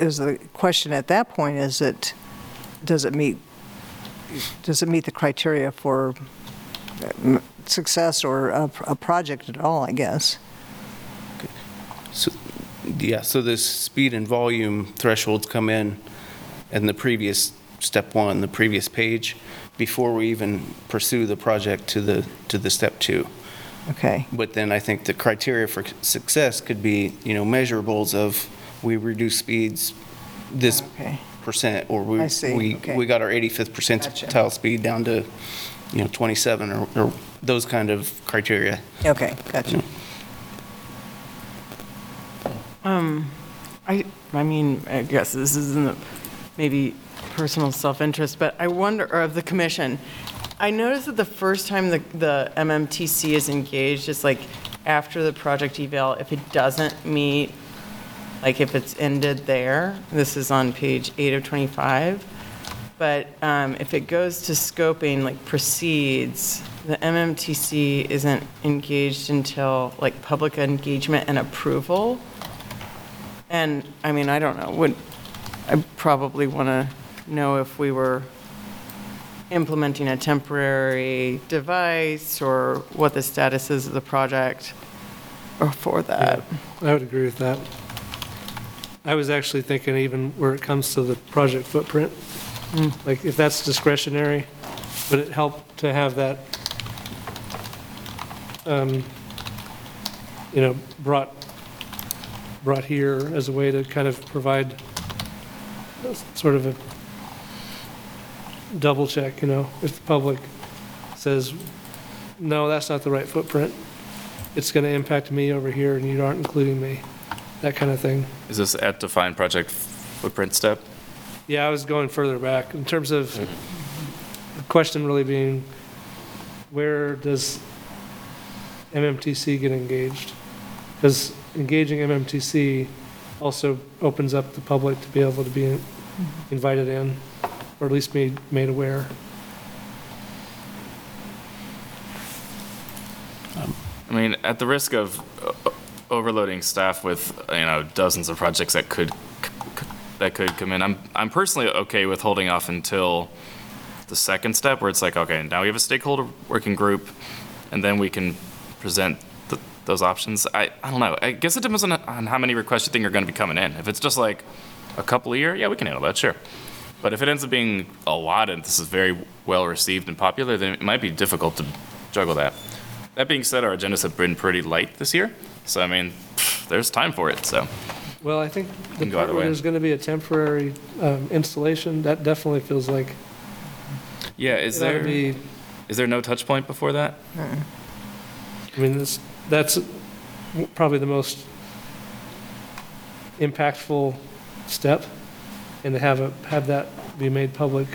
is the question at that point, is it, does it meet, does it meet the criteria for uh, success or a, a project at all, I guess? So, yeah, so the speed and volume thresholds come in in the previous, step one, the previous page, before we even pursue the project to the, to the step two. Okay, But then I think the criteria for success could be, you know, measurables of, we reduce speeds this okay. percent, or we, I see, we, okay. we got our 85th percentile speed down to, you know, 27, or, or those kind of criteria. Okay, gotcha. Um, I, I mean, I guess this isn't maybe personal self-interest, but I wonder, or of the commission, I noticed that the first time the, the MMTC is engaged is like after the project eval, if it doesn't meet, like if it's ended there, this is on page eight of 25. But um, if it goes to scoping, like proceeds, the MMTC isn't engaged until like public engagement and approval. And, I mean, I don't know, would, I probably want to know if we were implementing a temporary device or what the status is of the project or for that. I would agree with that. I was actually thinking even where it comes to the project footprint, like if that's discretionary, would it help to have that, um, you know, brought, brought here as a way to kind of provide sort of a double check, you know, if the public says, no, that's not the right footprint, it's going to impact me over here and you aren't including me, that kind of thing. Is this at define project footprint step? Yeah, I was going further back in terms of the question really being, where does MMTC get engaged? Because engaging MMTC also opens up the public to be able to be invited in, or at least made, made aware. I mean, at the risk of uh, overloading staff with, you know, dozens of projects that could, that could come in, I'm, I'm personally okay with holding off until the second step, where it's like, okay, now we have a stakeholder working group, and then we can present th- those options. I, I don't know, I guess it depends on, on how many requests you think are gonna be coming in. If it's just like a couple a year, yeah, we can handle that, sure. But if it ends up being a lot and this is very well received and popular, then it might be difficult to juggle that. That being said, our agendas have been pretty light this year, so I mean, there's time for it, so. Well, I think the Can go part either where way. there's going to be a temporary um, installation, that definitely feels like Yeah, is it ought to there, be is there no touch point before that? I mean, this, that's probably the most impactful step, and to have a, have that be made public.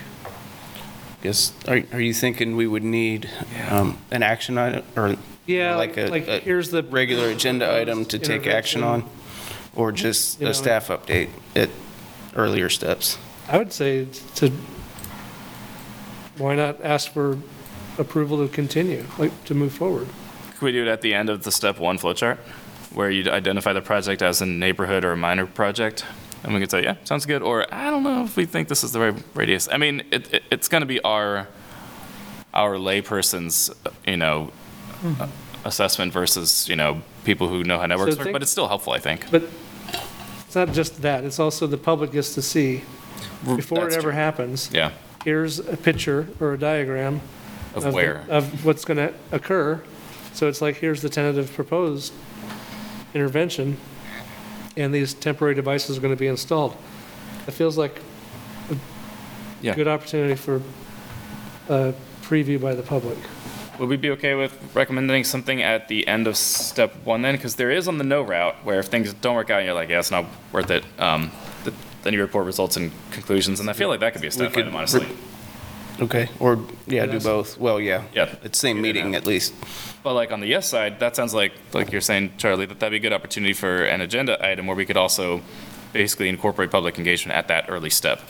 Guess, are, are you thinking we would need um, an action item, or Yeah, like a, like, a here's the. regular agenda item to take action on? Or just You know, a staff update at earlier steps? I would say to, why not ask for approval to continue, like, to move forward? Could we do it at the end of the step one flowchart? Where you'd identify the project as a neighborhood or a minor project? And we could say, yeah, sounds good, or I don't know if we think this is the right radius. I mean, it, it, it's gonna be our, our layperson's, you know, uh, assessment versus, you know, people who know how networks So work, think- but it's still helpful, I think. But it's not just that, it's also the public gets to see, before it That's ever true. happens, Yeah, here's a picture or a diagram. of the- where. Of what's going to occur. So it's like, here's the tentative proposed intervention, and these temporary devices are going to be installed. It feels like a Yeah. good opportunity for a preview by the public. Would we be okay with recommending something at the end of step one then? Because there is on the no route where if things don't work out, and you're like, yeah, it's not worth it. Um, th- then you report results and conclusions, and I feel like that could be a step could item, honestly. Okay, or, yeah, do both, well, yeah. Yeah. It's same meeting at least. But like on the yes side, that sounds like, like you're saying, Charlie, that that'd be a good opportunity for an agenda item where we could also basically incorporate public engagement at that early step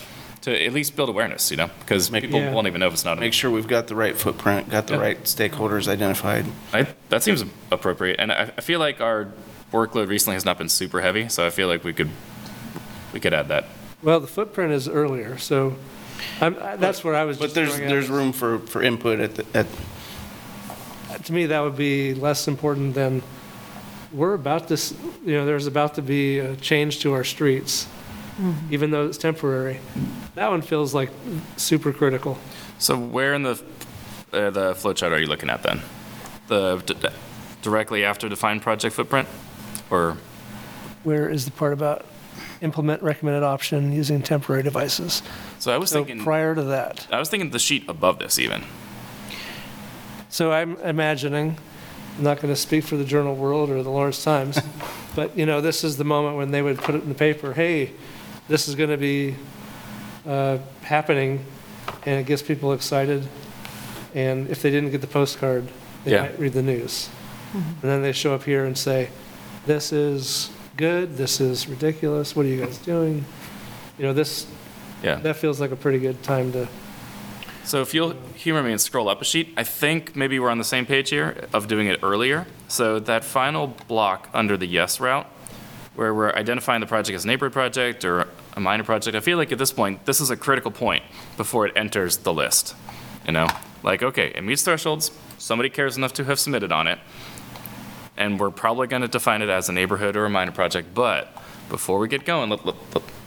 to at least build awareness, you know, because Make- people Yeah. won't even know if it's not. Make sure we've got the right footprint, got the Yeah. right stakeholders identified. I, that seems appropriate, and I, I feel like our workload recently has not been super heavy, so I feel like we could we could add that. Well, the footprint is earlier, so I'm, I- that's where I was But just there's, throwing out- there's room for, for input at, the- at, To me, that would be less important than, we're about this, you know, there's about to be a change to our streets, even though it's temporary. That one feels like super critical. So where in the uh, the flowchart are you looking at then? The d- directly after defined project footprint, or Where is the part about implement recommended option using temporary devices? so I was So thinking prior to that. I was thinking the sheet above this even. So I'm imagining, I'm not going to speak for the Journal World or the Lawrence Times, but, you know, this is the moment when they would put it in the paper, hey, this is going to be uh, happening, and it gets people excited. And if they didn't get the postcard, they Yeah. might read the news. And then they show up here and say, this is good, this is ridiculous, what are you guys doing? You know, this, Yeah. that feels like a pretty good time to, So if you'll humor me and scroll up a sheet, I think maybe we're on the same page here of doing it earlier. So that final block under the yes route, where we're identifying the project as a neighborhood project or a minor project, I feel like at this point, this is a critical point before it enters the list. You know, like, okay, it meets thresholds, somebody cares enough to have submitted on it, and we're probably going to define it as a neighborhood or a minor project, but before we get going, let, let,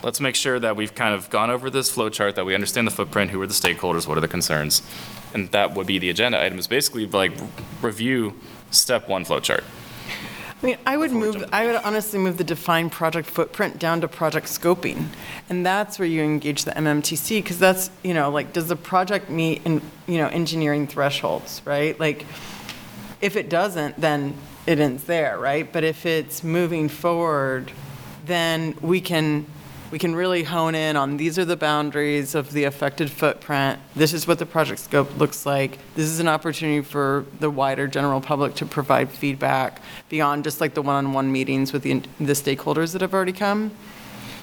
let's make sure that we've kind of gone over this flow chart, that we understand the footprint, who are the stakeholders, what are the concerns, and that would be the agenda item, is basically like review step one flow chart. I mean, I would move, I would honestly move the defined project footprint down to project scoping. And that's where you engage the MMTC, because that's, you know, like, does the project meet, in you know, engineering thresholds, right? Like, if it doesn't, then it ends there, right? But if it's moving forward, then we can, we can really hone in on, these are the boundaries of the affected footprint. This is what the project scope looks like. This is an opportunity for the wider general public to provide feedback beyond just like the one-on-one meetings with the, the stakeholders that have already come.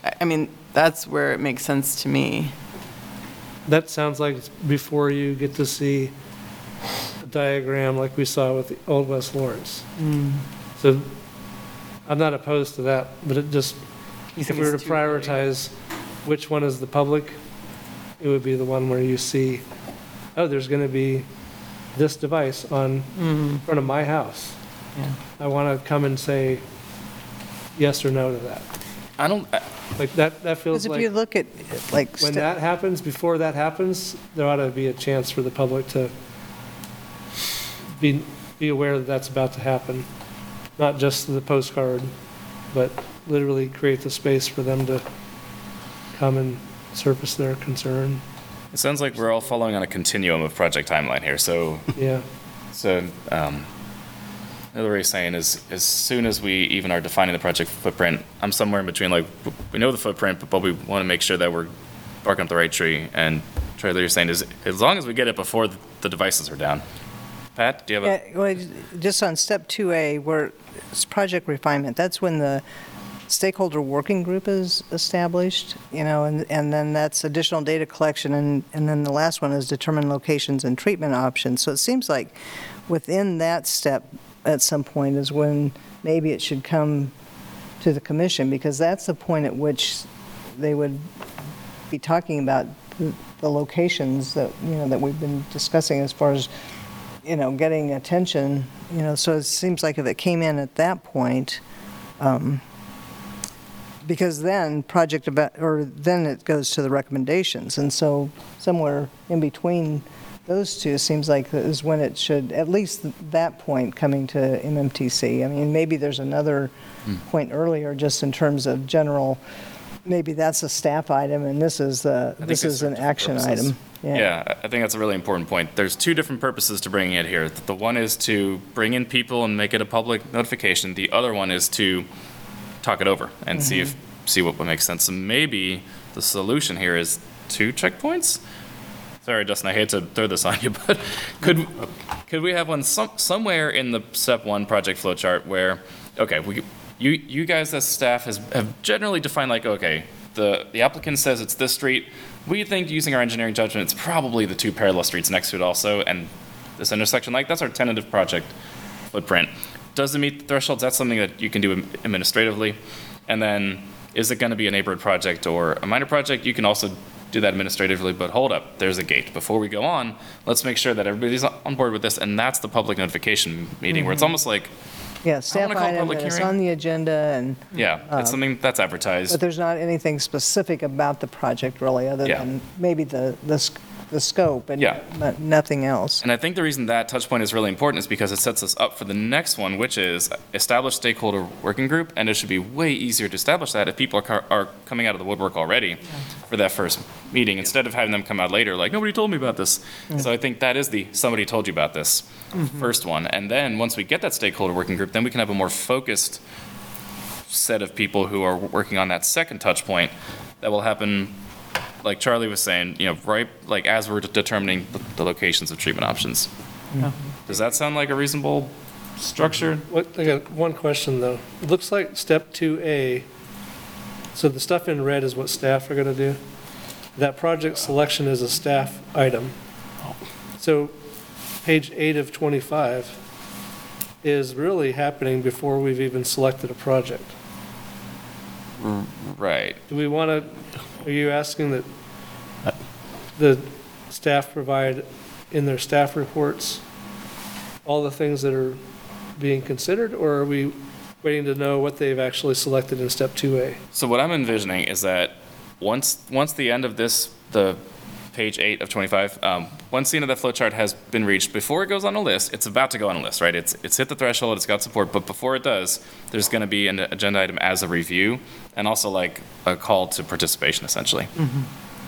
I, I mean, that's where it makes sense to me. that sounds like it's before you get to see a diagram like we saw with the Old West Lawrence. Mm. So I'm not opposed to that, but it just, if we were to it's early? prioritize which one is the public, it would be the one where you see, oh, there's going to be this device on in front of my house. Yeah. I want to come and say yes or no to that. I don't, I- Like, that, that feels Because if like. you look at, like, When step- that happens, before that happens, there ought to be a chance for the public to be, be aware that that's about to happen. Not just the postcard, but literally create the space for them to come and surface their concern. it sounds like we're all following on a continuum of project timeline here, so Yeah, So, um, what saying is, as soon as we even are defining the project footprint, I'm somewhere in between, like, we know the footprint, but, but we want to make sure that we're barking up the right tree. And Charlie, you're saying is, as long as we get it before the the devices are down. Pat, do you have a? Yeah, well, just on step 2A, where it's project refinement, that's when the stakeholder working group is established, you know, and, and then that's additional data collection, and, and then the last one is determine locations and treatment options. So it seems like within that step, at some point, is when maybe it should come to the commission, because that's the point at which they would be talking about the- locations that, you know, that we've been discussing as far as you know, getting attention, you know, so it seems like if it came in at that point, um, because then project about, or then it goes to the recommendations, and so somewhere in between those two seems like is when it should, at least that point coming to MMTC. I mean, maybe there's another hmm. point earlier, just in terms of general, maybe that's a staff item, and this is, the think this they is serve an different action purposes. item. Yeah, I I think that's a really important point. There's two different purposes to bringing it here. The one is to bring in people and make it a public notification. The other one is to talk it over and see if, mm-hmm. see what would make sense. So maybe the solution here is two checkpoints? Sorry, Justin, I hate to throw this on you, but could, could we have one some, somewhere in the step one project flowchart where, okay, we, you, you guys as staff has, have generally defined like, okay, the, the applicant says it's this street, we think using our engineering judgment, it's probably the two parallel streets next to it also, and this intersection, like, that's our tentative project footprint. Does it meet the thresholds? That's something that you can do administratively. And then, is it gonna be a neighborhood project or a minor project? You can also do that administratively, but hold up, there's a gate. Before we go on, let's make sure that everybody's on board with this, and that's the public notification meeting, where it's mm-hmm. almost like, Yeah, staff call it item, public and it's hearing. on the agenda, and, yeah, it's um, something that's advertised. but there's not anything specific about the project really, other Yeah. than maybe the, the s- the scope and Yeah. but nothing else. And I think the reason that touch point is really important is because it sets us up for the next one, which is establish stakeholder working group. And it should be way easier to establish that if people are, are coming out of the woodwork already for that first meeting, instead of having them come out later, like, nobody told me about this. So I think that is the, somebody told you about this mm-hmm. first one. And then, once we get that stakeholder working group, then we can have a more focused set of people who are working on that second touch point that will happen like Charlie was saying, you know, right, like as we're determining the- the locations of treatment options. Does that sound like a reasonable structure? What, I got one question, though. It looks like step 2A, so the stuff in red is what staff are going to do. That project selection is a staff item. So page eight of 25 is really happening before we've even selected a project. Right. Do we want to, are you asking that the staff provide in their staff reports all the things that are being considered, or are we waiting to know what they've actually selected in step 2A? So what I'm envisioning is that once, once the end of this, the page eight of 25, um, once the end of that flow chart has been reached, before it goes on a list, it's about to go on a list, right? It's, it's hit the threshold, it's got support, but before it does, there's going to be an agenda item as a review and also like a call to participation essentially.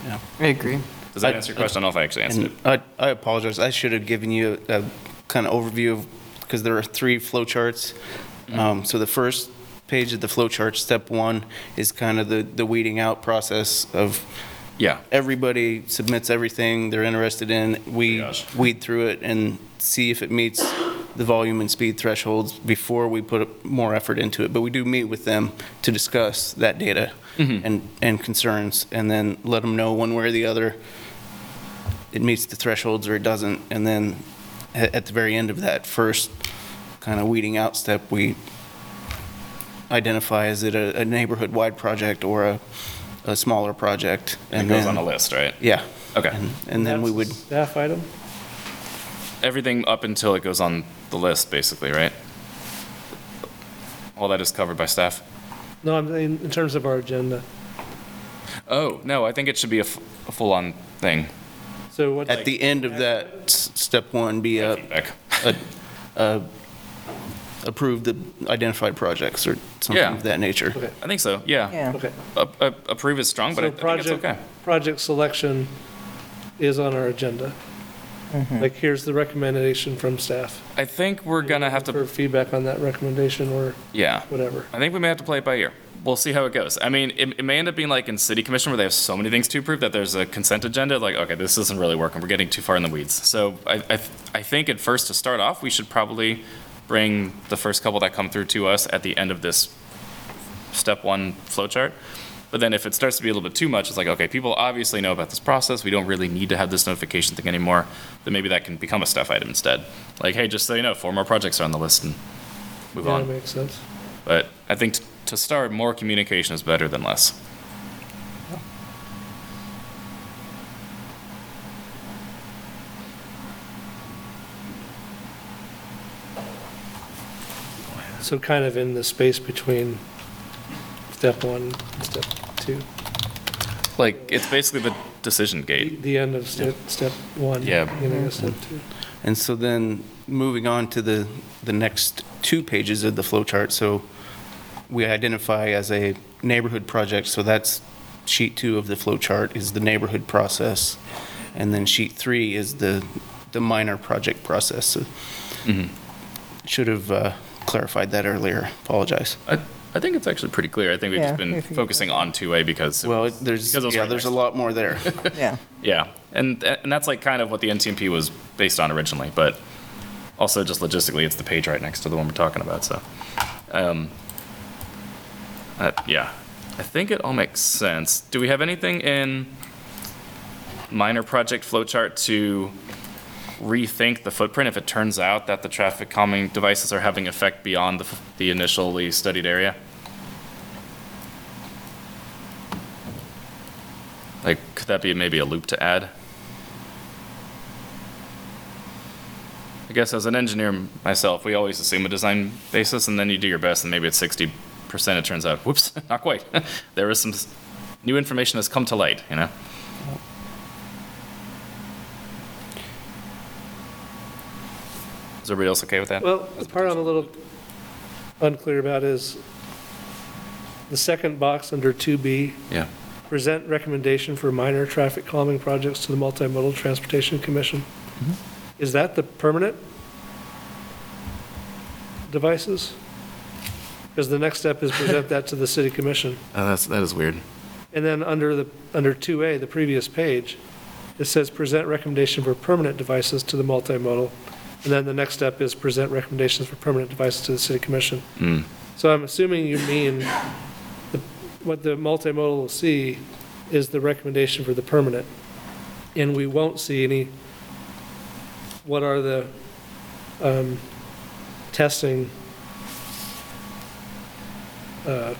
Yeah, I agree. Does that I- answer your question? I don't know if I actually answered it. I, I apologize, I should have given you a, kind of overview of, because there are three flowcharts. Um, so the first page of the flowchart, step one, is kind of the, the weeding out process of Yeah. everybody submits everything they're interested in. We Gosh. weed through it and see if it meets the volume and speed thresholds before we put more effort into it. But we do meet with them to discuss that data mm-hmm. and, and concerns, and then let them know one way or the other, it meets the thresholds or it doesn't. And then at, at the very end of that first kind of weeding out step, we identify, is it a, a neighborhood-wide project or a, a smaller project? And it And goes on then- a list, right? yeah. Okay. And, and then we would, That's a Staff item? Everything up until it goes on the list, basically, right? All that is covered by staff? No, I'm saying in terms of our agenda. Oh, no, I think it should be a, f- a full-on thing. So what, at the end of that, s- step one, be a, Feedback. a, a approve the identified projects or something Yeah. of that nature. okay, I think so, yeah. Yeah. okay. A- a- Approve is strong, but I So I think it's project, okay. project selection is on our agenda. Mm-hmm. Like, here's the recommendation from staff. I think we're gonna have For to, feedback on that recommendation or yeah. whatever. I think we may have to play it by ear. We'll see how it goes. I mean, it, it may end up being like in city commission where they have so many things to approve that there's a consent agenda, like, okay, this isn't really working, we're getting too far in the weeds. So I, I, th- I think at first, to start off, we should probably bring the first couple that come through to us at the end of this step one flow chart. But then if it starts to be a little bit too much, it's like, okay, people obviously know about this process, we don't really need to have this notification thing anymore, then maybe that can become a staff item instead. Like, hey, just so you know, four more projects are on the list and move Yeah, on. that makes sense. But I think t- to start, more communication is better than less. So kind of in the space between step one and step two, Like, it's basically the decision the gate. the end of step, step one. Yeah. Beginning of step two. And so then, moving on to the, the next two pages of the flow chart, so we identify as a neighborhood project, so that's sheet two of the flow chart is the neighborhood process. And then sheet three is the, the minor project process. So Should have uh, clarified that earlier, apologize. I, I think it's actually pretty clear. I think we've Yeah, just been if you- focusing on 2A because. it Well, was- there's, because it was yeah, right there's a next. lot more there. Yeah. Yeah, and, and that's like kind of what the NTMP was based on originally, but also just logistically, it's the page right next to the one we're talking about, so. um, uh, Yeah, I think it all makes sense. Do we have anything in minor project flowchart to rethink the footprint if it turns out that the traffic calming devices are having effect beyond the, the initially studied area? Like, could that be maybe a loop to add? I guess as an engineer myself, we always assume a design basis, and then you do your best, and maybe it's sixty percent. It turns out, whoops, not quite. there is some new information has come to light. You know. Is everybody else okay with that? Well, the part I'm a little unclear about is the second box under 2B, yeah. present recommendation for minor traffic calming projects to the Multimodal Transportation Commission. Is that the permanent devices? Because the next step is present that to the city commission. Uh, that's that is weird. And then under the, under 2A, the previous page, it says present recommendation for permanent devices to the multimodal. And then the next step is present recommendations for permanent devices to the city commission. Mm. So I'm assuming you mean, the- what the multimodal will see is the recommendation for the permanent. And we won't see any, what are the um, testing uh,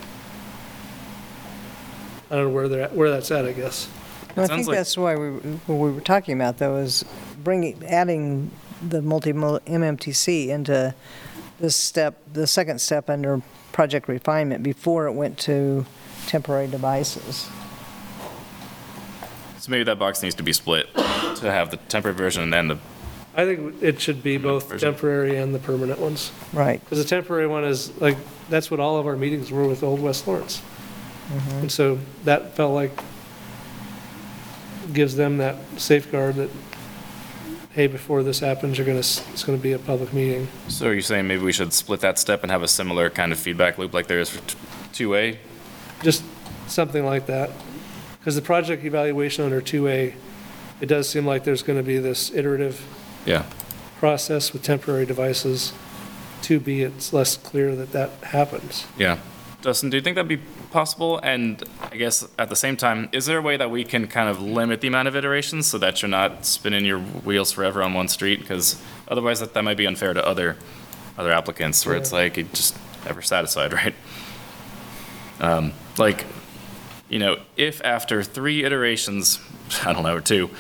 I don't know where they're, at- where that's at, I guess. Well, I sounds think like- that's why we, what we were talking about, though, is bringing, adding the multimodal MMTC into this step, the second step under project refinement before it went to temporary devices. So maybe that box needs to be split to have the temporary version and then the I think it should be both Version. temporary and the permanent ones. Right. Because the temporary one is, like, that's what all of our meetings were with Old West Lawrence. Mm-hmm. And so that felt like gives them that safeguard that, hey, before this happens, you're gonna, s- it's gonna be a public meeting. So are you saying maybe we should split that step and have a similar kind of feedback loop like there is for two A? Just something like that. Because the project evaluation under 2A, it does seem like there's going to be this iterative Yeah. process with temporary devices. 2B, it's less clear that that happens. Yeah. Dustin, do you think that'd be possible? And I guess at the same time, is there a way that we can kind of limit the amount of iterations so that you're not spinning your wheels forever on one street? Because otherwise that, that might be unfair to other, other applicants where it's like, it just never satisfied, right? Um, like, you know, if after three iterations, I don't know, or two,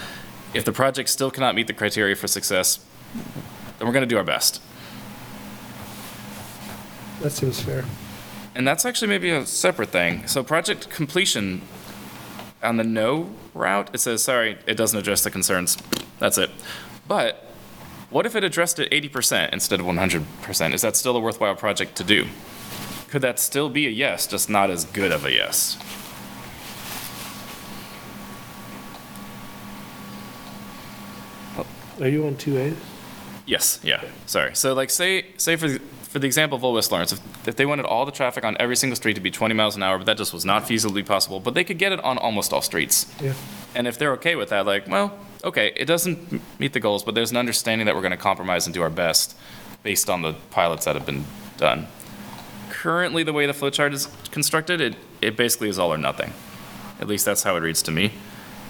if the project still cannot meet the criteria for success, then we're gonna do our best. That seems fair. And that's actually maybe a separate thing. So project completion on the no route, it says, sorry, it doesn't address the concerns. That's it. But what if it addressed it 80% instead of 100%? Is that still a worthwhile project to do? Could that still be a yes, just not as good of a yes? Are you on 2A? Yes, yeah, sorry. So like say, say for, the- for the example of Old West Lawrence, if, if they wanted all the traffic on every single street to be 20 miles an hour, but that just was not feasibly possible, but they could get it on almost all streets. Yeah. And if they're okay with that, like, well, okay, it doesn't meet the goals, but there's an understanding that we're going to compromise and do our best based on the pilots that have been done. Currently, the way the flowchart is constructed, it, it basically is all or nothing. At least that's how it reads to me.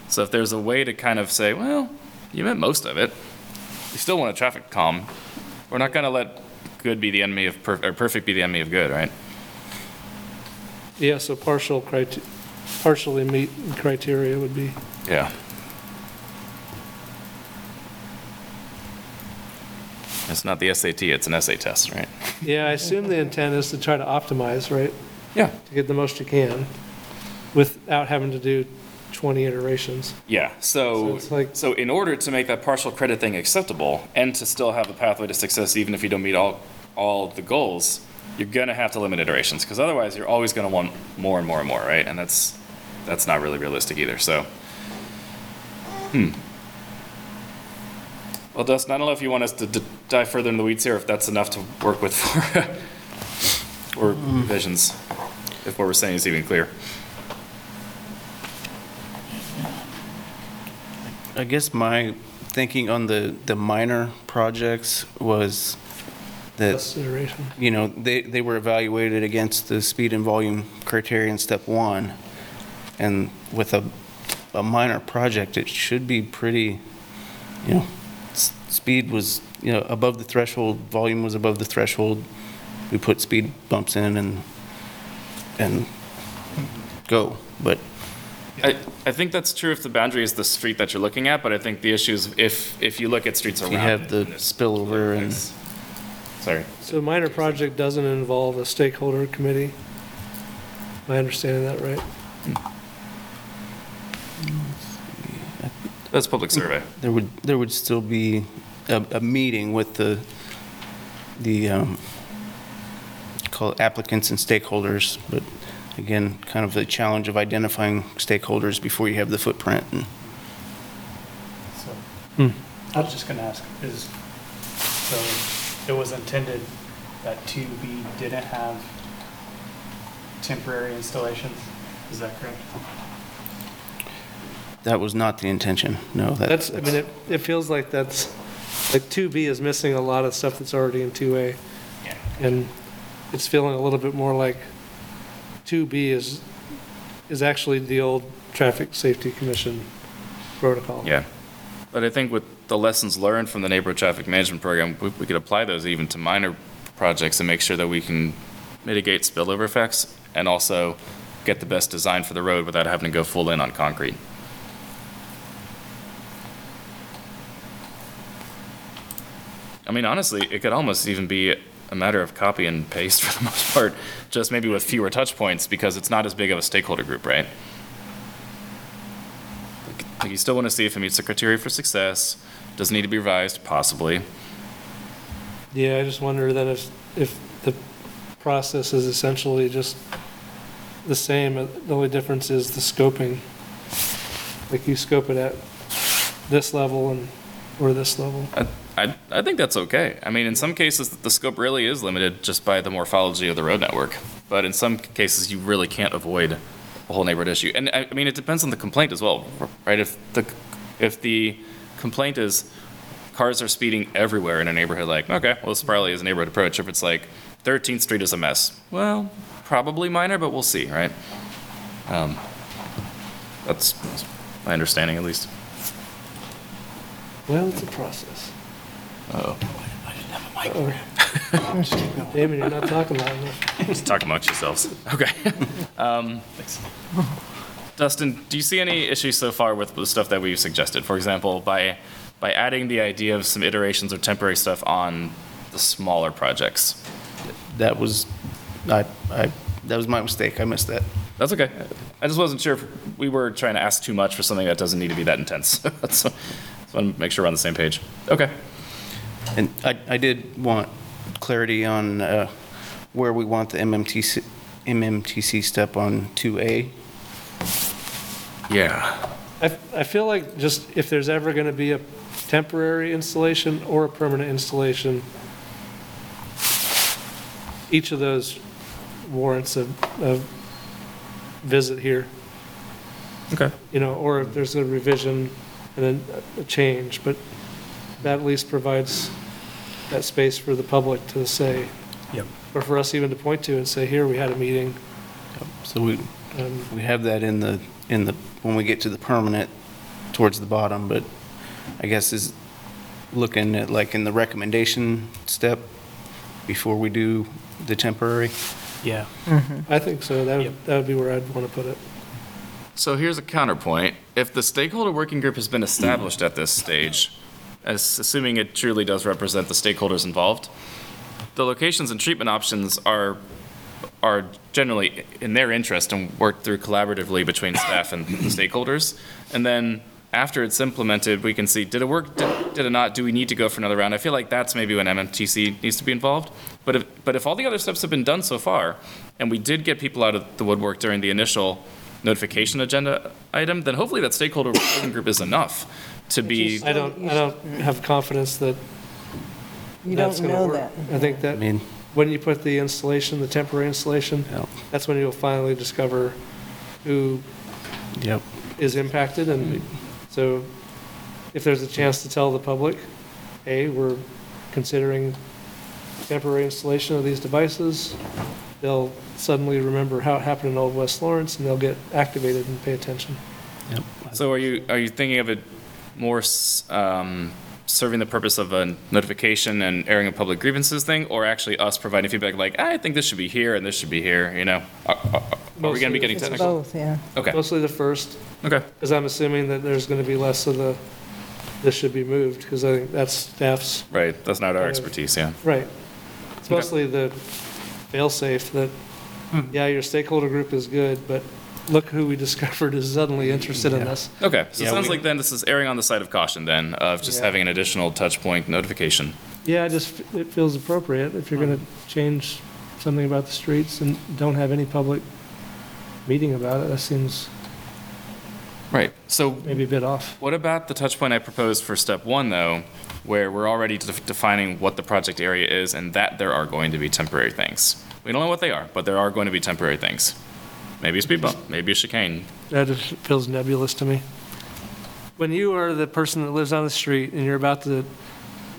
So if there's a way to kind of say, well, you meant most of it, you still want a traffic calm. We're not going to let good be the enemy of, per- or perfect be the enemy of good, right? Yeah, so partial criteria, partially meet criteria would be, Yeah. It's not the SAT, it's an essay test, right? yeah, I assume the intent is to try to optimize, right? Yeah. To get the most you can without having to do 20 iterations. Yeah, So so, it's like- so in order to make that partial credit thing acceptable and to still have a pathway to success, even if you don't meet all, all the goals, you're gonna have to limit iterations, because otherwise you're always gonna want more and more and more, right? And that's, that's not really realistic either, so. Hmm. Well, Dustin, I don't know if you want us to d- dive further in the weeds here, if that's enough to work with for, or revisions, if what we're saying is even clear. I guess my thinking on the, the minor projects was that, Less iteration. you know, they, they were evaluated against the speed and volume criteria in step one. And with a a minor project, it should be pretty, you know, s- speed was, you know, above the threshold, volume was above the threshold. We put speed bumps in and, and go, but I, I think that's true if the boundary is the street that you're looking at, but I think the issue is if, if you look at streets around. you have it, the and it's- spillover and. Sorry. So a minor project doesn't involve a stakeholder committee? Am I understanding that right? That's public survey. There would, there would still be a, a meeting with the, the, um, call it applicants and stakeholders, but again, kind of the challenge of identifying stakeholders before you have the footprint. and- So, hmm. I was just gonna ask, is, so it was intended that 2B didn't have temporary installations? Is that correct? That was not the intention, no. that- That's, I mean, it, it feels like that's, like 2B is missing a lot of stuff that's already in 2A. Yeah. And it's feeling a little bit more like 2B is, is actually the old Traffic Safety Commission protocol. Yeah. But I think with the lessons learned from the neighborhood traffic management program, we, we could apply those even to minor projects and make sure that we can mitigate spillover effects and also get the best design for the road without having to go full in on concrete. I mean, honestly, it could almost even be a matter of copy and paste for the most part, just maybe with fewer touch points because it's not as big of a stakeholder group, right? Like, you still want to see if it meets the criteria for success, does it need to be revised, possibly. Yeah, I just wonder that if, if the process is essentially just the same, uh, the only difference is the scoping. Like you scope it at this level and, or this level. I, I, I think that's okay. I mean, in some cases, the scope really is limited just by the morphology of the road network. But in some cases, you really can't avoid a whole neighborhood issue. And I, I mean, it depends on the complaint as well, right? If the, if the complaint is cars are speeding everywhere in a neighborhood, like, okay, well, this probably is a neighborhood approach. If it's like 13th Street is a mess, well, probably minor, but we'll see, right? Um, that's that's my understanding, at least. Well, it's a process. Uh-oh. Uh-oh. Damon, you're not talking loud enough. Just talk amongst yourselves. Okay. Um, Dustin, do you see any issues so far with the stuff that we've suggested? For example, by, by adding the idea of some iterations or temporary stuff on the smaller projects? That was, I, I, that was my mistake, I missed that. That's okay. I just wasn't sure if we were trying to ask too much for something that doesn't need to be that intense. So, just want to make sure we're on the same page. Okay. And I, I did want clarity on uh, where we want the MMTC, MMTC step on 2A. Yeah. I, I feel like just if there's ever going to be a temporary installation or a permanent installation, each of those warrants a, a visit here, Okay. you know, or if there's a revision and then a change, but that at least provides that space for the public to say. Yep. Or for us even to point to and say, here, we had a meeting. So we, um, we have that in the, in the, when we get to the permanent towards the bottom, but I guess is looking at like in the recommendation step before we do the temporary. Yeah. I think so. That Yep. would, that would be where I'd want to put it. So here's a counterpoint. If the stakeholder working group has been established at this stage, as assuming it truly does represent the stakeholders involved, the locations and treatment options are are generally in their interest and worked through collaboratively between staff and stakeholders. And then after it's implemented, we can see did it work, did, did it not, do we need to go for another round? I feel like that's maybe when MMTC needs to be involved. But if but if all the other steps have been done so far, and we did get people out of the woodwork during the initial notification agenda item, then hopefully that stakeholder working group is enough to be. I don't, I don't have confidence that You that's don't going to know work. that. I think I that mean, when you put the installation, the temporary installation, yeah, that's when you'll finally discover who yep. is impacted. And mm-hmm. so if there's a chance to tell the public, hey, we're considering temporary installation of these devices, they'll suddenly remember how it happened in Old West Lawrence and they'll get activated and pay attention. Yep. So are you, are you thinking of it more um, serving the purpose of a notification and airing of public grievances thing, or actually us providing feedback like, I think this should be here and this should be here, you know? Are- Are are we going to be getting It's technical? both, yeah. Okay, Mostly the first, okay. because I'm assuming that there's going to be less of the, this should be moved, because I think that's staff's, Right, that's not our expertise, yeah. right. It's mostly the fail-safe that, yeah, your stakeholder group is good, but look who we discovered is suddenly interested in this. Okay, so it Yeah, sounds we- like then this is erring on the side of caution then, of just Yeah. having an additional touch point notification. Yeah, it just, it feels appropriate if you're going to change something about the streets and don't have any public meeting about it, that seems Right, so maybe a bit off. What about the touch point I proposed for step one, though, where we're already def- defining what the project area is and that there are going to be temporary things? We don't know what they are, but there are going to be temporary things. Maybe a speed bump, maybe a chicane. That just feels nebulous to me. When you are the person that lives on the street and you're about to,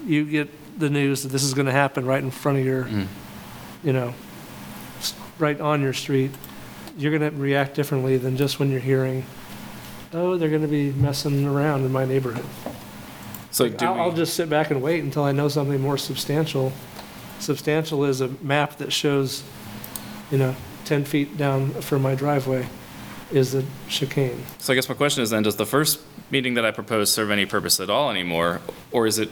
you get the news that this is going to happen right in front of your, Mhm. you know, s- right on your street, you're going to react differently than just when you're hearing, oh, they're going to be messing around in my neighborhood. So Like, do I'll, I'll we, just sit back and wait until I know something more substantial. Substantial is a map that shows, you know, 10 feet down from my driveway is the chicane. so I guess my question is then, does the first meeting that I proposed serve any purpose at all anymore? Or is it,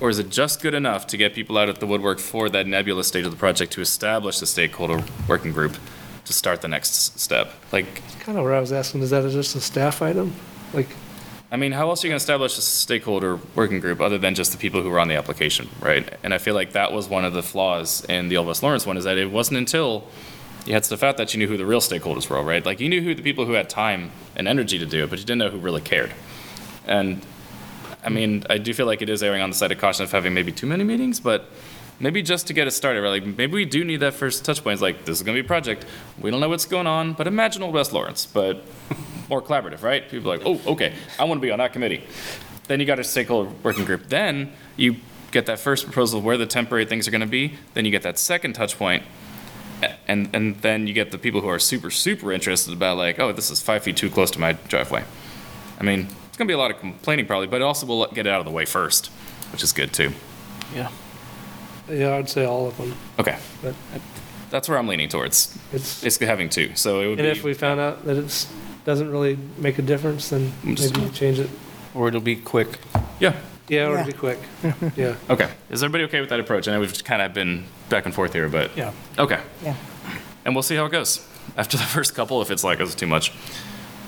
or is it just good enough to get people out at the woodwork for that nebulous stage of the project to establish the stakeholder working group to start the next step? Like, Kind of where I was asking, is that just a staff item? Like, I mean, how else are you going to establish a stakeholder working group other than just the people who were on the application, right? And I feel like that was one of the flaws in the Old West Lawrence one is that it wasn't until you had stuff out that you knew who the real stakeholders were, right? Like you knew who the people who had time and energy to do it, but you didn't know who really cared. And I mean, I do feel like it is erring on the side of caution of having maybe too many meetings, but maybe just to get it started, right? Like maybe we do need that first touch point. It's like this is to be a project. We don't know what's going on, but imagine Old West Lawrence, but more collaborative, right? People are like, oh, okay, I want to be on that committee. Then you got a stakeholder working group. Then you get that first proposal of where the temporary things are going to be. Then you get that second touch point, and and then you get the people who are super super interested about like, oh, this is five feet too close to my driveway. I mean, it's going to be a lot of complaining probably, but it also will get it out of the way first, which is good too. Yeah. yeah, I'd say all of them. Okay, But that's where I'm leaning towards. it's, Basically having two, so it would and be. if we found out that it doesn't really make a difference, then Just- maybe change it. Or it'll be quick. yeah. Yeah, or Yeah. be quick. Yeah. Okay. Is everybody okay with that approach? I know we've kind of been back and forth here, but Yeah. okay. Yeah. And we'll see how it goes after the first couple. If it's like it's too much,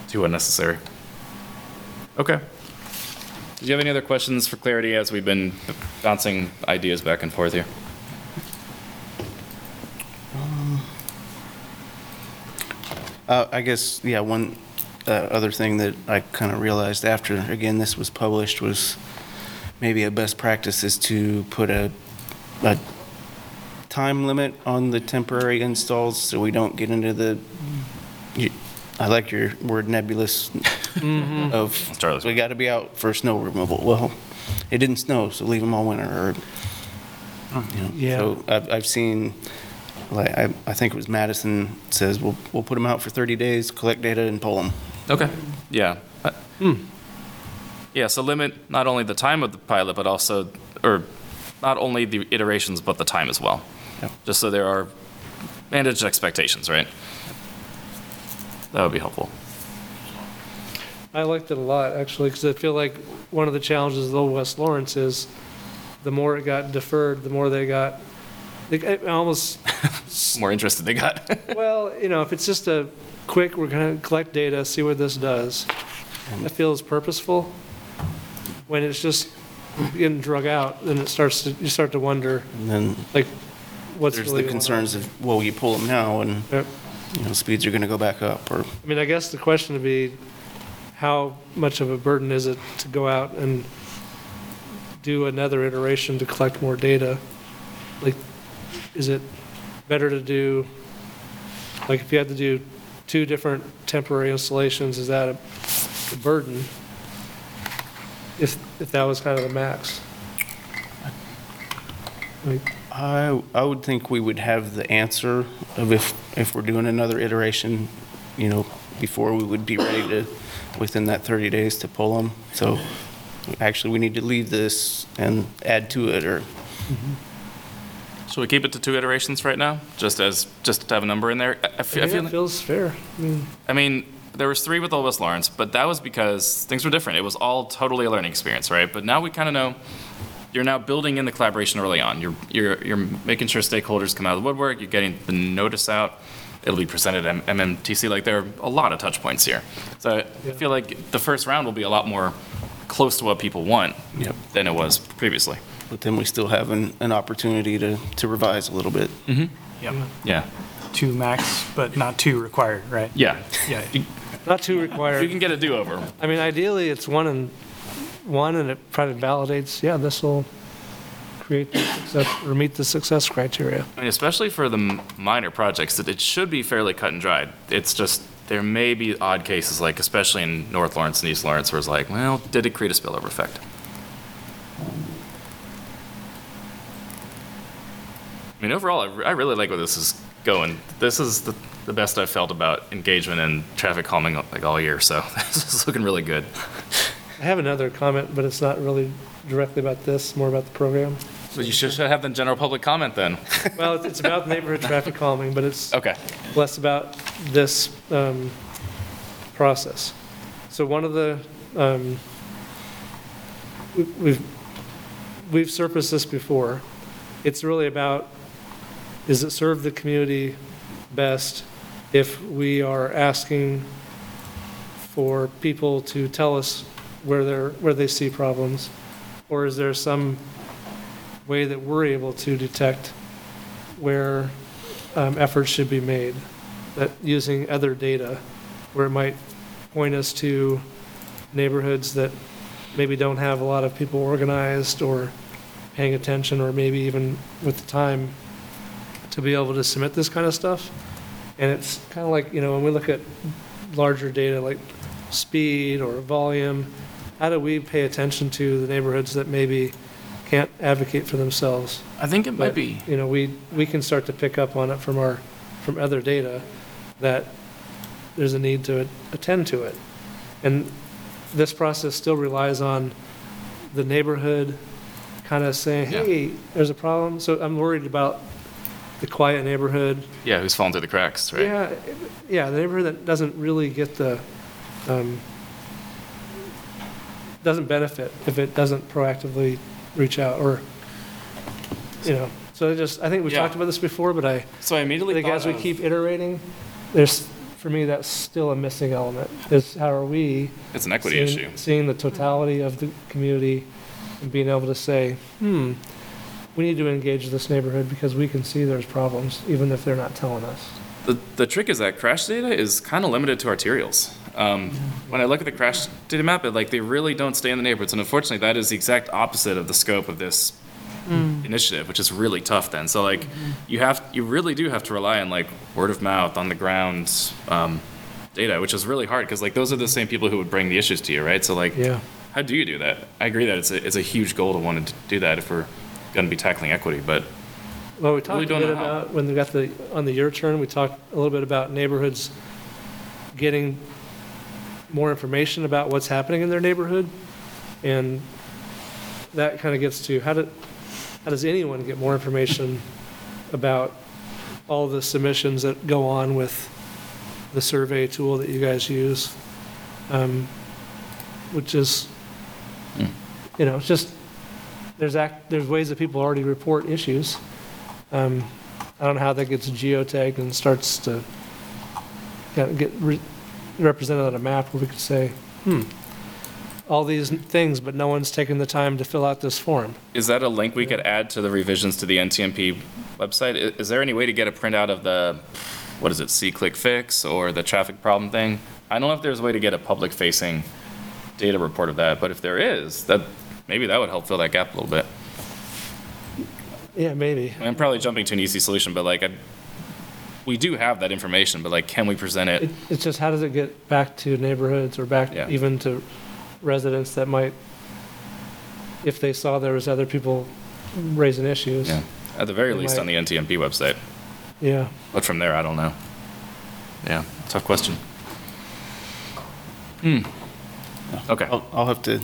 too unnecessary. Okay. Did you have any other questions for clarity as we've been bouncing ideas back and forth here? Uh, I guess, yeah, one uh, other thing that I kind of realized after, again, this was published was maybe a best practice is to put a, a time limit on the temporary installs so we don't get into the, you- I like your word nebulous of, Charlie's. we got to be out for snow removal. Well, it didn't snow, so leave them all winter, or, you know. Yeah. So I've, I've seen, like, I, I think it was Madison says, we'll, we'll put them out for 30 days, collect data and pull them. Okay. Yeah. Uh, Yeah, so limit not only the time of the pilot, but also, or not only the iterations, but the time as well. Yep. Just so there are managed expectations, right? That would be helpful. I liked it a lot, actually, because I feel like one of the challenges of Old West Lawrence is the more it got deferred, the more they got, they got almost, More interested they got. well, you know, if it's just a quick, we're going to collect data, see what this does, that feels purposeful. When it's just getting drug out, then it starts to, you start to wonder, And then like, what's there's really the going on. concerns of, well, you pull them now and, Yep. you know, speeds are going to go back up, or, I mean, I guess the question would be, how much of a burden is it to go out and do another iteration to collect more data? Like, is it better to do, like, if you had to do two different temporary installations, is that a a burden? If, if that was kind of the max? Like, I, I would think we would have the answer of if, if we're doing another iteration, you know, before we would be ready to, within that 30 days to pull them. So actually, we need to leave this and add to it, or mm-hmm. Should we keep it to two iterations right now, just as, just to have a number in there? I- I feel, I Yeah, feel it like- feels fair. I mean, I mean, there was three with Old West Lawrence, but that was because things were different. It was all totally a learning experience, right? But now we kind of know you're now building in the collaboration early on. You're you're you're making sure stakeholders come out of the woodwork. You're getting the notice out. It'll be presented at MMTC. Like there are a lot of touch points here. So I feel like the first round will be a lot more close to what people want Yep. than it was previously. but then we still have an, an opportunity to, to revise a little bit. Mm-hmm. Yep. Yeah. Two max, but not two required, right? Yeah. Yeah. Not too required. You required. can get a do-over. I mean, ideally, it's one and, one, and it probably validates, yeah, this will create the success, or meet the success criteria. I mean, especially for the m- minor projects, it, it should be fairly cut and dried. It's just, there may be odd cases, like especially in North Lawrence and East Lawrence, where it's like, well, did it create a spillover effect? I mean, overall, I, re- I really like where this is going. This is the, the best I've felt about engagement and traffic calming like all year, so this is looking really good. I have another comment, but it's not really directly about this, more about the program. But you should, should have the general public comment then. Well, it's- it's about neighborhood traffic calming, but it's Okay. less about this um, process. So one of the, um, we- we've, we've surfaced this before. It's really about, does it serve the community best if we are asking for people to tell us where they're, where they see problems? Or is there some way that we're able to detect where um, efforts should be made, that using other data, where it might point us to neighborhoods that maybe don't have a lot of people organized or paying attention, or maybe even with the time to be able to submit this kind of stuff. And it's kind of like, you know, when we look at larger data like speed or volume, how do we pay attention to the neighborhoods that maybe can't advocate for themselves? I think it might But, be. You know, we, we can start to pick up on it from our, from other data, that there's a need to attend to it. And this process still relies on the neighborhood kind of saying, Yeah. hey, there's a problem. So I'm worried about the quiet neighborhood. Yeah, who's fallen through the cracks, right? Yeah, yeah, the neighborhood that doesn't really get the, um, doesn't benefit if it doesn't proactively reach out or, you know, so I just, I think we've Yeah. talked about this before, but I, So I I immediately think thought as we of- keep iterating, there's, for me, that's still a missing element, is how are we? It's an equity seeing- issue. Seeing the totality of the community and being able to say, hmm, we need to engage this neighborhood because we can see there's problems, even if they're not telling us. The, the trick is that crash data is kind of limited to arterials. Um, when I look at the crash data map, it, like they really don't stay in the neighborhoods, and unfortunately, that is the exact opposite of the scope of this initiative, which is really tough. Then, so like, you have, you really do have to rely on like word of mouth, on the ground um, data, which is really hard because like those are the same people who would bring the issues to you, right? So like, Yeah. how do you do that? I agree that it's a, it's a huge goal to want to do that if we're going to be tackling equity, but Well, we talked a don't bit know how. about, when we got the, on the year turn, we talked a little bit about neighborhoods getting more information about what's happening in their neighborhood. And that kind of gets to, how do, how does anyone get more information about all the submissions that go on with the survey tool that you guys use? Um, Which is, Hmm. you know, it's just, there's act, there's ways that people already report issues. Um, I don't know how that gets geotagged and starts to kind of get re- represented on a map where we could say, hmm, all these things, but no one's taken the time to fill out this form. Is that a link we could add to the revisions to the NTMP website? Is there any way to get a printout of the, what is it, SeeClickFix or the traffic problem thing? I don't know if there's a way to get a public-facing data report of that, but if there is, that, maybe that would help fill that gap a little bit. Yeah, maybe. I mean, I'm probably jumping to an easy solution, but like, I, we do have that information, but like, can we present it? It, it's just how does it get back to neighborhoods or back Yeah. even to residents that might, if they saw there was other people raising issues? Yeah, at the very It least on the NTMP website, Yeah. but from there, I don't know. Yeah, tough question. Hmm. Okay. I'll, I'll have to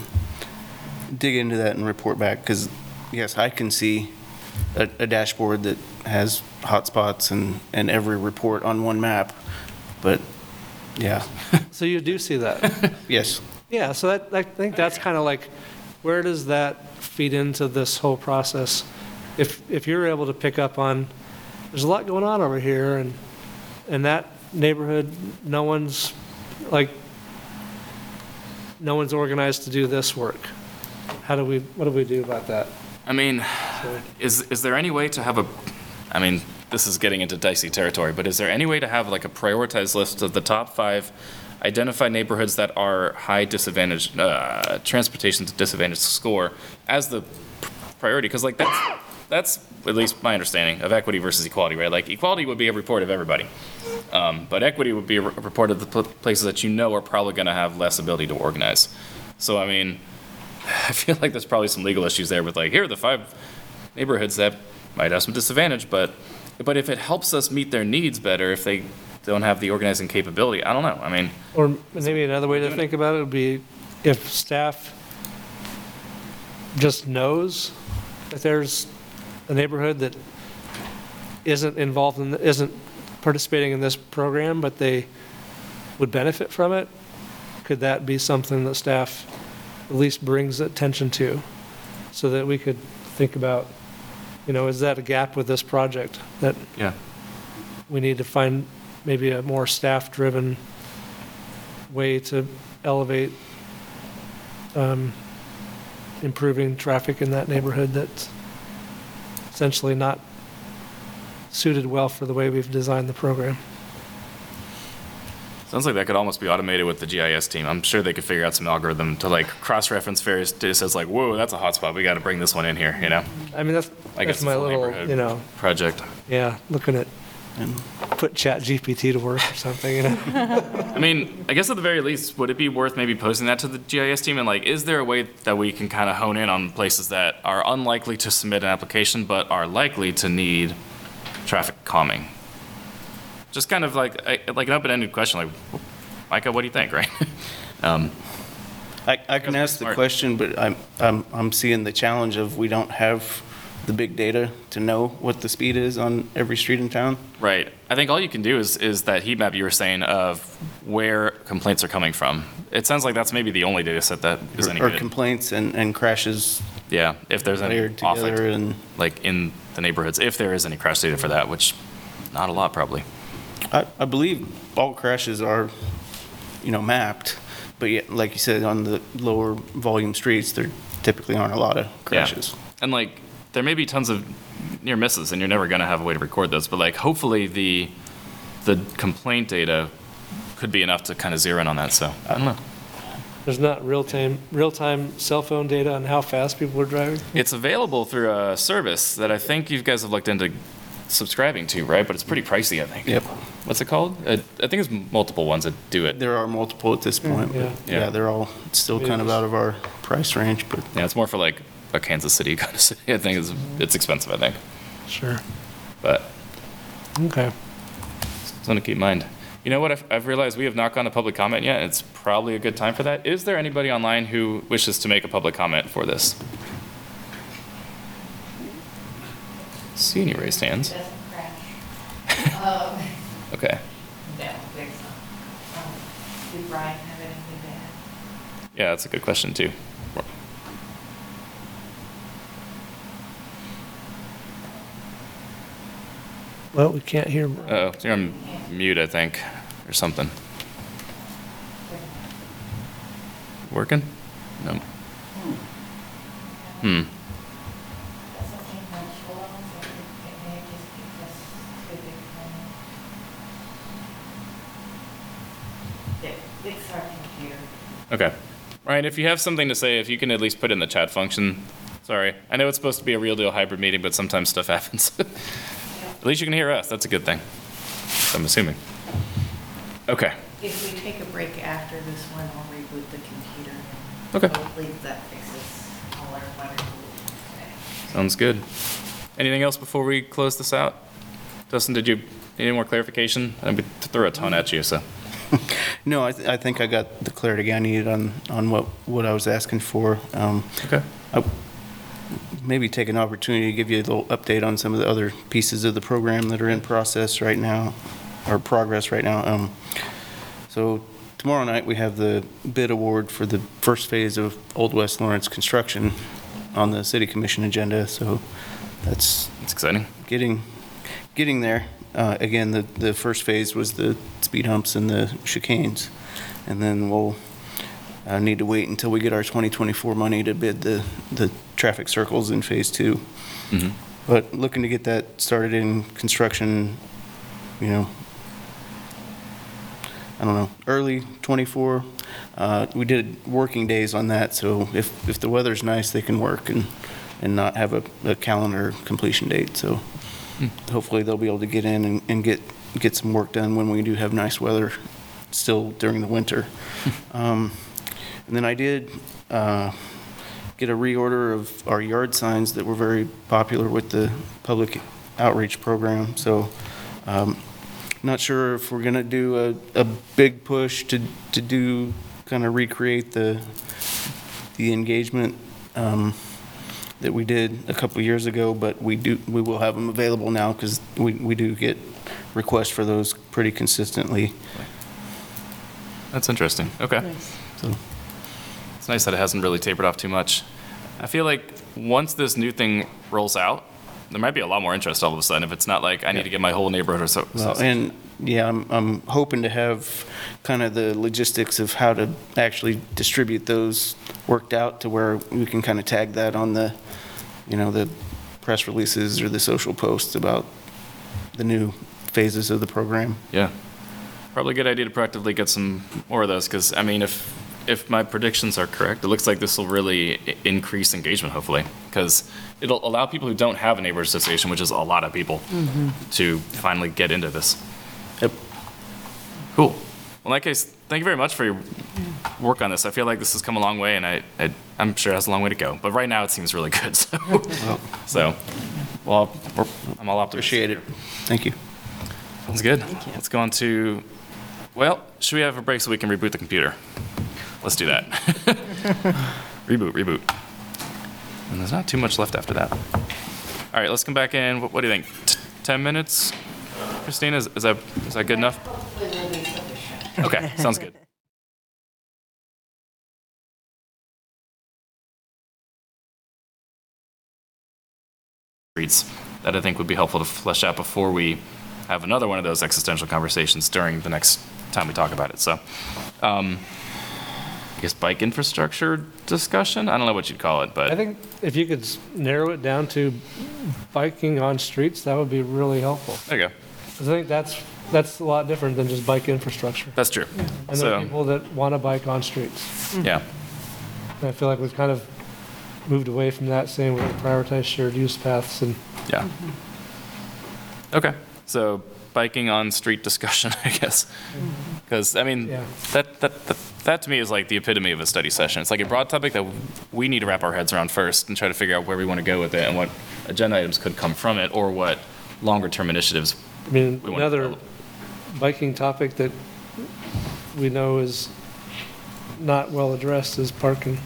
dig into that and report back, because, yes, I can see a, a dashboard that has hotspots and, and every report on one map, but, yeah, So you do see that? yes. Yeah, so that, I think that's kind of like, where does that feed into this whole process? If, if you're able to pick up on, there's a lot going on over here, and, and that neighborhood, no one's, like, no one's organized to do this work. How do we, what do we do about that? I mean, is, is there any way to have a, I mean, this is getting into dicey territory, but is there any way to have like a prioritized list of the top five identified neighborhoods that are high disadvantage, uh, transportation disadvantage score as the priority? Because like that's, that's at least my understanding of equity versus equality, right? Like equality would be a report of everybody. Um, but equity would be a a report of the pl- places that you know are probably going to have less ability to organize. So, I mean, I feel like there's probably some legal issues there with like, here are the five neighborhoods that might have some disadvantage, but, but if it helps us meet their needs better, if they don't have the organizing capability, I don't know. I mean, Or maybe another way to think about it would be if staff just knows that there's a neighborhood that isn't involved in, isn't participating in this program, but they would benefit from it, could that be something that staff at least brings attention to? So that we could think about, you know, is that a gap with this project that yeah. we need to find maybe a more staff-driven way to elevate um, improving traffic in that neighborhood that's essentially not suited well for the way we've designed the program. Sounds like that could almost be automated with the GIS team. I'm sure they could figure out some algorithm to like cross-reference various data sets like, whoa, that's a hotspot. We got to bring this one in here, you know? I mean, that's, I guess that's my little, you know, Project. yeah, looking at, and put ChatGPT to work or something, you know? I mean, I guess at the very least, would it be worth maybe posting that to the GIS team? And like, is there a way that we can kind of hone in on places that are unlikely to submit an application, but are likely to need traffic calming? Just kind of like, a- like an open-ended question, like, Micah, what do you think, right? Um, I, I can ask the Smart. question, but I'm, I'm, I'm seeing the challenge of we don't have the big data to know what the speed is on every street in town. Right. I think all you can do is, is that heat map you were saying of where complaints are coming from. It sounds like that's maybe the only data set that is any Or good. complaints and, and crashes Yeah, if there's any together and, like in the neighborhoods, if there is any crash data for that, which not a lot probably. I, I believe all crashes are, you know, mapped, but yet, like you said, on the lower volume streets, there typically aren't a lot of crashes. And like, there may be tons of near misses, and you're never gonna have a way to record those. But like, hopefully the the complaint data could be enough to kind of zero in on that. So I don't know. There's not real-time, real-time cell phone data on how fast people are driving? It's available through a service that I think you guys have looked into subscribing to, right? But it's pretty pricey, I think. Yep. What's it called? Uh, I think it's multiple ones that do it. There are multiple at this point, yeah. but Yeah. yeah, they're all still kind of out of our price range, but Yeah, it's more for like a Kansas City kind of city. I think it's it's expensive. I think, Sure. but Okay. something to keep in mind. You know what? I've, I've realized we have not gone to public comment yet. It's probably a good time for that. Is there anybody online who wishes to make a public comment for this? See any raised hands? Doesn't crash. Um, Okay. No, there's not. Um, Did Brian have anything to add? Yeah, that's a good question too. Well, we can't hear. Oh, you're on mute, I think, or something. Working? No. Hmm. Okay. Ryan, if you have something to say, if you can at least put in the chat function. Sorry. I know it's supposed to be a real deal hybrid meeting, but sometimes stuff happens. At least you can hear us. That's a good thing. I'm assuming. Okay. If we take a break after this one, I'll reboot the computer. Okay. Hopefully that fixes all our water. Sounds good. Anything else before we close this out? Dustin, did you need any more clarification? I'm going to throw a ton at you, so. No, I, th- I think I got the clarity I needed on, on what, what I was asking for. Um, Okay. I- Maybe take an opportunity to give you a little update on some of the other pieces of the program that are in process right now, or progress right now. Um, So tomorrow night, we have the bid award for the first phase of Old West Lawrence construction on the city commission agenda, so that's It's exciting. getting, getting there. Uh, Again, the, the first phase was the speed humps and the chicanes. And then we'll uh, need to wait until we get our 2024 money to bid the, the traffic circles in Phase Two. Mhm. But looking to get that started in construction, you know, I don't know, early '24. We did working days on that, so if, if the weather's nice, they can work and, and not have a, a calendar completion date, so hopefully they'll be able to get in and, and get, get some work done when we do have nice weather still during the winter. Um, And then I did uh, get a reorder of our yard signs that were very popular with the public outreach program, so um, not sure if we're gonna do a, a big push to, to do, kind of recreate the, the engagement um, that we did a couple years ago, but we do, we will have them available now because we, we do get requests for those pretty consistently. That's interesting. Okay. So, It's nice that it hasn't really tapered off too much. I feel like once this new thing rolls out, there might be a lot more interest all of a sudden if it's not like I need to get my whole neighborhood or so. well, and, yeah, I'm, I'm hoping to have kind of the logistics of how to actually distribute those worked out to where we can kind of tag that on the, you know, the press releases or the social posts about the new phases of the program. Yeah. Probably a good idea to proactively get some more of those because, I mean, if, if my predictions are correct, it looks like this will really increase engagement, hopefully. Because it'll allow people who don't have a neighborhood association, which is a lot of people, mm-hmm. to finally get into this. Yep. Cool. Well, in that case, thank you very much for your work on this. I feel like this has come a long way, and I, I I'm sure it has a long way to go. But right now, it seems really good. So, so, well, I'm all optimistic. Appreciate it. Thank you. Sounds good. Let's go on to, well, should we have a break so we can reboot the computer? Let's do that. reboot, reboot. And there's not too much left after that. All right, let's come back in. What, what do you think? T- Ten minutes? Christina, is, is that is that good enough? Okay, sounds good. Reads that I think would be helpful to flesh out before we have another one of those existential conversations during the next time we talk about it. So, um, I guess bike infrastructure discussion. I don't know what you'd call it, but I think if you could narrow it down to biking on streets, that would be really helpful. there you go. 'Cause I think that's, that's a lot different than just bike infrastructure. That's true. And there are So, people that want to bike on streets. Mm-hmm. yeah, And I feel like we've kind of moved away from that, saying we're going to prioritize shared use paths and yeah. Mm-hmm. Okay, so biking on street discussion, I guess. Mm-hmm. Because I mean, Yeah. that, that that that to me is like the epitome of a study session. It's like a broad topic that we need to wrap our heads around first and try to figure out where we want to go with it and what agenda items could come from it or what longer term initiatives I mean, we want to another develop. Biking topic that we know is not well addressed is parking,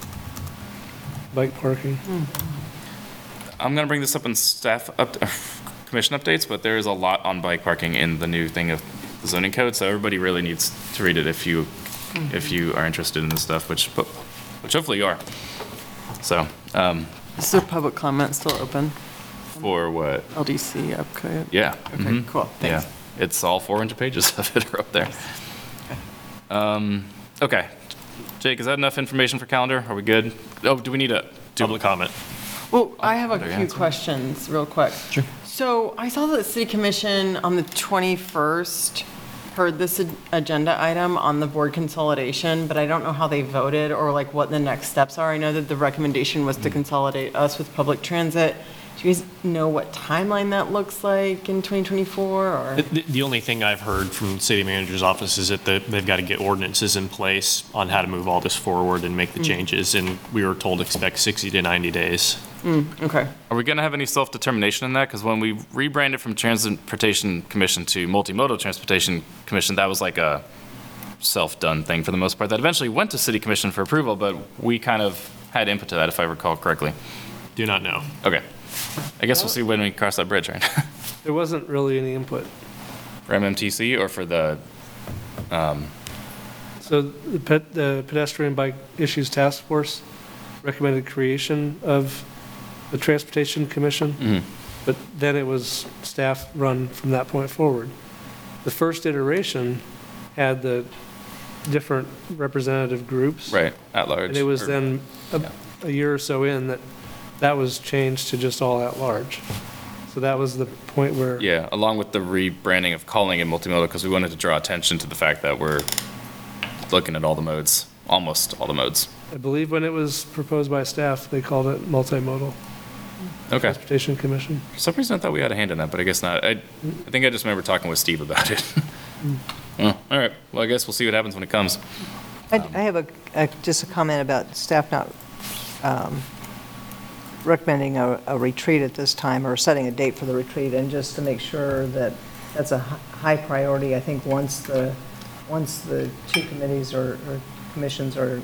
bike parking. I'm gonna bring this up in staff up, commission updates, but there is a lot on bike parking in the new thing of the zoning code, so everybody really needs to read it if you, if you are interested in this stuff, which, which hopefully you are. So, um, Is there public comment still open? for what? LDC upgrade? Yeah. Okay, mhm. cool, Yeah, thanks. It's all 400 pages of it are up there. Um, okay. Jake, is that enough information for calendar? Are we good? Oh, do we need a? Public comment. Well, I have a There you few go. questions, real quick. Sure. So I saw that the city commission on the 21st heard this ag- agenda item on the board consolidation, but I don't know how they voted or like what the next steps are. I know that the recommendation was to consolidate us with public transit. Do you guys know what timeline that looks like in 2024 or? The, the only thing I've heard from the city manager's office is that the- they've got to get ordinances in place on how to move all this forward and make the hmm. changes, and we were told expect 60 to 90 days. Hmm, okay. Are we going to have any self-determination in that? Because when we rebranded from Transportation Commission to Multimodal Transportation Commission, that was like a self-done thing for the most part that eventually went to city commission for approval, but we kind of had input to that, if I recall correctly. Do not know. Okay. I guess we'll see when we cross that bridge, right? There wasn't really any input. For MMTC or for the, um, So the pet- the pedestrian bike issues task force recommended creation of the Transportation Commission, mhm. but then it was staff-run from that point forward. The first iteration had the different representative groups. right, at large. And it was or- then a, a year or so in that that was changed to just all at large. So that was the point where. Yeah, along with the rebranding of calling it multimodal, because we wanted to draw attention to the fact that we're looking at all the modes, almost all the modes. I believe when it was proposed by staff, they called it multimodal. Okay. Transportation Commission. For some reason, I thought we had a hand in that, but I guess not. I, I think I just remember talking with Steve about it. Oh, all right. Well, I guess we'll see what happens when it comes. I I have a, a- just a comment about staff not um, recommending a a retreat at this time, or setting a date for the retreat, and just to make sure that that's a hi- high priority, I think once the, once the two committees or or commissions are,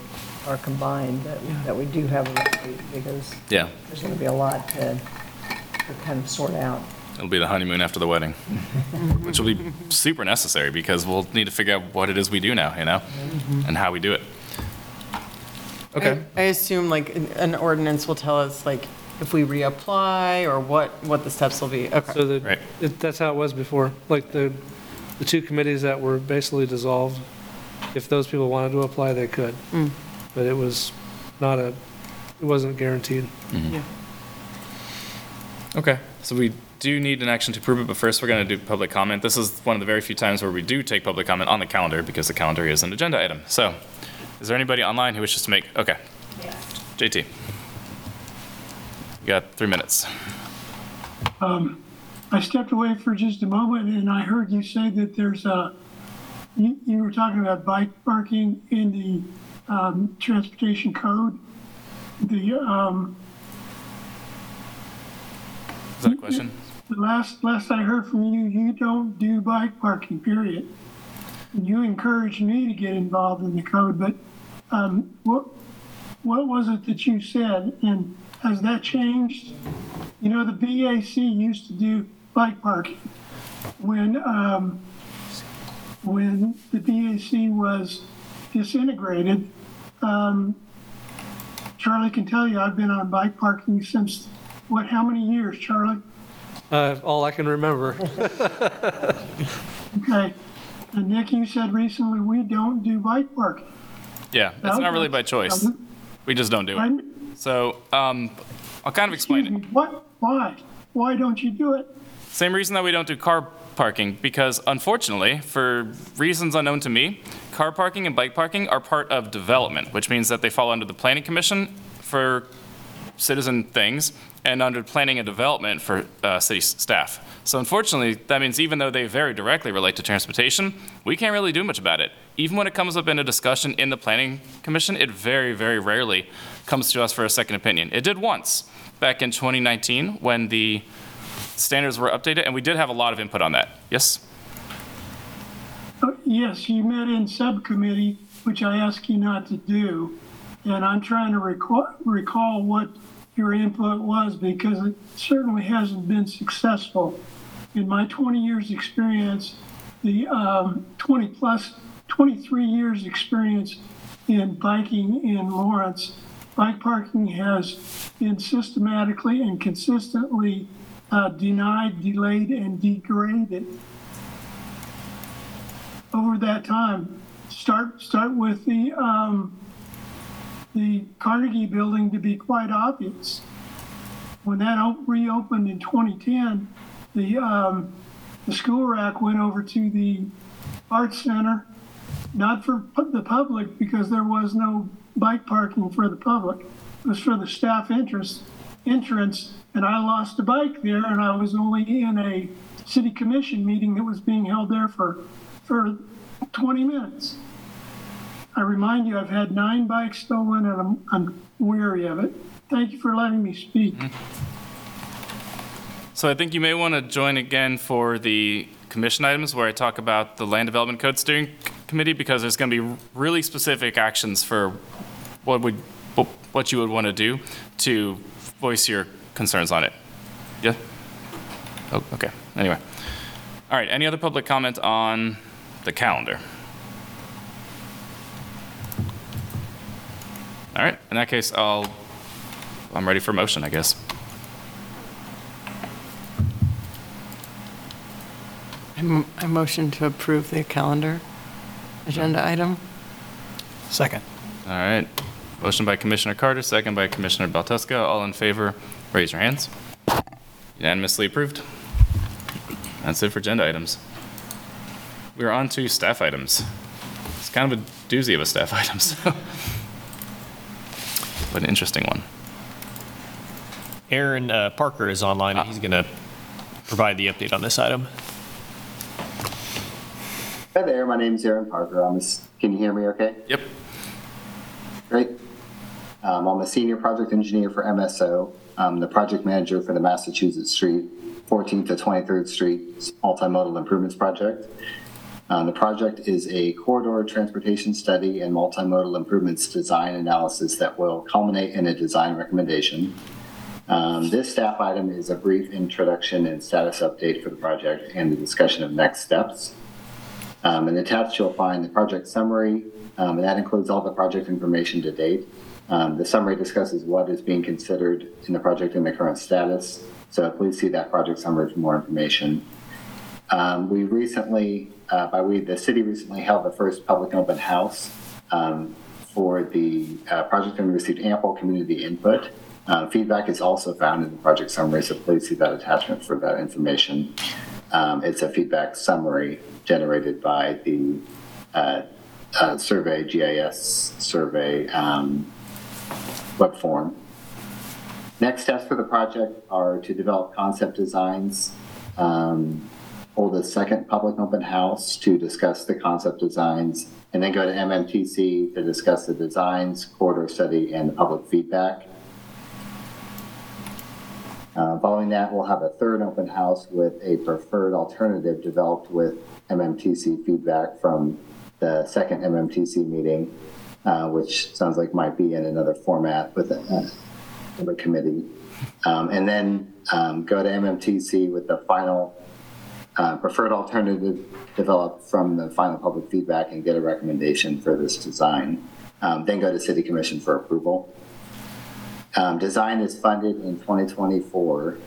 are combined, that, that we do have a retreat, because Yeah, there's going to be a lot to to kind of sort out. it'll be the honeymoon after the wedding, which will be super necessary because we'll need to figure out what it is we do now, you know, mm-hmm. and how we do it. Okay. I I assume like an- an ordinance will tell us like if we reapply or what, what the steps will be. Okay. So that, Right. it- that's how it was before. Like the, the two committees that were basically dissolved, if those people wanted to apply, they could. Mm. But it was not a, it wasn't guaranteed. Yeah. Okay, so we do need an action to approve it, but first we're going to do public comment. This is one of the very few times where we do take public comment on the calendar because the calendar is an agenda item. So, is there anybody online who wishes to make, okay. JT. You got three minutes. Um, I stepped away for just a moment and I heard you say that there's a, you, you were talking about bike parking in the, um, transportation code. The, um, Is that a question? the last, last I heard from you, you don't do bike parking, period. You encouraged me to get involved in the code, but, um, what, what was it that you said? And has that changed? You know, the BAC used to do bike parking. When, um, when the BAC was disintegrated, um, Charlie can tell you, I've been on bike parking since, what, how many years, Charlie? Uh, all I can remember. Okay. And Nick, you said recently we don't do bike parking. Yeah, it's not really by choice. We just don't do it. So, um, I'll kind of explain it. What, why? Why don't you do it? Same reason that we don't do car parking, because unfortunately, for reasons unknown to me, car parking and bike parking are part of development, which means that they fall under the planning commission for citizen things and under planning and development for uh, city s- staff. So unfortunately, that means even though they very directly relate to transportation, we can't really do much about it. Even when it comes up in a discussion in the planning commission, it very, very rarely comes to us for a second opinion. It did once, back in 2019, when the standards were updated, and we did have a lot of input on that. Yes? Uh, Yes, you met in subcommittee, which I asked you not to do. And I'm trying to recall, recall what your input was because it certainly hasn't been successful. In my 20 years' experience, the um, 20 plus, 23 years' experience in biking in Lawrence, bike parking has been systematically and consistently uh, denied, delayed, and degraded over that time. Start, start with the, um, the Carnegie Building to be quite obvious. When that op- reopened in 2010, the, um, the school rack went over to the Arts Center, not for the public because there was no bike parking for the public. It was for the staff interest, entrance, and I lost a bike there and I was only in a city commission meeting that was being held there for, for 20 minutes. I remind you, I've had nine bikes stolen and I'm, I'm weary of it. Thank you for letting me speak. Mm-hmm. So I think you may want to join again for the commission items where I talk about the Land Development Code Steering committee because there's going to be really specific actions for what would, what you would want to do to voice your concerns on it. Yeah? Oh, okay. Anyway. All right, any other public comment on the calendar? All right, in that case, I'll, I'm ready for motion, I guess. I motion to approve the calendar agenda item. Second. All right. Motion by Commissioner Carter, second by Commissioner Baltuska. All in favor, raise your hands. Unanimously approved. That's it for agenda items. We're on to staff items. It's kind of a doozy of a staff item, so. But an interesting one. Aaron uh, Parker is online, and he's going to provide the update on this item. Hi there, my name is Aaron Parker. I'm a can you hear me okay? Yep. Great. Um, I'm a senior project engineer for MSO. I'm the project manager for the Massachusetts Street, 14th to 23rd Street Multimodal Improvements Project. Um, the project is a corridor transportation study and multimodal improvements design analysis that will culminate in a design recommendation. Um, this staff item is a brief introduction and status update for the project and the discussion of next steps. Um, and attached, you'll find the project summary, um, and that includes all the project information to date. Um, the summary discusses what is being considered in the project and the current status. So please see that project summary for more information. Um, we recently, uh, by we, the city recently held the first public open house um, for the uh, project and we received ample community input. Uh, feedback is also found in the project summary, so please see that attachment for that information. Um, it's a feedback summary generated by the uh, uh, survey, GIS survey um, web form. Next steps for the project are to develop concept designs, um, hold a second public open house to discuss the concept designs, and then go to MMTC to discuss the designs, corridor study, and public feedback. Uh, following that, we'll have a third open house with a preferred alternative developed with MMTC feedback from the second MMTC meeting, uh, which sounds like might be in another format with a, a committee. Um, and then um, go to MMTC with the final uh, preferred alternative developed from the final public feedback and get a recommendation for this design. Um, then go to City Commission for approval. Um, design is funded in 2024,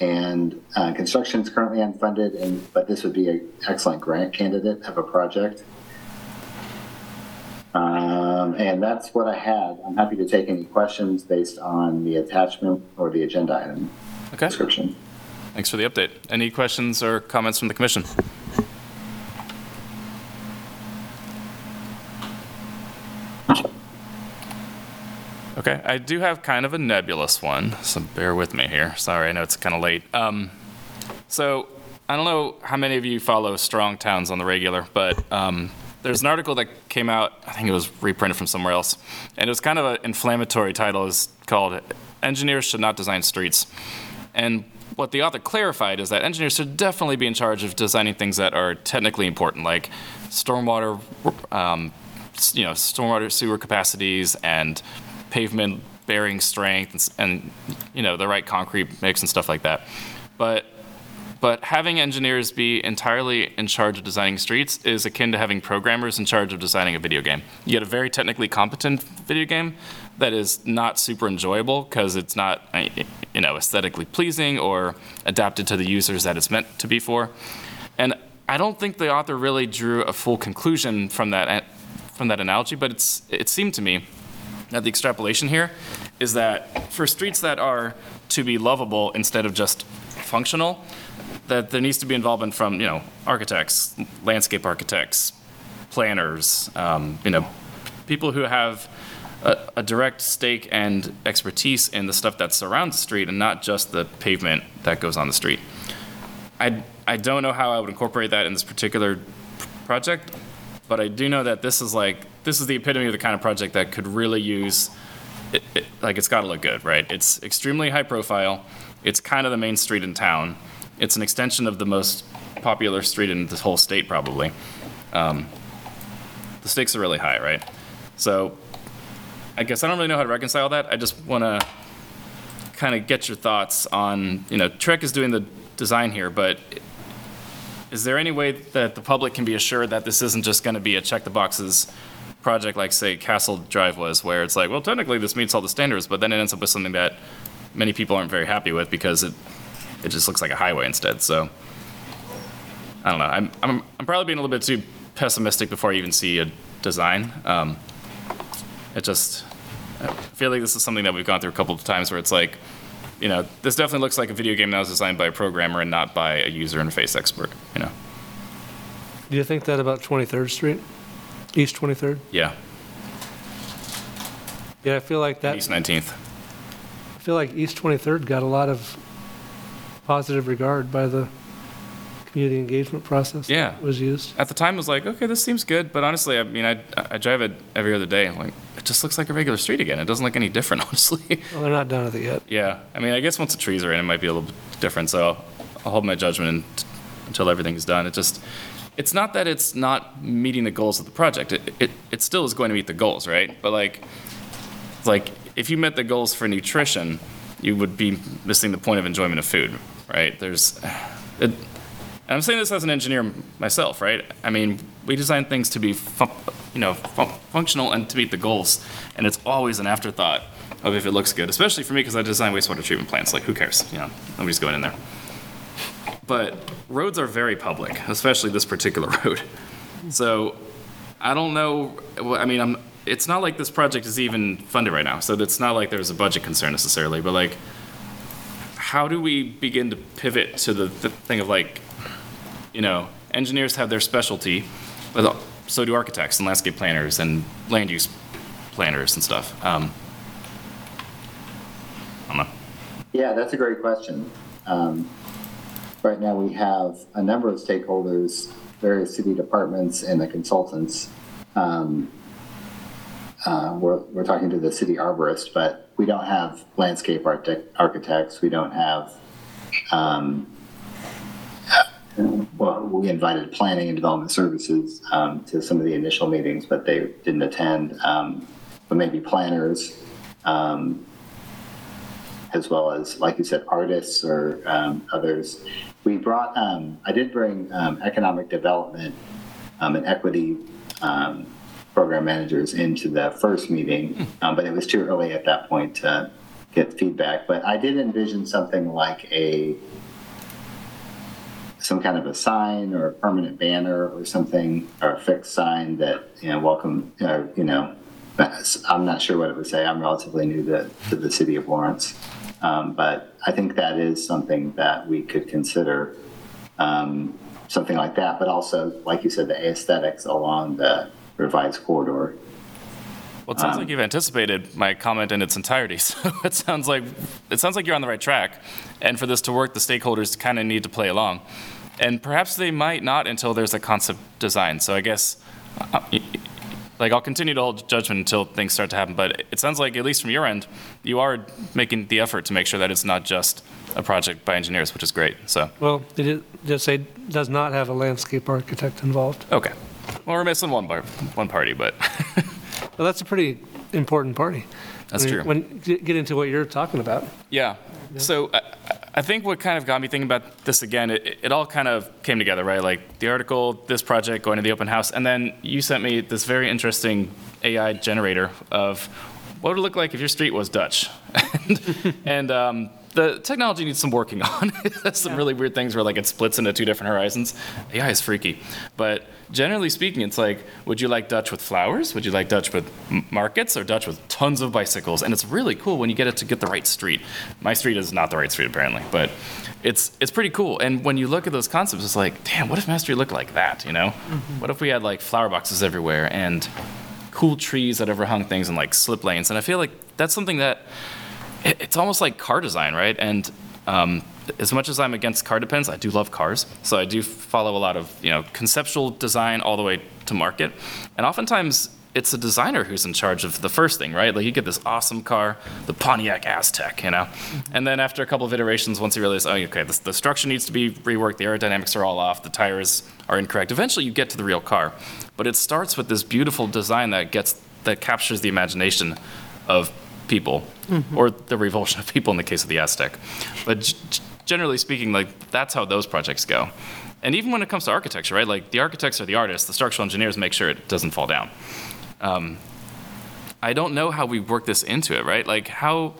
and uh, construction is currently unfunded, and, but this would be an excellent grant candidate of a project. Um, and that's what I had. I'm happy to take any questions based on the attachment or the agenda item Okay. description. Thanks for the update. Any questions or comments from the commission? Okay, I do have kind of a nebulous one, so bear with me here. Sorry, I know it's kind of late. Um, so I don't know how many of you follow Strong Towns on the regular, but um, there's an article that came out. I think it was reprinted from somewhere else, and it was kind of an inflammatory title. It's called "Engineers Should Not Design Streets," and what the author clarified is that engineers should definitely be in charge of designing things that are technically important, like stormwater, um, you know, stormwater sewer capacities and pavement bearing strength and, and you know the right concrete mix and stuff like that. But but having engineers be entirely in charge of designing streets is akin to having programmers in charge of designing a video game. You get a very technically competent video game that is not super enjoyable because it's not, uh, you know, aesthetically pleasing or adapted to the users that it's meant to be for. And I don't think the author really drew a full conclusion from that from that analogy, but it's it seemed to me that the extrapolation here is that for streets that are to be lovable instead of just functional, that there needs to be involvement from, you know, architects, landscape architects, planners, um, you know, people who have a, a direct stake and expertise in the stuff that surrounds the street and not just the pavement that goes on the street. I, I don't know how I would incorporate that in this particular project, but I do know that this is like, this is the epitome of the kind of project that could really use, it, it, like, it's got to look good, right? It's extremely high profile. It's kind of the main street in town. It's an extension of the most popular street in this whole state, probably. Um, the stakes are really high, right? So I guess I don't really know how to reconcile that. I just want to kind of get your thoughts on, you know, TREKK is doing the design here, but is there any way that the public can be assured that this isn't just going to be a check the boxes project like, say, Kasold Drive was, where it's like, well, technically this meets all the standards, but then it ends up with something that many people aren't very happy with because it, it just looks like a highway instead. So I don't know. I'm, I'm, I'm probably being a little bit too pessimistic before I even see a design. Um, it just, I feel like this is something that we've gone through a couple of times where it's like, you know, this definitely looks like a video game that was designed by a programmer and not by a user interface expert, you know? Do you think that about 23rd Street? East 23rd? Yeah, Yeah, I feel like that, East 19th. I feel like East 23rd got a lot of positive regard by the community engagement process. Yeah. that Was used. At the time, I was like, okay, this seems good, but honestly, I mean, I, I drive it every other day. Like, it just looks like a regular street again. It doesn't look any different, honestly. Well, they're not done with it yet. yeah, I mean, I guess once the trees are in, it might be a little bit different. So I'll, hold my judgment until everything's done. It just, it's not that it's not meeting the goals of the project. It, it, it still is going to meet the goals, right? But like, like if you met the goals for nutrition, you would be missing the point of enjoyment of food, right? There's, it, and I'm saying this as an engineer myself, right? I mean, we design things to be, fun, you know, fun, functional and to meet the goals, and it's always an afterthought of if it looks good. Especially for me, because I design wastewater treatment plants. Like, who cares? You know, nobody's going in there. But roads are very public, especially this particular road. So I don't know. I mean, I'm. It's not like this project is even funded right now, so it's not like there's a budget concern necessarily. But like, how do we begin to pivot to the, the thing of like, you know, engineers have their specialty, but so do architects and landscape planners and land use planners and stuff. Um. Yeah, that's a great question. Um, Right now, we have a number of stakeholders, various city departments and the consultants. Um, uh, We're, we're talking to the city arborist, but we don't have landscape architect- architects, we don't have, um, well, we invited planning and development services um, to some of the initial meetings, but they didn't attend. Um, But maybe planners, um, as well as, like you said, artists or um, others. We brought, um, I did bring um, economic development um, and equity um, program managers into the first meeting, um, but it was too early at that point to get feedback. But I did envision something like a some kind of a sign or a permanent banner or something or a fixed sign that you know welcome uh, you know I'm not sure what it would say. I'm relatively new to, to the city of Lawrence. Um, but I think that is something that we could consider, um, something like that. But also, like you said, the aesthetics along the revised corridor. Well, it sounds Um, like you've anticipated my comment in its entirety. So it sounds like it sounds like you're on the right track. And for this to work, the stakeholders kind of need to play along. And perhaps they might not until there's a concept design. So I guess, uh, like, I'll continue to hold judgment until things start to happen. But it sounds like, at least from your end, you are making the effort to make sure that it's not just a project by engineers, which is great. So, Well, it is- just say, does not have a landscape architect involved. okay. Well, we're missing one, bar- one party, but Well, that's a pretty important party. That's mean, true. When, get get into what you're talking about. Yeah. So I, I think what kind of got me thinking about this again, it, it all kind of came together, right? Like the article, this project, going to the open house, and then you sent me this very interesting AI generator of what would it look like if your street was Dutch. and and um, the technology needs some working on. it has some really weird things where like it splits into two different horizons. AI is freaky. But generally speaking, it's like, would you like Dutch with flowers? Would you like Dutch with m- markets or Dutch with tons of bicycles? And it's really cool when you get it to get the right street. My street is not the right street apparently, but it's it's pretty cool. And when you look at those concepts, it's like, damn, what if Mass Street looked like that? You know, mm-hmm. what if we had like flower boxes everywhere and cool trees that overhung things and like slip lanes? And I feel like that's something that it's almost like car design, right? And um, as much as I'm against car depends, I do love cars. So I do follow a lot of you know conceptual design all the way to market. And oftentimes it's a designer who's in charge of the first thing, right? Like you get this awesome car, the Pontiac Aztek, you know, and then after a couple of iterations, once you realize, oh, okay, this, the structure needs to be reworked, the aerodynamics are all off, the tires are incorrect. Eventually, you get to the real car, but it starts with this beautiful design that gets that captures the imagination of people, or the revulsion of people in the case of the Aztek. But g- g- generally speaking, like that's how those projects go. And even when it comes to architecture, right? Like the architects are the artists, the structural engineers make sure it doesn't fall down. Um, I don't know how we work this into it, right? Like how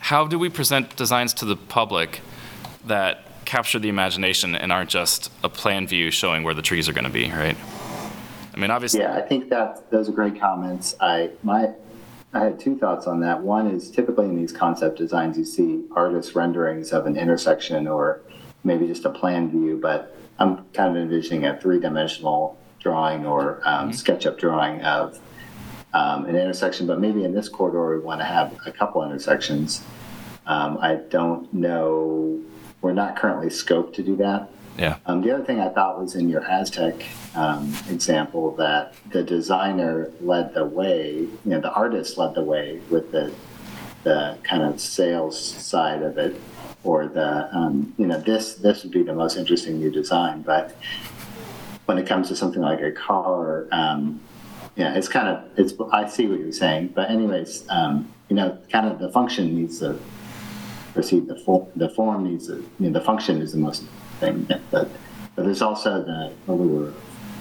how do we present designs to the public that capture the imagination and aren't just a plan view showing where the trees are going to be, right? I mean, obviously, Yeah, I think that those are great comments. I my I had two thoughts on that. One is typically in these concept designs, you see artist renderings of an intersection or maybe just a plan view, but I'm kind of envisioning a three-dimensional drawing or um, SketchUp drawing of um, an intersection. But maybe in this corridor, we want to have a couple intersections. Um, I don't know. We're not currently scoped to do that. Yeah. Um, the other thing I thought was in your Aztek um, example that the designer led the way, you know, the artist led the way with the the kind of sales side of it, or the um, you know this this would be the most interesting new design. But when it comes to something like a car, um, yeah, it's kind of it's. I see what you're saying, but anyways, um, you know, kind of the function needs to proceed. The form, the form needs you know, the function is the most thing, but but there's also the allure of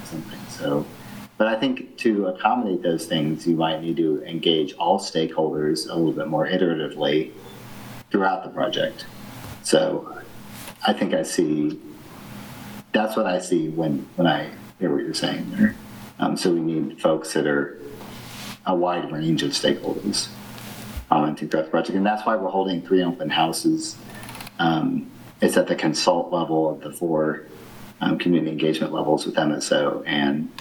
something. So, but I think to accommodate those things, you might need to engage all stakeholders a little bit more iteratively throughout the project. So, I think I see. That's what I see when when I hear what you're saying there. Um, so we need folks that are a wide range of stakeholders throughout the project, and that's why we're holding three open houses. Um, it's at the consult level of the four um, community engagement levels with MSO, and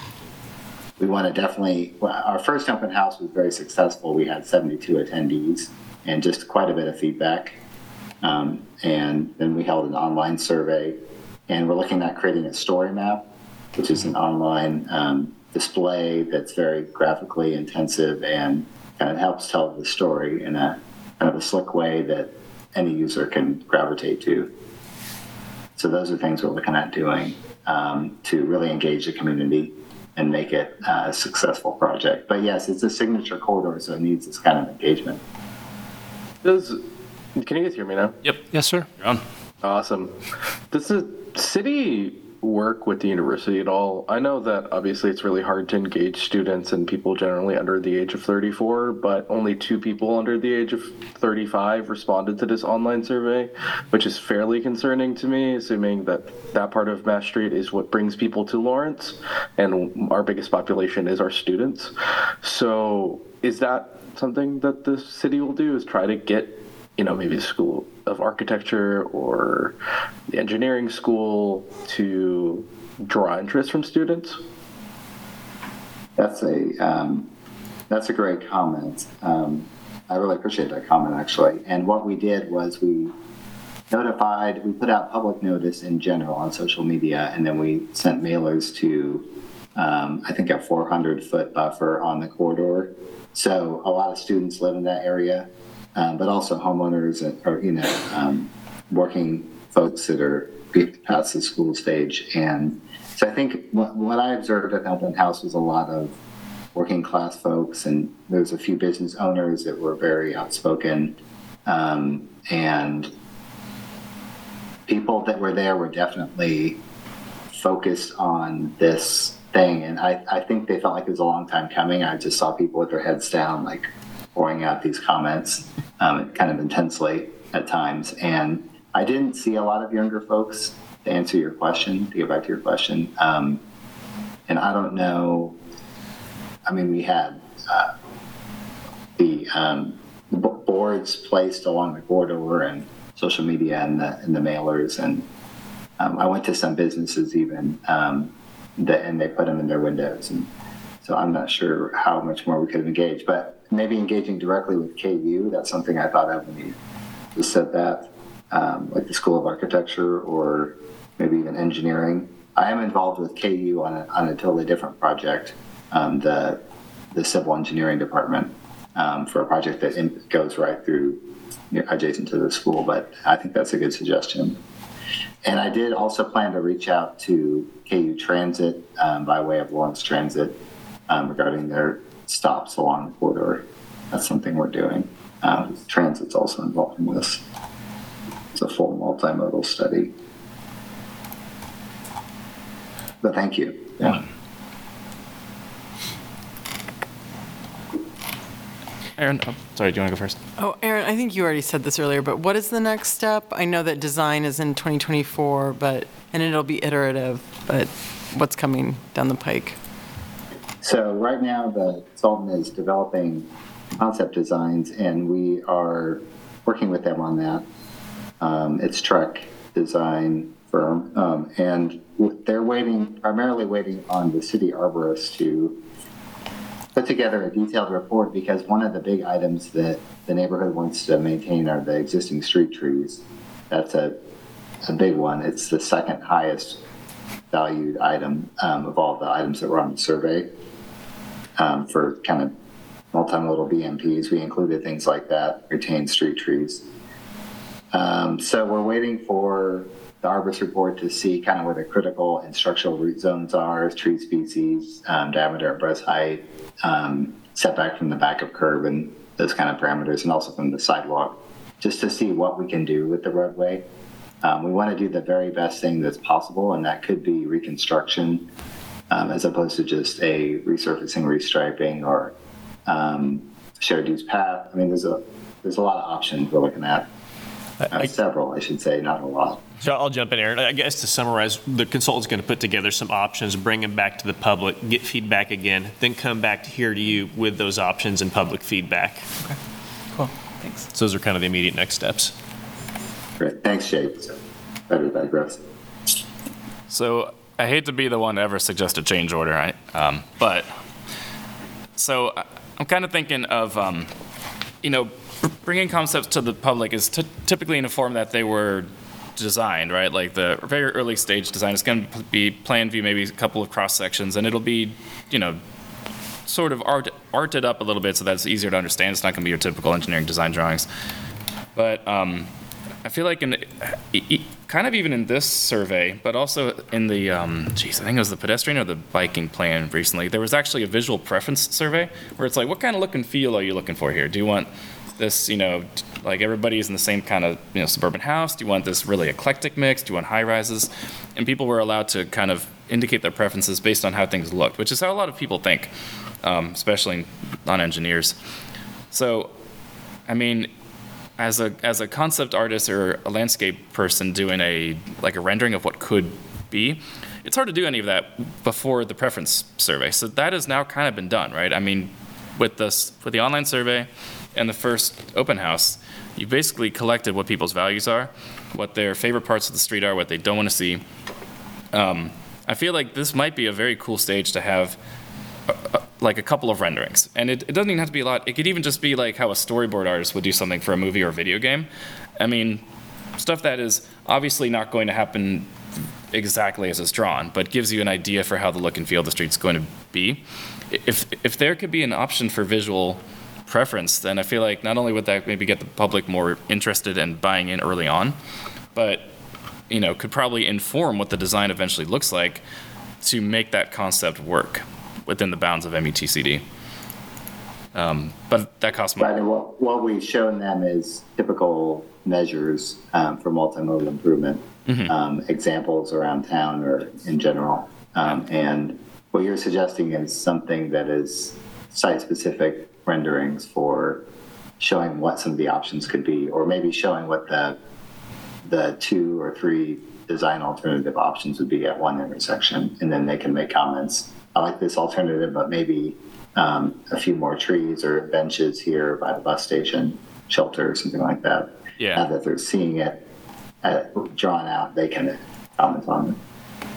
we want to definitely. Well, our first open house was very successful. We had 72 attendees and just quite a bit of feedback. Um, and then we held an online survey, and we're looking at creating a story map, which is an online um, display that's very graphically intensive and kind of helps tell the story in a kind of a slick way that any user can gravitate to. So those are things we're looking at doing um, to really engage the community and make it a successful project. But yes, it's a signature corridor, so it needs this kind of engagement. Does can you guys hear me now? Yep. Yes, sir. You're on. Awesome. Does the city work with the university at all? I know that obviously it's really hard to engage students and people generally under the age of 34, but only two people under the age of 35 responded to this online survey, which is fairly concerning to me, assuming that that part of Mass Street is what brings people to Lawrence, and our biggest population is our students. So, is that something that the city will do? Is try to get you know, maybe the School of Architecture or the engineering school to draw interest from students? That's a um, that's a great comment. Um, I really appreciate that comment actually. And what we did was we notified, we put out public notice in general on social media, and then we sent mailers to um, I think a 400 foot buffer on the corridor. So a lot of students live in that area, um, but also homeowners and, or you know um, working folks that are past the school stage. And so I think what, what I observed at the open house was a lot of working class folks, and there's a few business owners that were very outspoken, um, and people that were there were definitely focused on this thing. And I, I think they felt like it was a long time coming. I just saw people with their heads down, like pouring out these comments um, kind of intensely at times. And I didn't see a lot of younger folks to answer your question, to get back to your question. Um, and I don't know, I mean, we had uh, the um, boards placed along the corridor and social media and the, and the mailers. And um, I went to some businesses even, um, that, and they put them in their windows. And so I'm not sure how much more we could have engaged, but maybe engaging directly with KU, that's something I thought of when you said that, um, like the School of Architecture or maybe even engineering. I am involved with KU on a, on a totally different project, um, the the civil engineering department um, for a project that in, goes right through you know, adjacent to the school. But I think that's a good suggestion. And I did also plan to reach out to KU Transit um, by way of Lawrence Transit um, regarding their stops along the corridor. That's something we're doing. Um, Transit's also involved in this. It's a full multimodal study. But thank you. Yeah. Aaron, oh, sorry, do you want to go first? Oh, Aaron, I think you already said this earlier, but what is the next step? I know that design is in 2024, but, and it'll be iterative, but what's coming down the pike? So right now, the consultant is developing concept designs, and we are working with them on that. Um, it's TREKK Design firm, um, and they're waiting, primarily waiting on the city arborist to put together a detailed report because one of the big items that the neighborhood wants to maintain are the existing street trees. That's a, a big one. It's the second highest valued item um, of all the items that were on the survey um, for kind of multimodal BMPs. We included things like that, retained street trees. Um, so we're waiting for the arborist report to see kind of where the critical and structural root zones are, tree species, um, diameter, and breast height, um, setback from the back of curb, and those kind of parameters, and also from the sidewalk, just to see what we can do with the roadway. Um, we want to do the very best thing that's possible, and that could be reconstruction um, as opposed to just a resurfacing, restriping, or um, shared use path. I mean, there's a there's a lot of options we're looking at. Uh, several, I should say, not a lot. So I'll jump in, Aaron. I guess to summarize, the consultant's going to put together some options, bring them back to the public, get feedback again, then come back to here to you with those options and public feedback. Okay, cool, thanks. So those are kind of the immediate next steps. Great, thanks, Jake. Better digress. So I hate to be the one to ever suggest a change order, right? Um, but so I'm kind of thinking of, um, you know, bringing concepts to the public is ty- typically in a form that they were designed, right? Like the very early stage design is going to be plan view, maybe a couple of cross sections, and it'll be, you know, sort of art, arted up a little bit so that it's easier to understand. It's not going to be your typical engineering design drawings. But um, I feel like in kind of even in this survey, but also in the um, geez, I think it was the pedestrian or the biking plan recently. There was actually a visual preference survey where it's like, what kind of look and feel are you looking for here? Do you want this, you know, like everybody's in the same kind of you know suburban house? Do you want this really eclectic mix? Do you want high rises? And people were allowed to kind of indicate their preferences based on how things looked, which is how a lot of people think, um, especially non-engineers. So, I mean, as a as a concept artist or a landscape person doing a like a rendering of what could be, it's hard to do any of that before the preference survey. So that has now kind of been done, right? I mean, with this with the online survey and the first open house, you basically collected what people's values are, what their favorite parts of the street are, what they don't want to see. Um, I feel like this might be a very cool stage to have like a couple of renderings. And it, it doesn't even have to be a lot. It could even just be like how a storyboard artist would do something for a movie or a video game. I mean, stuff that is obviously not going to happen exactly as it's drawn, but gives you an idea for how the look and feel of the street's going to be. If, if there could be an option for visual preference, then I feel like not only would that maybe get the public more interested and buying in early on, but you know, could probably inform what the design eventually looks like to make that concept work within the bounds of MUTCD. Um, but that costs money. what, what we've shown them is typical measures um, for multimodal improvement, um, examples around town or in general. Um, and what you're suggesting is something that is site-specific renderings for showing what some of the options could be, or maybe showing what the the two or three design alternative options would be at one intersection, and then they can make comments. I like this alternative, but maybe um, a few more trees or benches here by the bus station, shelter, or something like that. Yeah. Now that they're seeing it uh, drawn out, they can comment on it.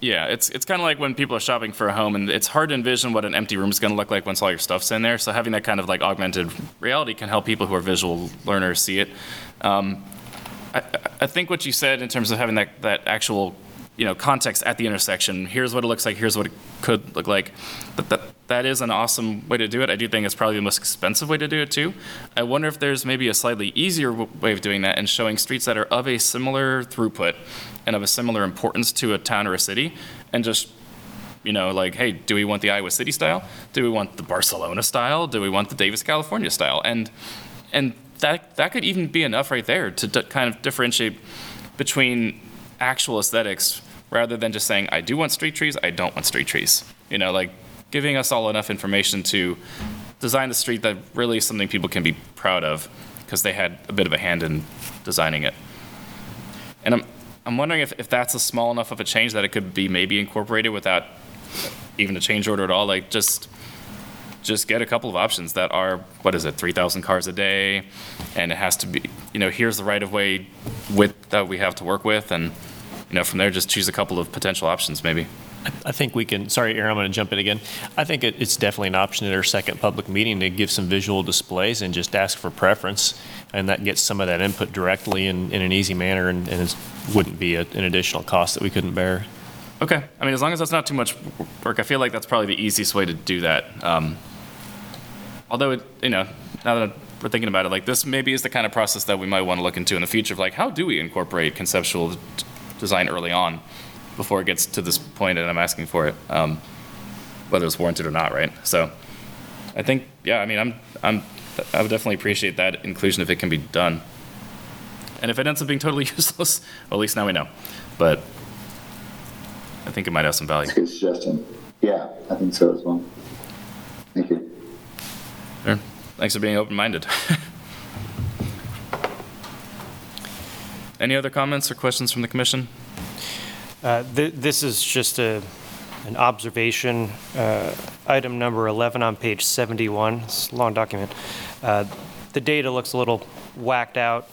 Yeah, it's it's kind of like when people are shopping for a home, and it's hard to envision what an empty room is going to look like once all your stuff's in there. So having that kind of like augmented reality can help people who are visual learners see it. Um, I, I- I think what you said in terms of having that, that actual you know, context at the intersection. Here's what it looks like. Here's what it could look like. But that that is an awesome way to do it. I do think it's probably the most expensive way to do it too. I wonder if there's maybe a slightly easier way of doing that and showing streets that are of a similar throughput and of a similar importance to a town or a city, and just you know, like, hey, do we want the Iowa City style? Do we want the Barcelona style? Do we want the Davis, California style? And and that that could even be enough right there to d- kind of differentiate between actual aesthetics rather than just saying I do want street trees, I don't want street trees. You know, like giving us all enough information to design the street that really is something people can be proud of because they had a bit of a hand in designing it. And I'm I'm wondering if, if that's a small enough of a change that it could be maybe incorporated without even a change order at all. Like just just get a couple of options that are what is it, three thousand cars a day, and it has to be you know here's the right of way width that we have to work with, and you know from there just choose a couple of potential options maybe. I think we can, sorry, Aaron, I'm going to jump in again. I think it- it's definitely an option at our second public meeting to give some visual displays and just ask for preference. And that gets some of that input directly in, in an easy manner and, and it wouldn't be a- an additional cost that we couldn't bear. Okay, I mean as long as that's not too much work, I feel like that's probably the easiest way to do that. Um, although it, you know, now that we're thinking about it, like this maybe is the kind of process that we might want to look into in the future of like how do we incorporate conceptual design early on before it gets to this point and I'm asking for it, um, whether it's warranted or not, right? So I think, yeah, I mean, I'm, I'm, I would definitely appreciate that inclusion if it can be done. And if it ends up being totally useless, well, at least now we know. But I think it might have some value. That's a good suggestion. Yeah, I think so as well. Thank you. Sure. Thanks for being open-minded. Any other comments or questions from the commission? Uh, th- This is just a, an observation. Uh, Item number 11 on page 71, it's a long document. Uh, The data looks a little whacked out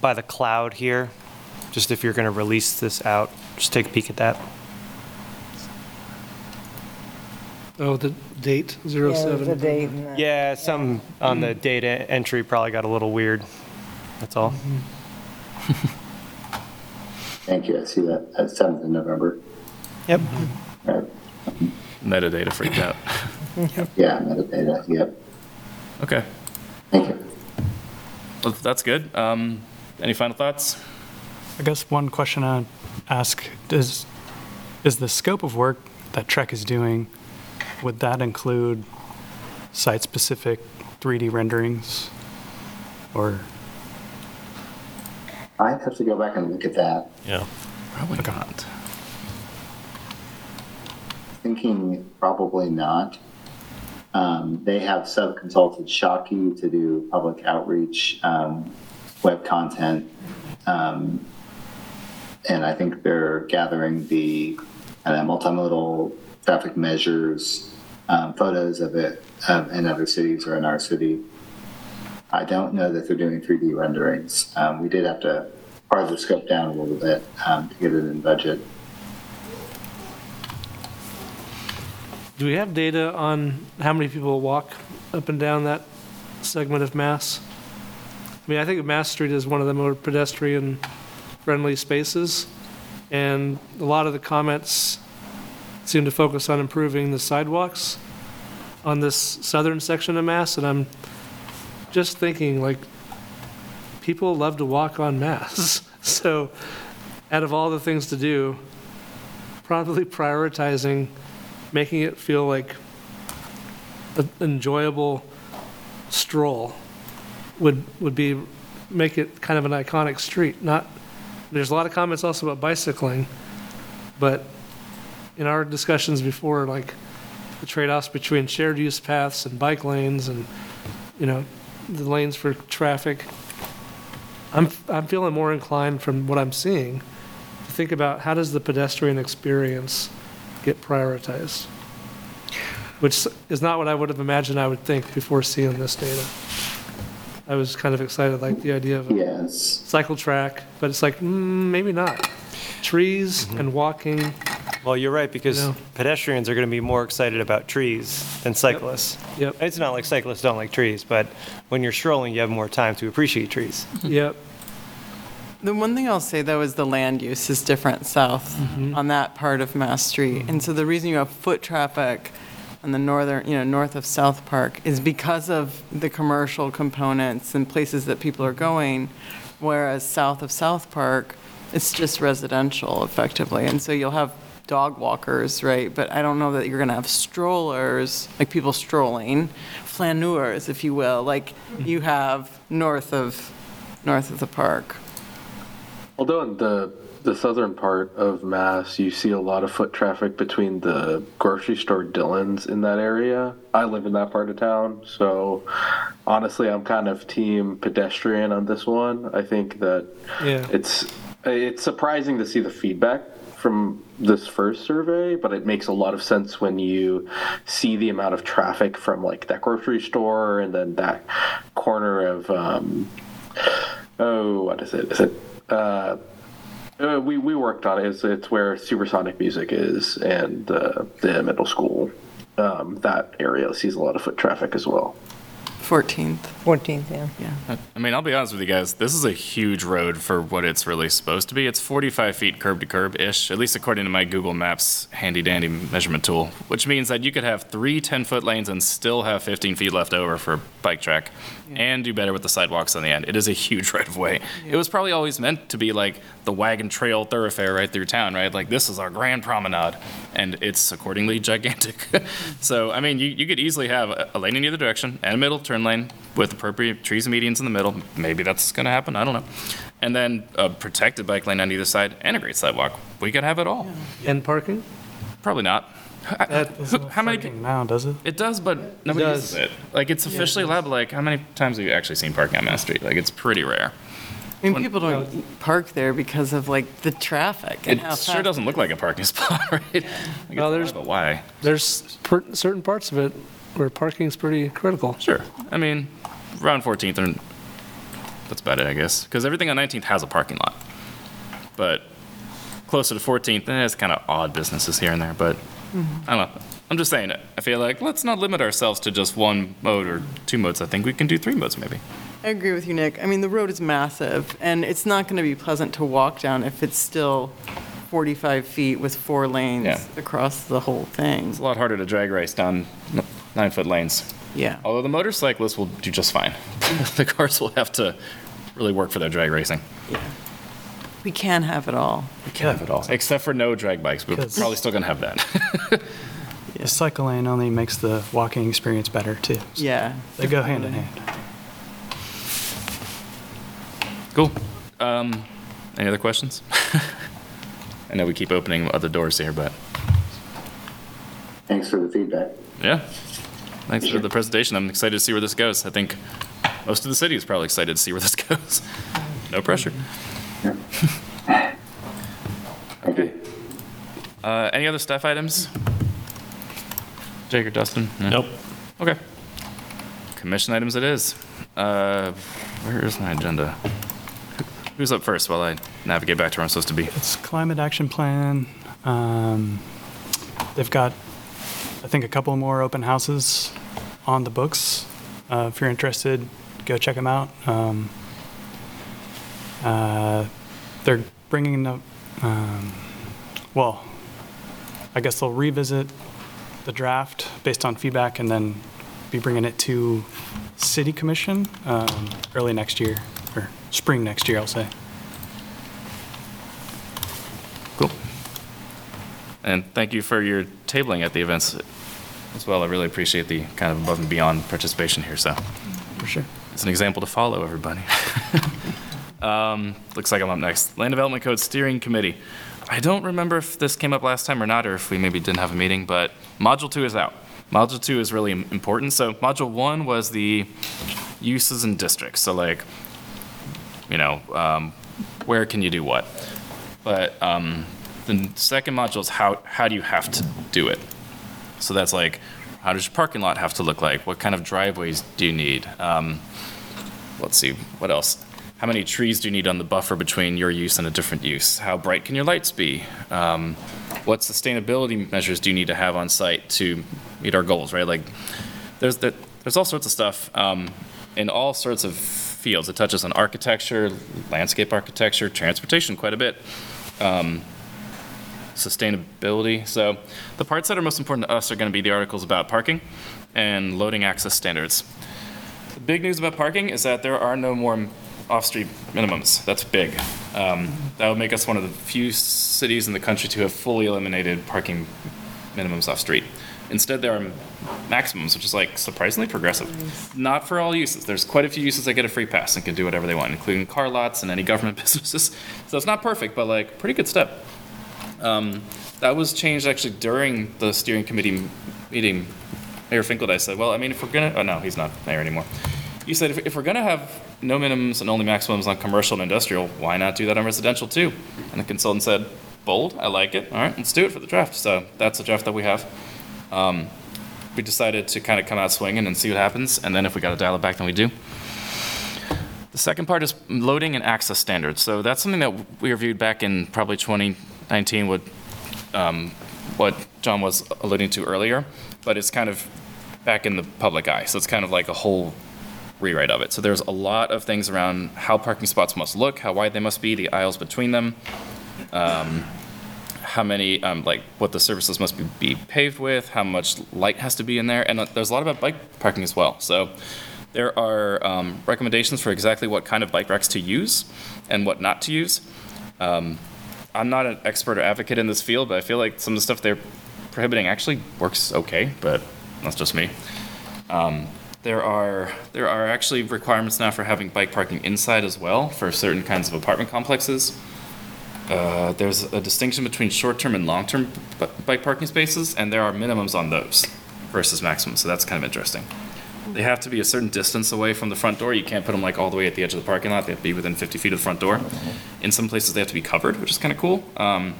by the cloud here. Just if you're going to release this out, just take a peek at that. Oh, the date, Yeah, 07. the date and that. Yeah, some on the data entry probably got a little weird, that's all. Thank you. I see that at 7th of November. Yep. Right. Metadata freaked out. Yeah, metadata. Yep. Okay. Thank you. Well, that's good. Um, any final thoughts? I guess one question I'd ask is, is the scope of work that TREKK is doing, would that include site-specific 3D renderings? Or, I'd have to go back and look at that. Yeah. Probably not. Thinking probably not. Um, they have sub-consulted Shockey to do public outreach, um, web content. Um, and I think they're gathering the uh, multimodal traffic measures, um, photos of it um, in other cities or in our city. I don't know that they're doing 3D renderings. Um, we did have to part of the scope down a little bit um, to get it in budget. Do we have data on how many people walk up and down that segment of Mass? I mean, I think Mass Street is one of the more pedestrian-friendly spaces, and a lot of the comments seem to focus on improving the sidewalks on this southern section of Mass, and I'm just thinking, like, people love to walk on Mass. So, out of all the things to do, probably prioritizing making it feel like an enjoyable stroll would, would be, make it kind of an iconic street, not, there's a lot of comments also about bicycling, but in our discussions before, like, the trade-offs between shared use paths and bike lanes and, you know, the lanes for traffic, I'm, I'm feeling more inclined from what I'm seeing to think about how does the pedestrian experience get prioritized? Which is not what I would have imagined I would think before seeing this data. I was kind of excited, like the idea of a Yes. cycle track, but it's like, mm, maybe not. Trees and walking, Well, you're right, because No. pedestrians are going to be more excited about trees than cyclists. Yep. It's not like cyclists don't like trees, but when you're strolling, you have more time to appreciate trees. yep. The one thing I'll say, though, is the land use is different south mm-hmm. on that part of Mass Street. Mm-hmm. And so the reason you have foot traffic on the northern, you know, north of South Park is because of the commercial components and places that people are going, whereas south of South Park, it's just residential effectively. And so you'll have dog walkers, right? But I don't know that you're going to have strollers, like people strolling, flaneurs, if you will, like you have north of, north of the park. Although in the the southern part of Mass, you see a lot of foot traffic between the grocery store Dillons in that area. I live in that part of town, so honestly, I'm kind of team pedestrian on this one. I think that Yeah. it's it's surprising to see the feedback from this first survey, but it makes a lot of sense when you see the amount of traffic from like that grocery store and then that corner of um, oh, what is it? Is it uh, uh, we we worked on it. It's, it's where Supersonic Music is and uh, the middle school. Um, that area sees a lot of foot traffic as well. 14th. 14th, yeah. Yeah. I mean, I'll be honest with you guys. This is a huge road for what it's really supposed to be. It's 45 feet curb to curb ish, at least according to my Google Maps handy dandy measurement tool, which means that you could have three 10 foot lanes and still have 15 feet left over for bike track and do better with the sidewalks on the end. It is a huge right of way. It was probably always meant to be like the wagon trail thoroughfare right through town, right? Like this is our grand promenade, and it's accordingly gigantic. so, I mean, you, you could easily have a, a lane in either direction and a middle turn lane with appropriate trees and medians in the middle. Maybe that's going to happen. I don't know. And then a protected bike lane on either side and a great sidewalk. We could have it all. And parking? Probably not. I- That doesn't how many? affect now, does it? It does, but nobody does. uses it. Like it's officially allowed. But like, how many times have you actually seen parking on Mass Street? Like it's pretty rare. I mean, people don't park there because of like the traffic It and how sure fast- doesn't look like a parking spot, right? Like, Well, it's there's- but why? There's per- certain parts of it where parking's pretty critical. Sure. I mean, around 14th, and that's about it, I guess. Because everything on 19th has a parking lot. But closer to 14th, eh, it's kind of odd businesses here and there. But Mm-hmm. I don't know. I'm just saying it. I feel like let's not limit ourselves to just one mode or two modes. I think we can do three modes maybe. I agree with you, Nick. I mean, the road is massive, and it's not going to be pleasant to walk down if it's still 45 feet with four lanes Yeah. across the whole thing. It's a lot harder to drag race down n- nine foot lanes. Yeah. Although the motorcyclists will do just fine. the cars will have to really work for their drag racing. We can have it all. We can have it all. Except for no drag bikes. We're probably still going to have that. The cycle lane only makes the walking experience better too. So Yeah. They go hand in hand. Cool. Um, any other questions? I know we keep opening other doors here, but Thanks for the feedback. yeah. Thanks for the presentation. I'm excited to see where this goes. I think most of the city is probably excited to see where this goes. No pressure. Okay. Uh, any other staff items? Jake or Dustin? No? Nope. Okay. Commission items it is. Uh, where is my agenda? Who's up first while I navigate back to where I'm supposed to be? It's climate action plan. Um, they've got, I think, a couple more open houses on the books. Uh, if you're interested, go check them out. Um, uh, they're bringing the, um, well, I guess they'll revisit the draft based on feedback and then be bringing it to city commission um, early next year or spring next year, I'll say. Cool. And thank you for your tabling at the events as well. I really appreciate the kind of above and beyond participation here, so For sure. it's an example to follow, everybody. um, looks like I'm up next. Land Development Code Steering Committee. I don't remember if this came up last time or not, or if we maybe didn't have a meeting, but Module 2 is out. Module 2 is really important. So Module 1 was the uses and districts. So like, you know, um, where can you do what? But um, the second module is how, how do you have to do it? So that's like, how does your parking lot have to look like? What kind of driveways do you need? Um, let's see, what else? How many trees do you need on the buffer between your use and a different use? How bright can your lights be? Um, what sustainability measures do you need to have on site to meet our goals, right? Like, there's, there, there's all sorts of stuff um, in all sorts of fields. It touches on architecture, landscape architecture, transportation quite a bit, um, sustainability. So the parts that are most important to us are going to be the articles about parking and loading access standards. The big news about parking is that there are no more off-street minimums. That's big. Um, that would make us one of the few cities in the country to have fully eliminated parking minimums off-street. Instead, there are maximums, which is like surprisingly progressive. Not for all uses. There's quite a few uses that get a free pass and can do whatever they want, including car lots and any government businesses. So it's not perfect, but like pretty good step. Um, that was changed actually during the steering committee meeting. Mayor Finkeldei said, "Well, I mean, if we're gonna, oh no, he's not mayor anymore." You said if, if we're gonna have no minimums and only maximums on commercial and industrial, why not do that on residential too? And the consultant said, "Bold, I like it. All right, let's do it for the draft." So that's the draft that we have. Um, we decided to kind of come out swinging and see what happens, and then if we got to dial it back, then we do. The second part is loading and access standards. So that's something that we reviewed back in probably 2019 with um, what John was alluding to earlier, but it's kind of back in the public eye. So it's kind of like a whole rewrite of it. So there's a lot of things around how parking spots must look, how wide they must be, the aisles between them, um, how many, um, like what the surfaces must be, be paved with, how much light has to be in there, and uh, there's a lot about bike parking as well. So there are um, recommendations for exactly what kind of bike racks to use and what not to use. Um, I'm not an expert or advocate in this field, but I feel like some of the stuff they're prohibiting actually works okay, but that's just me. Um, there are there are actually requirements now for having bike parking inside as well for certain kinds of apartment complexes. Uh, there's a distinction between short-term and long-term b- bike parking spaces, and there are minimums on those versus maximums. So that's kind of interesting. They have to be a certain distance away from the front door. You can't put them like all the way at the edge of the parking lot. They have to be within 50 feet of the front door. In some places, they have to be covered, which is kind of cool. Um,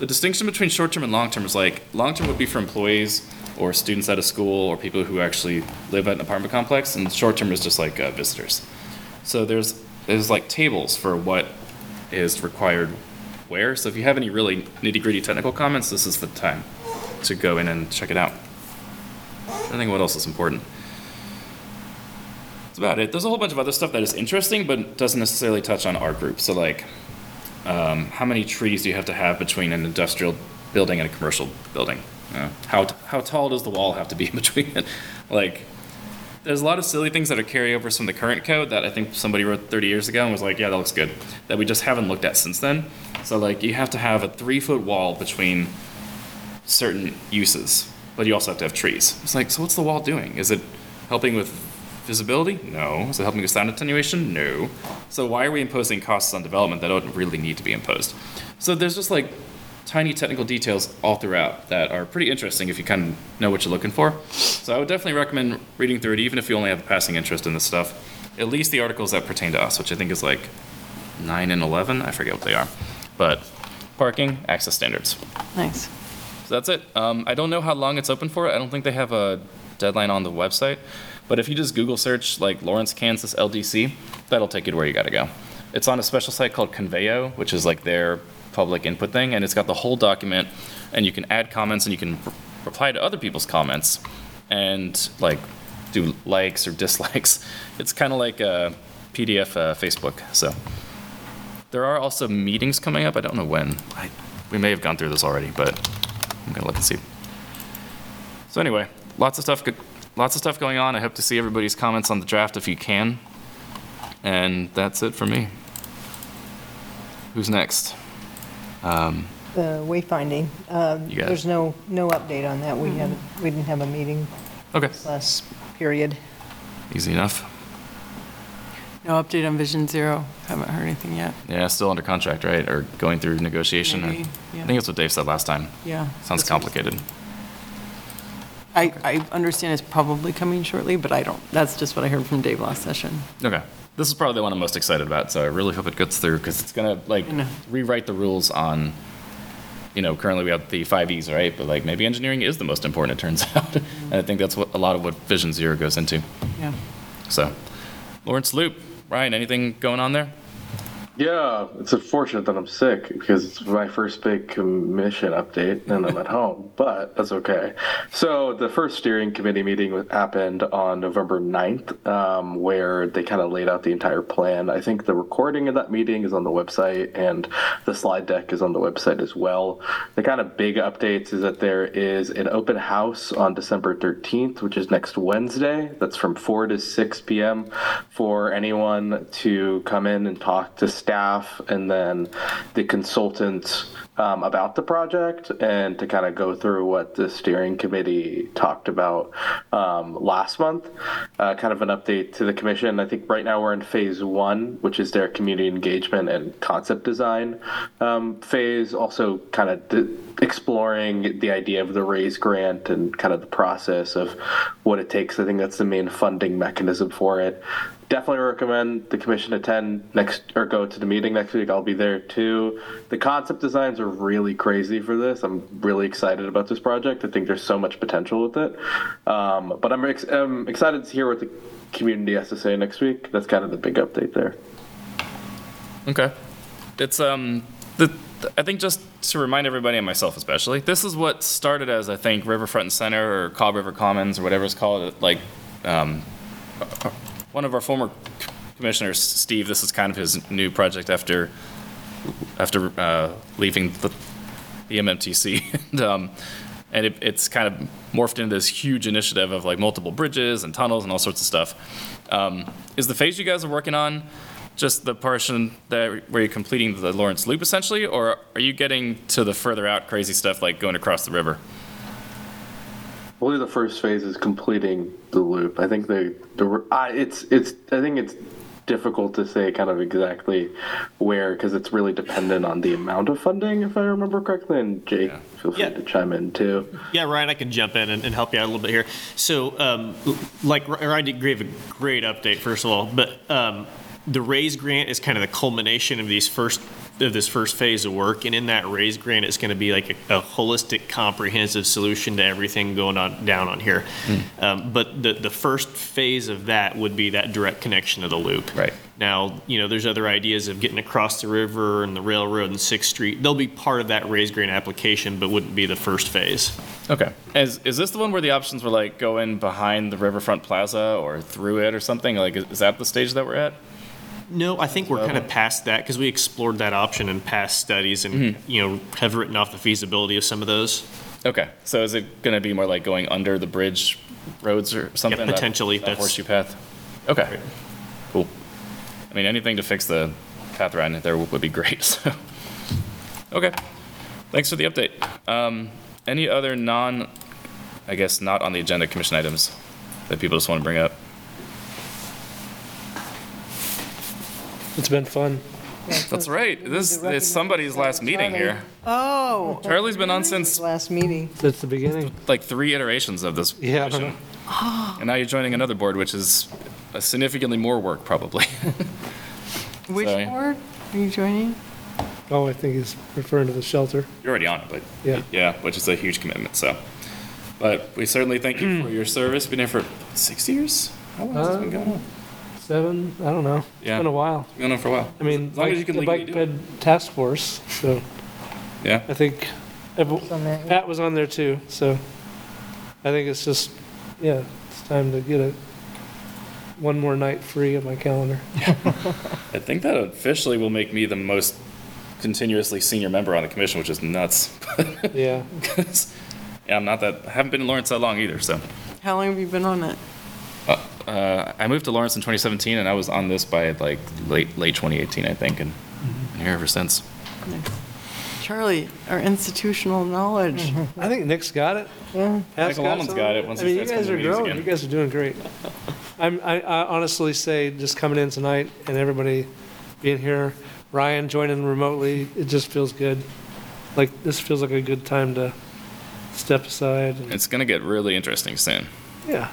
the distinction between short-term and long-term is like long-term would be for employees or students out of school or people who actually live at an apartment complex, and short-term is just like uh, visitors. So there's there's like tables for what is required where. So if you have any really nitty-gritty technical comments, this is the time to go in and check it out. I think what else is important. That's about it. There's a whole bunch of other stuff that is interesting, but doesn't necessarily touch on our group. So like, um, how many trees do you have to have between an industrial building and a commercial building? How t- how tall does the wall have to be in between it? like, there's a lot of silly things that are carryovers from the current code that I think somebody wrote 30 years ago and was like, yeah, that looks good. That we just haven't looked at since then. So like, you have to have a three foot wall between certain uses, but you also have to have trees. It's like, so what's the wall doing? Is it helping with visibility? No. Is it helping with sound attenuation? No. So why are we imposing costs on development that don't really need to be imposed? So there's just like tiny technical details all throughout that are pretty interesting if you kind of know what you're looking for. So I would definitely recommend reading through it, even if you only have a passing interest in this stuff. At least the articles that pertain to us, which I think is like nine and 11. I forget what they are. But parking, access standards. Nice. So that's it. Um, I don't know how long it's open for. I don't think they have a deadline on the website. But if you just Google search like Lawrence, Kansas LDC, that'll take you to where you got to go. It's on a special site called Konveio, which is like their public input thing, and it's got the whole document, and you can add comments and you can re- reply to other people's comments, and like do likes or dislikes. It's kind of like a PDF uh, Facebook. So there are also meetings coming up. I don't know when. I, we may have gone through this already, but I'm gonna look and see. So anyway, lots of stuff. Lots of stuff going on. I hope to see everybody's comments on the draft if you can. And that's it for me. Who's next? Um, The wayfinding, um, You got it. there's no, no update on that. We haven't, we didn't have a meeting Okay. this last period. Easy enough. No update on Vision Zero. Haven't heard anything yet. Yeah, still under contract, right? Or going through negotiation? or- Maybe, yeah. I think that's what Dave said last time. Yeah. Sounds that's what complicated. I, I understand it's probably coming shortly, but I don't, that's just what I heard from Dave last session. Okay. This is probably the one I'm most excited about, so I really hope it gets through because it's gonna like rewrite the rules on. You know, currently we have the five E's, right? But like maybe engineering is the most important. It turns out, and I think that's what a lot of what Vision Zero goes into. Yeah. So, Lawrence Loop, Ryan, anything going on there? Yeah, it's unfortunate that I'm sick because it's my first big commission update and I'm at home, but that's okay. So, the first steering committee meeting happened on November 9th, um, where they kind of laid out the entire plan. I think the recording of that meeting is on the website and the slide deck is on the website as well. The kind of big updates is that there is an open house on December 13th, which is next Wednesday. That's from 4 to 6 p.m. for anyone to come in and talk to staff and then the consultants um, about the project and to kind of go through what the steering committee talked about um, last month. Uh, kind of an update to the commission. I think right now we're in phase one, which is their community engagement and concept design um, phase. Also, kind of d- exploring the idea of the RAISE grant and kind of the process of what it takes. I think that's the main funding mechanism for it definitely recommend the commission attend next or go to the meeting next week. I'll be there too. The concept designs are really crazy for this. I'm really excited about this project. I think there's so much potential with it. Um, but I'm, ex- I'm excited to hear what the community has to say next week. That's kind of the big update there. Okay. It's um the I think just to remind everybody and myself especially, this is what started as I think Riverfront and Center or Kaw River Commons or whatever it's called. Like um, one of our former commissioners, Steve. This is kind of his new project after after uh, leaving the, the MMTC, and, um, and it, it's kind of morphed into this huge initiative of like multiple bridges and tunnels and all sorts of stuff. Um, is the phase you guys are working on just the portion that where you're completing the Lawrence Loop essentially, or are you getting to the further out crazy stuff like going across the river? I believe the first phase is completing the loop. I think the the I it's it's I think it's difficult to say kind of exactly where because it's really dependent on the amount of funding if I remember correctly. And Jake, feel free Yeah. to chime in too. Yeah, Ryan, I can jump in and, and help you out a little bit here. So, um, like Ryan did gave a great update, first of all, but um, the RAISE grant is kind of the culmination of these first of this first phase of work, and in that RAISE grant, it's going to be like a, a holistic, comprehensive solution to everything going on down on here. Um, but the the first phase of that would be that direct connection to the loop. Right. Now, you know, there's other ideas of getting across the river and the railroad and Sixth Street. They'll be part of that RAISE grant application, but wouldn't be the first phase. Okay. Is is this the one where the options were like go in behind the Riverfront Plaza or through it or something? Like is that the stage that we're at? No, I think we're kind of past that because we explored that option in past studies and, Mm-hmm. you know, have written off the feasibility of some of those. Okay. So is it going to be more like going under the bridge roads or something? that- potentially, That that's- horseshoe path. Okay. Cool. I mean, anything to fix the path around there would be great. So. Okay. Thanks for the update. Um, any other non, I guess not on the agenda commission items that people just want to bring up? It's been fun. That's right. This is somebody's last meeting here. Oh. Charlie's been on since Last meeting. Since the beginning. like three iterations of this Yeah, I. And now you're joining another board, which is uh, significantly more work, probably. Which Sorry. board are you joining? Oh, I think he's referring to the shelter. You're already on it, but Yeah. yeah, which is a huge commitment. So, but we certainly thank you for your service. Been here for six years. How long has this been going on? Seven, I don't know. It's Yeah. been a while. It's been going on for a while. I mean, as long like as you can the legally bike do it. ped task force, so Yeah. I think ev- on that. Pat was on there too, so I think it's just, yeah, it's time to get a, one more night free of my calendar. I think that officially will make me the most continuously senior member on the commission, which is nuts. Yeah. 'Cause, yeah, I'm not that. I haven't been in Lawrence that long either. So. How long have you been on it? Uh, I moved to Lawrence in 2017, and I was on this by like late late 2018, I think, and Mm-hmm. been here ever since. Charlie, our institutional knowledge. I think Nick's got it. Yeah. Pat's Michael Allman's some. got it once I mean, you guys are coming to meetings growing. again. You guys are doing great. I'm, I, I honestly say, just coming in tonight and everybody being here, Ryan joining remotely, it just feels good. Like, this feels like a good time to step aside. and- It's gonna get really interesting soon. Yeah.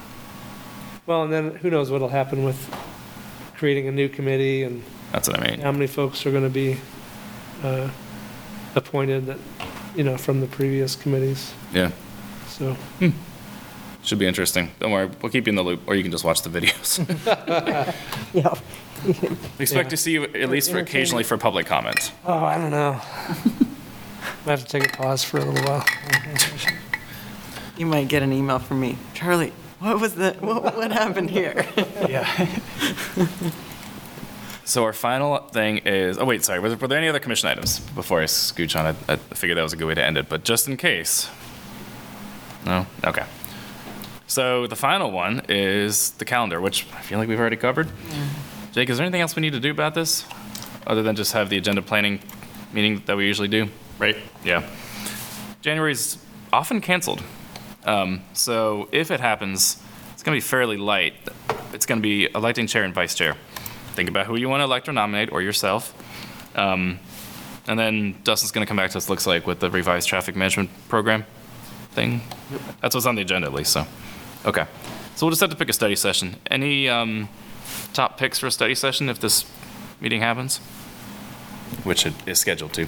Well, and then who knows what'll happen with creating a new committee and That's what I mean. how many folks are gonna be, uh, appointed that, you know, from the previous committees, Yeah, so. should be interesting. Don't worry, we'll keep you in the loop, or you can just watch the videos. Yeah, We expect Yeah. to see you at least for occasionally for public comment. Oh, I don't know. I have to take a pause for a little while. You might get an email from me. Charlie, what was the, what, what happened here? Yeah. So our final thing is, oh wait, sorry, were there, were there any other commission items before I scooch on it? I figured that was a good way to end it, but just in case. No? Okay. So the final one is the calendar, which I feel like we've already covered. Mm-hmm. Jake, is there anything else we need to do about this? Other than just have the agenda planning meeting that we usually do, right? Yeah. January's often canceled. Um, so if it happens, it's gonna be fairly light. It's gonna be electing chair and vice chair. Think about who you want to elect or nominate, or yourself. Um, and then Dustin's going to come back to us, looks like, with the revised traffic management program thing. That's what's on the agenda, at least, so. Okay. So we'll just have to pick a study session. Any um, top picks for a study session if this meeting happens? Which it is scheduled to.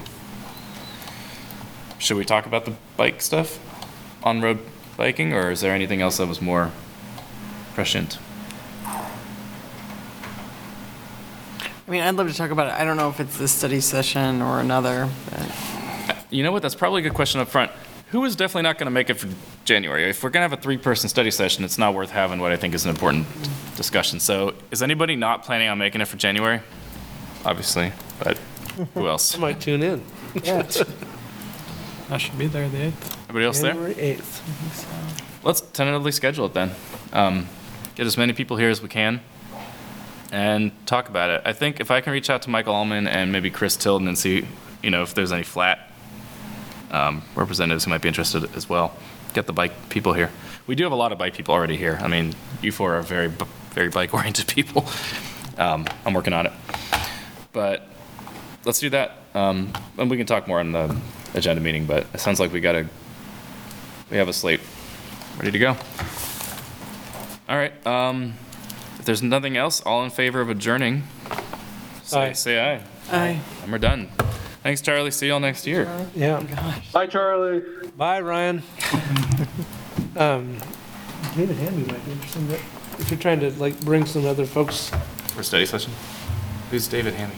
Should we talk about the bike stuff? On-road biking, or is there anything else that was more prescient? I mean, I'd love to talk about it. I don't know if it's this study session or another, but. You know what? That's probably a good question up front. Who is definitely not going to make it for January? If we're going to have a three-person study session, it's not worth having what I think is an important discussion. So is anybody not planning on making it for January? Obviously, but who else? I might tune in. I should be there the 8th. Everybody else there? January 8th. Let's tentatively schedule it then. Um, get as many people here as we can and talk about it. I think if I can reach out to Michael Allman and maybe Chris Tilden and see, you know, if there's any flat um, representatives who might be interested as well. Get the bike people here. We do have a lot of bike people already here. I mean, you four are very, b- very bike-oriented people. Um, I'm working on it. But let's do that. Um, and we can talk more on the agenda meeting, but it sounds like we got a, we have a slate ready to go. All right, um, if there's nothing else, all in favor of adjourning, say, Aye. say aye. Aye. And we're done. Thanks, Charlie. See y'all next year. Yeah. Bye, Charlie. Bye, Ryan. Um, David Hamby might be interesting, but if you're trying to like bring some other folks, For study session? Who's David Hammy?